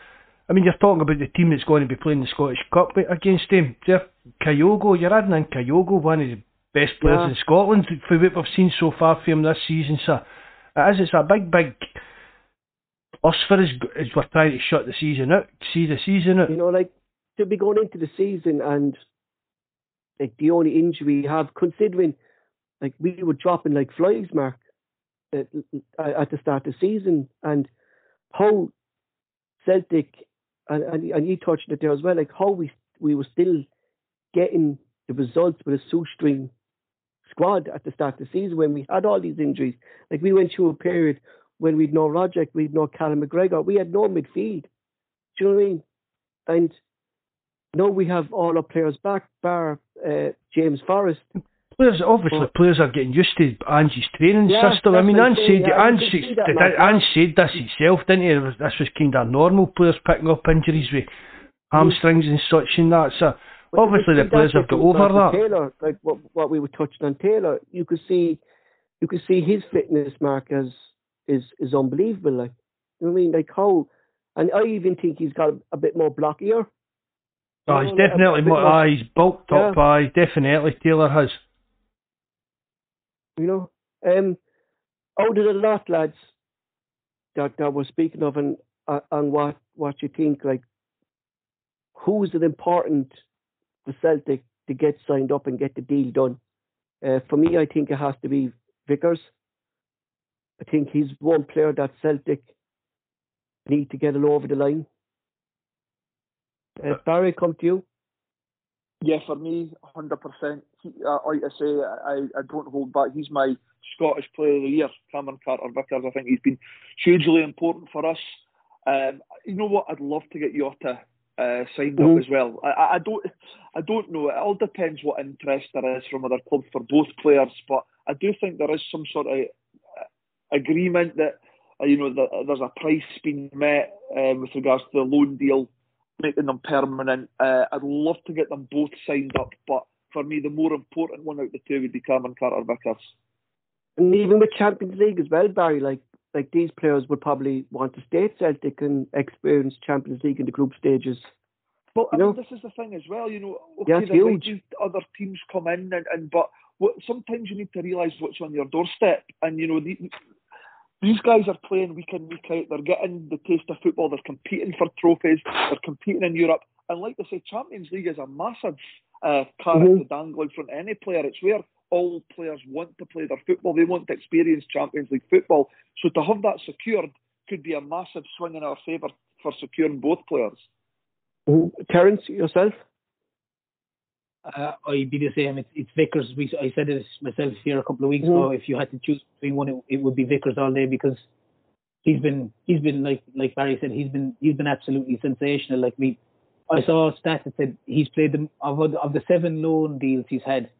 I mean, you're talking about the team that's going to be playing the Scottish Cup against him. Jeff Kyogo, you're adding in Kyogo, one of the best players yeah. in Scotland for what we've seen so far from him this season, so it is, it's a big, big plus for us as we're trying to shut the season out, see the season out. You know, like, to be going into the season and like the only injury we have, considering like we were dropping like flies, Mark, at, at the start of the season, and how Celtic and, and and you touched it there as well, like how we we were still getting the results with a shoestring squad at the start of the season when we had all these injuries. Like we went through a period when we'd no Rogic, we'd no Callum McGregor, we had no midfield. Do you know what I mean? And now we have all our players back, bar uh, James Forrest. Players, obviously, players are getting used to Ange's training yeah, system. I mean, Ange said, yeah, Ange, said, Ange said this himself, didn't he? This was kind of normal, players picking up injuries with hamstrings and such and that. So, but obviously, the players have got over that. Taylor, like what, what we were touching on Taylor, you could see you could see his fitness mark as is is unbelievable. Like, you know I mean? Like how, and I even think he's got a, a bit more block here. Oh, he's definitely more. Ah, he's bulked up. Yeah. Uh, definitely Taylor has. You know, um, out of the lot, lads, that that we're speaking of, and uh, and what what you think, like, who's it important for Celtic to get signed up and get the deal done? Uh, for me, I think it has to be Vickers. I think he's one player that Celtic need to get it over the line. Uh, Barry, come to you. Yeah, for me, hundred percent. Uh, like I say, I, I don't hold back. He's my Scottish Player of the Year, Cameron Carter Vickers. I think he's been hugely important for us. Um, you know what? I'd love to get Jota uh, signed mm-hmm. up as well. I, I don't, I don't know. It all depends what interest there is from other clubs for both players, but I do think there is some sort of agreement that uh, you know the, there's a price being met um, with regards to the loan deal, making them permanent. Uh, I'd love to get them both signed up, but for me, the more important one out of the two would be Cameron Carter Vickers. And even with Champions League as well, Barry, like like these players would probably want to stay at Celtic and experience Champions League in the group stages. But you know, this is the thing as well. You know, okay, huge. other teams come in, and, and but what, sometimes you need to realise what's on your doorstep, and you know the, these guys are playing week in, week out. They're getting the taste of football. They're competing for trophies. They're competing in Europe. And like I say, Champions League is a massive uh, carrot mm-hmm. to dangle in front of any player. It's where all players want to play their football. They want to experience Champions League football. So to have that secured could be a massive swing in our favour for securing both players. Mm-hmm. Terence, yourself? Uh, I'd be the same. It's, it's Vickers. We, I said it myself here a couple of weeks mm-hmm. ago. If you had to choose between one, it, it, would be Vickers all day because he's been he's been like like Barry said he's been he's been absolutely sensational. Like we, I saw a stat that said he's played the of of the seven loan deals he's had,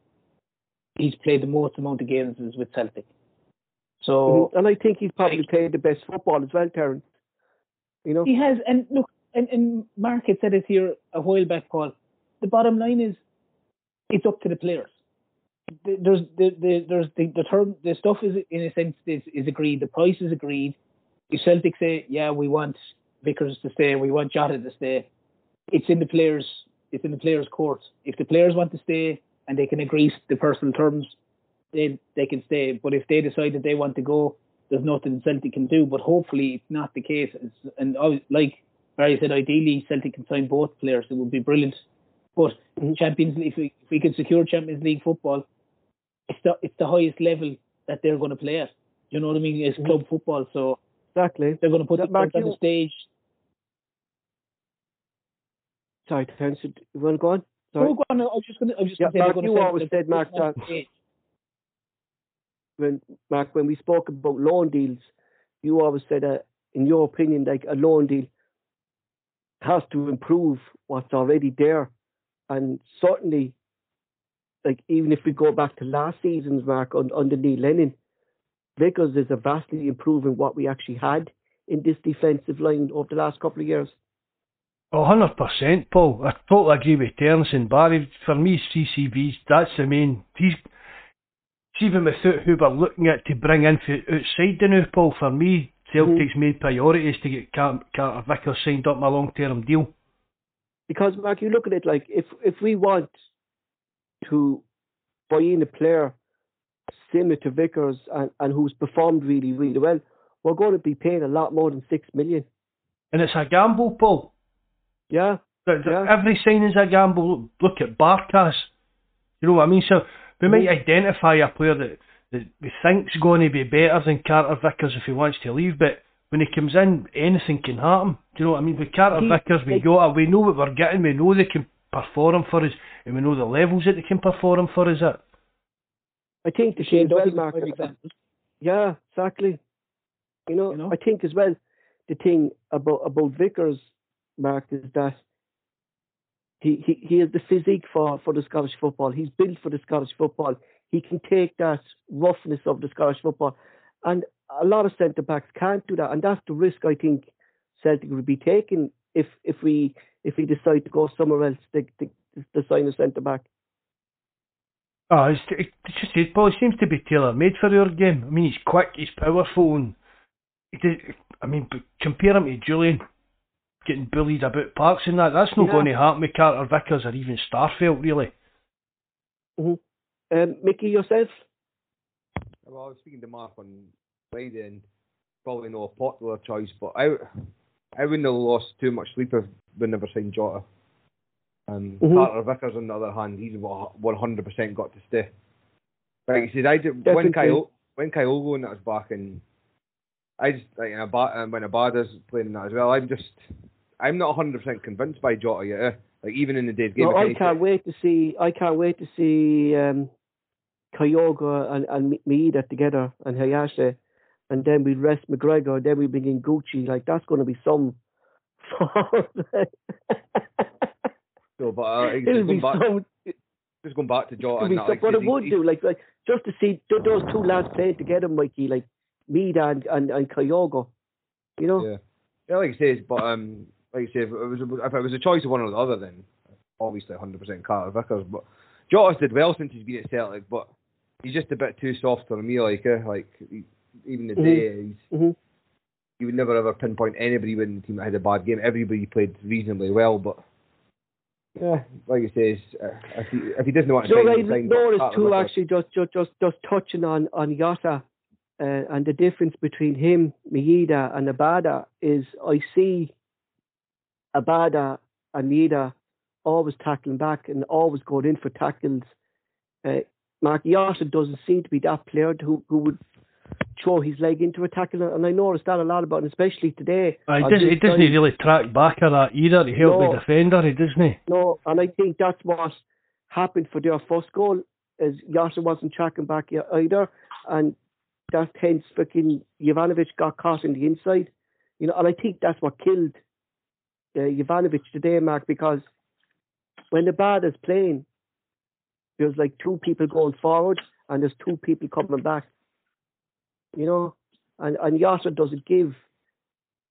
he's played the most amount of games with Celtic. So mm-hmm. and I think he's probably played the best football as well, Terence. You know he has. And look, and, and Mark had said it here a while back, Paul. The bottom line is it's up to the players. There's the, the there's the, the term the stuff is in a sense is, is agreed. The price is agreed. If Celtic say, yeah, we want Vickers to stay, we want Jota to stay, it's in the players it's in the players' court. If the players want to stay and they can agree the personal terms, they they can stay. But if they decide that they want to go, there's nothing Celtic can do. But hopefully it's not the case. It's, and like Barry said, ideally Celtic can sign both players. It would be brilliant. But mm-hmm. Champions League, if we, if we can secure Champions League football, it's the it's the highest level that they're going to play at. You know what I mean? It's mm-hmm. club football, so exactly they're going to put it back on the stage. Sorry, Terence, you want to go on? Sorry. No, go on. I was just going to. I was just yeah, going to say. you always said, Mark, that when Mark, when we spoke about loan deals, you always said that, in your opinion, like a loan deal has to improve what's already there. And certainly, like even if we go back to last season's mark on, under Neil Lennon, Vickers is a vastly improving what we actually had in this defensive line over the last couple of years. Oh, hundred percent, Paul. I totally agree with Terence and Barry. For me, CCV's that's the main. He's even without who we're looking at to bring in for outside the new Paul. For me, Celtic's mm-hmm. main priority is to get Carter Vickers signed up my long term deal. Because Mark, you look at it like if if we want to buy in a player similar to Vickers and, and who's performed really really well, we're going to be paying a lot more than six million. And it's a gamble, Paul. Yeah. The, the, yeah. Every signing's a gamble. Look at Barkas. You know what I mean? So we might mm-hmm. identify a player that, that we think's going to be better than Carter Vickers if he wants to leave, but when he comes in, anything can happen. Do you know what I mean? With Carter he, Vickers, we got we know what we're getting. We know they can perform for us, and we know the levels that they can perform for us at. I think the Shane well, Mark, Yeah, exactly. You know, you know, I think as well the thing about about Vickers, Mark, is that he, he, he has the physique for, for the Scottish football. He's built for the Scottish football. He can take that roughness of the Scottish football. And a lot of centre backs can't do that. And that's the risk I think Celtic would be taking if if we if we decide to go somewhere else to, to, to sign a centre back. Oh, it's, it's just it, Paul seems to be tailor made for your game. I mean, he's quick, he's powerful, and I mean, compare him to Julian getting bullied about parks and that. That's not yeah. going to happen with Carter Vickers or even Starfelt, really. Mm-hmm. Um, Mickey, yourself? Well, I was speaking to Mark on Friday, and probably not a popular choice, but I, I wouldn't have lost too much sleep if we never signed Jota. And mm-hmm. Carter Vickers, on the other hand, he's 100% got to stay. Like I said, I did, when Kyle when Kyogo and that was back in, I just like when Abada's playing in that as well. I'm just I'm not 100 percent convinced by Jota yet. Eh? Like even in the day's game. No, I can't wait to see. I can't wait to see um, Kyogo and and Maeda together and Hayashi, and then we rest McGregor. and Then we bring in Gucci. Like that's going to be some. so, but uh, <laughs> just, going back, some, just going back to Jota. That, like, what it would do, like, like just to see those two lads playing together, Mikey, like Maeda and and, and Kyogo. You know. Yeah. Yeah, like I say, but um, like I say, if it was if it was a choice of one or the other, then obviously 100% Carter Vickers. But Jota's did well since he's been at Celtic, but he's just a bit too soft for me. Like, uh, like even the mm-hmm. day he's. Mm-hmm. You would never ever pinpoint anybody within the team that had a bad game. Everybody played reasonably well, but yeah, like I say, uh, if, he, if he doesn't want to so right, too actually just just just just touching on on Jota uh, and the difference between him, Maeda, and Abada is I see Abada and Maeda always tackling back and always going in for tackles. Uh, Mark Jota doesn't seem to be that player who, who would throw his leg into a tackle, and I noticed that a lot about him, especially today. Uh, he, does, he doesn't really track back at that either to help no, the defender, he doesn't he? No, and I think that's what happened for their first goal, is Jota wasn't tracking back either, and that hence fucking Juranovic got caught in the inside. You know, and I think that's what killed uh, Juranovic today, Mark, because when the bad is playing, there's like two people going forward and there's two people coming back. You know, and and Jota doesn't give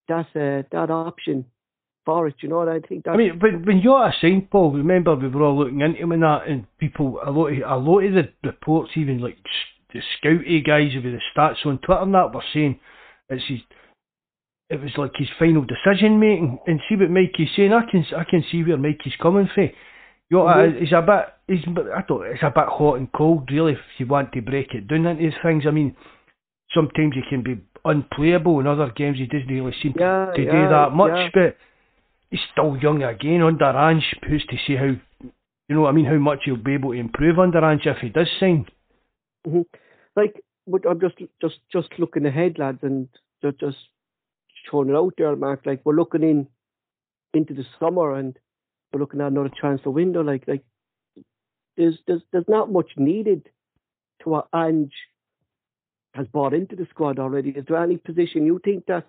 that uh, that option for it. You know, what I think that. I mean, when when you're signed, Paul, remember we were all looking into him and that, and people a lot of, a lot of the reports, even like the scouty guys with the stats on Twitter and that were saying it's his it was like his final decision making. And see what Mikey's saying. I can I can see where Mikey's coming from. You know, mm-hmm. it's a bit. It's, I don't. It's a bit hot and cold, really. If you want to break it down into things, I mean, sometimes he can be unplayable. In other games, he doesn't really seem yeah, to, yeah, do that much. Yeah. But he's still young again under Ange. Who's to see how? You know, I mean, how much he'll be able to improve under Ange if he does sign. Mm-hmm. Like, but I'm just just just looking ahead, lads, and just just throwing it out there, Mark. Like we're looking in into the summer and we're looking at another transfer window. Like like there's there's there's not much needed to what Ange has bought into the squad already. Is there any position you think that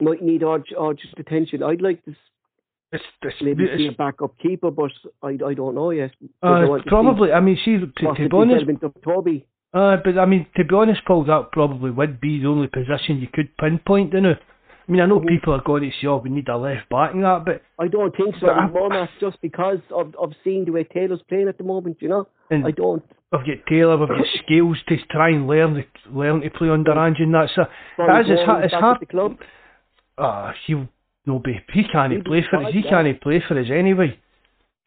might need urgent attention. I'd like to it's, it's, maybe it's, see a backup keeper, but I, I don't know yet. uh, probably. I mean, see, to, to be honest, Toby. Uh, but I mean, to be honest, Paul, that probably would be the only position you could pinpoint, you know. I mean, I know people are going to say, "Oh, we need a left back and that," but I don't think so. More that's just because of of seeing the way Taylor's playing at the moment, you know. And I don't. We've got Taylor, we've got <coughs> skills to try and learn the, learn to play under Ange, and that's a, that is, it's, hard. It's hard. The club. Ah, he'll no be. He can't He'll play for us. He can't play for us anyway.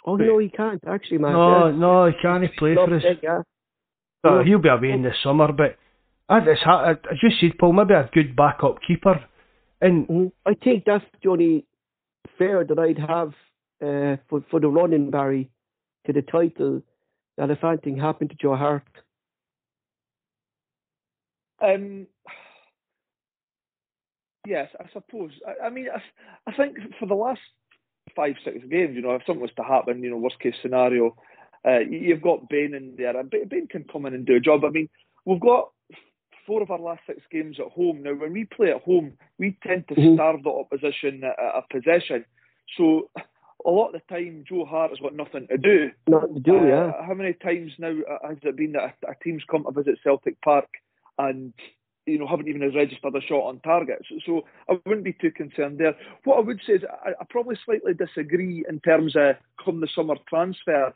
Oh but, no, he can't actually, man. No, yeah. no, he can't play for us. yeah. But he'll be away in the summer. But it's hard. As you said, Paul, maybe a good backup keeper. And mm-hmm. I think that's the only fair that I'd have uh, for for the running Barry to the title that if anything happened to Joe Hart? Um, yes, I suppose. I, I mean, I, I, think for the last five, six games, you know, if something was to happen, you know, worst case scenario, uh, you've got Bain in there, and Bain can come in and do a job. I mean, we've got four of our last six games at home. Now, when we play at home, we tend to mm-hmm. starve the opposition at a possession. So a lot of the time Joe Hart has got nothing to do. Nothing to do, uh, yeah. How many times now uh, has it been that a, a, team's come to visit Celtic Park and you know haven't even registered a shot on target? So, so I wouldn't be too concerned there. What I would say is I, I probably slightly disagree in terms of come the summer transfer.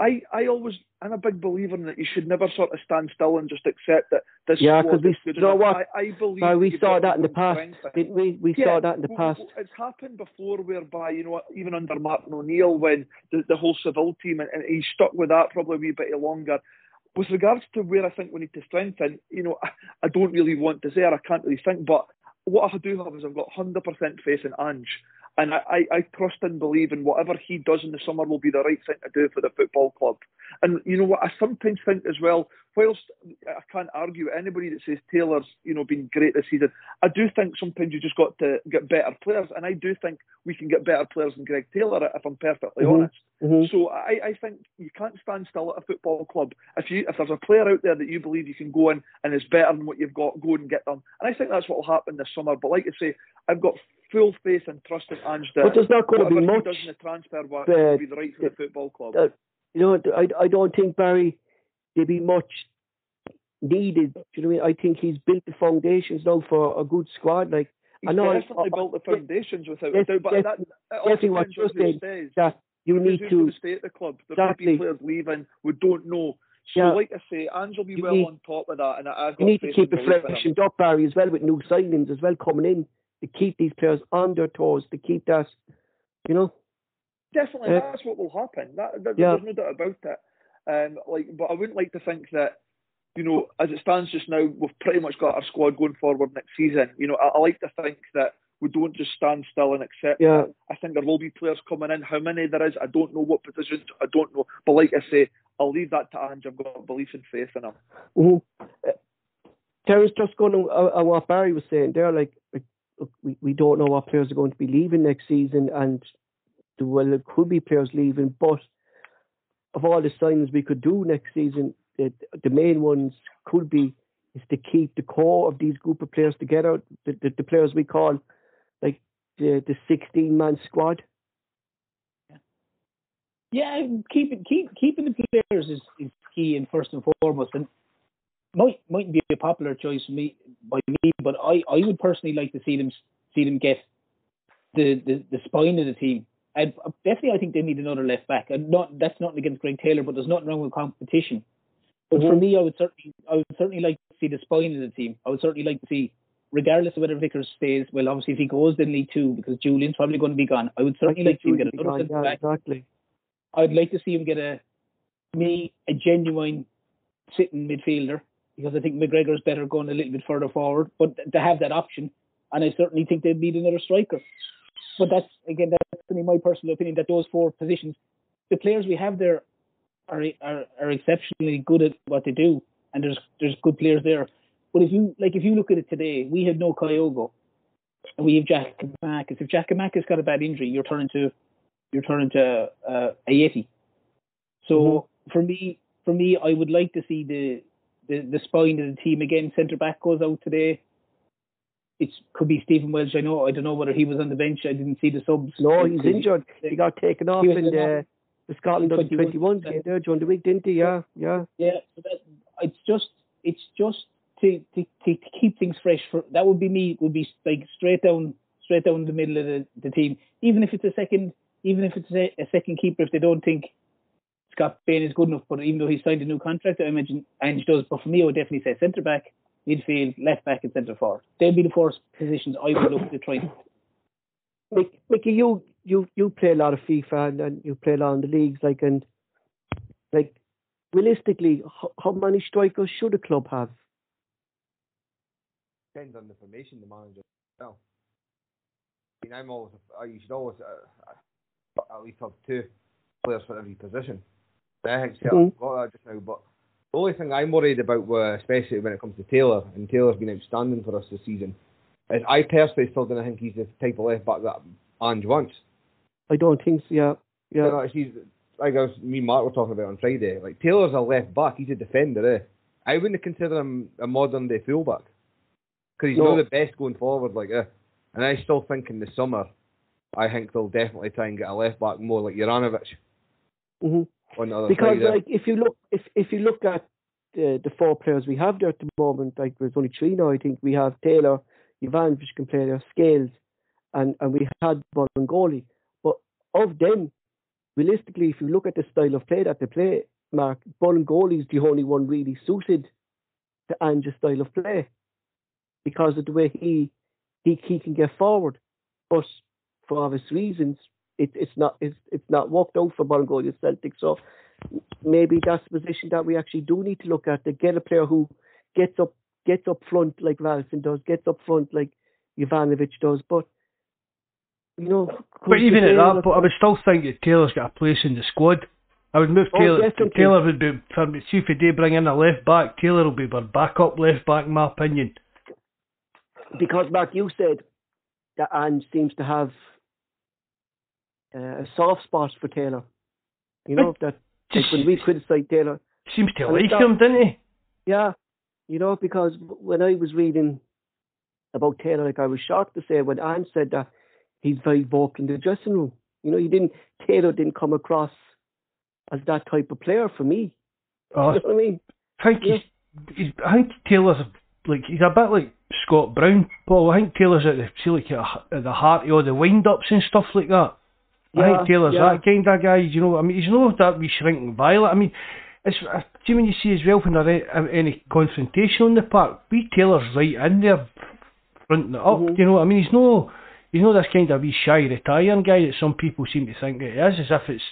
I, I always I'm a big believer in that you should never sort of stand still and just accept that this yeah because we you know what I, I believe uh, we saw that in the past didn't we? we yeah, saw that in the past. it's happened before whereby you know even under Martin O'Neill when the, the whole Seville team and, and he stuck with that probably a wee bit longer. With regards to where I think we need to strengthen you know I, I don't really want to say or I can't really think but what I do have is I've got 100% faith in Ange and I, I, trust and believe in whatever he does in the summer will be the right thing to do for the football club. And you know what, I sometimes think as well, whilst I can't argue with anybody that says Taylor's, you know, been great this season, I do think sometimes you just got to get better players. And I do think we can get better players than Greg Taylor, if I'm perfectly mm-hmm. honest. Mm-hmm. So I, I think you can't stand still at a football club. If you if there's a player out there that you believe you can go in and is better than what you've got, go and get them. And I think that's what will happen this summer. But like I say, I've got full faith and trust in Ange that but there's not going to be much. He does in the transfer work uh, will be the right for the football club. Uh, you know, I I don't think Barry there'd be much needed. Do you know what I mean? I think he's built the foundations now for a good squad. Like he's I know definitely I, built the foundations yes, without yes, doubt. But yes, that, that also what you're saying says, that you need to stay at the club. There exactly. could be players leaving. We don't know. So, yeah. like I say, Ange will be you well need, on top of that, and I've you need to keep it freshened up, Barry, as well with new signings as well coming in to keep these players on their toes, to keep that, you know. Definitely, uh, that's what will happen. That, that, yeah. There's no doubt about it. Um, like, but I wouldn't like to think that, you know, as it stands just now, we've pretty much got our squad going forward next season. You know, I, I like to think that we don't just stand still and accept yeah. I think there will be players coming in. How many there is, I don't know. What positions, I don't know. But like I say, I'll leave that to Ange. I've got belief and faith in him. Mm-hmm. Uh, Terry's just going to uh, what Barry was saying there. Like, like we, we don't know what players are going to be leaving next season, and well, there could be players leaving. But of all the signings we could do next season, the, main ones could be is to keep the core of these group of players together. The, the, the players we call like the the sixteen man squad. Yeah, keeping keep keeping the players is, is key and first and foremost. And might mightn't be a popular choice for me by me, but I, I would personally like to see them see them get the, the, the spine of the team. And definitely, I think they need another left back. And not that's not against Greg Taylor, but there's nothing wrong with competition. But mm-hmm. for me, I would certainly I would certainly like to see the spine of the team. I would certainly like to see, regardless of whether Vickers stays. Well, obviously, if he goes, then League Two because Julian's probably going to be gone. I would certainly like to see him get another gone, yeah, Exactly. I'd like to see him get a me a genuine sitting midfielder because I think McGregor's better going a little bit further forward. But to have that option, and I certainly think they'd need another striker. But that's again, that's only my personal opinion. That those four positions, the players we have there are are, are exceptionally good at what they do, and there's there's good players there. But if you like, if you look at it today, we have no Kyogo, and we have Jack Giakoumakis. If Jack Giakoumakis got a bad injury, you're turning to you're turning to uh, Ajeti. So mm-hmm. for me, for me, I would like to see the the, the spine of the team again. Centre back goes out today. It could be Stephen Welsh. I know. I don't know whether he was on the bench. I didn't see the subs. No, he's injured. He got taken off in the, the Scotland under 21 game there during the week, didn't he? Yeah, yeah. Yeah. So that, it's just it's just to, to to keep things fresh. For that would be me. Would be like straight down straight down the middle of the, the team. Even if it's a second, even if it's a, a second keeper, if they don't think Scott Bain is good enough, but even though he signed a new contract, I imagine Ange does. But for me, I would definitely say centre back midfield, left back, and centre forward. They'll be the four positions I would look to try. Mick, Mickey, you you you play a lot of FIFA and, and you play a lot in the leagues, like and like realistically, how, how many strikers should a club have? Depends on the formation the manager. Well, I mean, I'm always uh, you should always uh, at least have two players for every position. I think mm-hmm. got that just now, but the only thing I'm worried about, uh, especially when it comes to Taylor, and Taylor's been outstanding for us this season, is I personally still don't think he's the type of left back that Ange wants. I don't think so. Yeah, yeah. You know, he's, like I was, me and Mark were talking about on Friday. Like Taylor's a left back. He's a defender. Eh? I wouldn't consider him a modern day fullback because he's no. not the best going forward. Like, eh? and I still think in the summer, I think they'll definitely try and get a left back more like Juranovic. Mm-hmm because like if you look if if you look at the the four players we have there at the moment, like there's only three now. I think we have Taylor, Juranovic can play there, Scales, and and we had Bolingoli. But of them, realistically, if you look at the style of play that they play, Mark Bolingoli is the only one really suited to Ange's style of play because of the way he he he can get forward. But for obvious reasons, it, it's not it's it's not worked out for Mongolia Celtic. So maybe that's the position that we actually do need to look at to get a player who gets up gets up front like Ralston does, gets up front like Juranovic does, but you know. But even at that, but I would still think that Taylor's got a place in the squad. I would move oh, Taylor. Taylor would be for me. See if they bring in a left back, Taylor will be our backup left back, in my opinion. Because Mark, you said that Ange seems to have uh, a soft spot for Taylor. You know that <laughs> like when we criticise Taylor, seems to like him, didn't he? Yeah, you know because when I was reading about Taylor, like I was shocked to say when Ange said that he's very vocal in the dressing room. You know, he didn't Taylor didn't come across as that type of player for me. Oh, you know what I mean? I think yeah. he's, he's, I think Taylor's like he's a bit like Scott Brown, Paul. I think Taylor's at the see like at the heart of all the wind ups and stuff like that. Yeah, I think Taylor's yeah. that kind of guy. You know, I mean, he's not that wee shrinking violet. I mean, it's uh, see when you see as well when there's any confrontation on the park, wee Taylor's right in there, fronting it up. Mm-hmm. You know, I mean, he's no, he's not this kind of wee shy retiring guy that some people seem to think it is, as if it's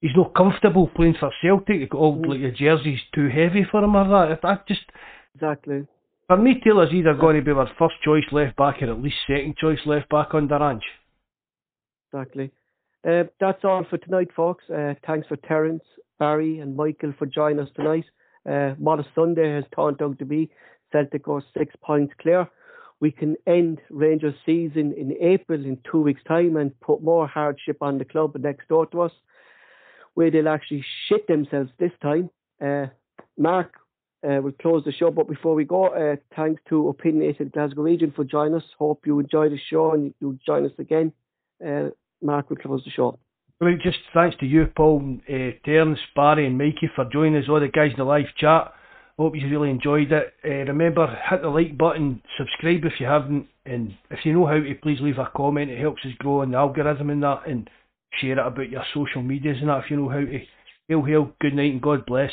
he's not comfortable playing for Celtic. All mm-hmm. like the jersey's too heavy for him or that. That just exactly. For me, Taylor's either going to be our first choice left back or at least second choice left back on the Ange. Exactly. Uh, that's all for tonight, folks. Uh, thanks for Terence, Barry, and Michael for joining us tonight. Uh, a Sunday has turned out to be. Celtic are six points clear. We can end Rangers' season in April in two weeks' time and put more hardship on the club next door to us, where they'll actually shit themselves this time. Uh, Mark uh, will close the show, but before we go, uh, thanks to Opinionated Glasgow Region for joining us. Hope you enjoy the show and you'll join us again. Mark will close the show. Well, just thanks to you, Paul, uh, Terence, Barry, and Mikey for joining us, all the guys in the live chat. Hope you really enjoyed it. Uh, remember, hit the like button, subscribe if you haven't, and if you know how to, please leave a comment. It helps us grow in the algorithm and that, and share it about your social medias and that if you know how to. Hail, hail, good night, and God bless.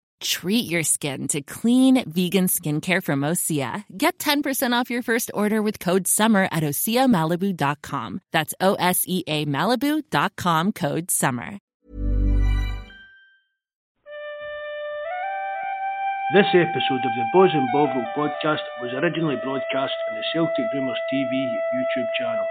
Treat your skin to clean, vegan skincare from Osea. Get 10% off your first order with code SUMMER at OseaMalibu.com. That's O S E A Malibu.com code SUMMER. This episode of the Bawz and Bovril podcast was originally broadcast on the Celtic Rumours TV YouTube channel.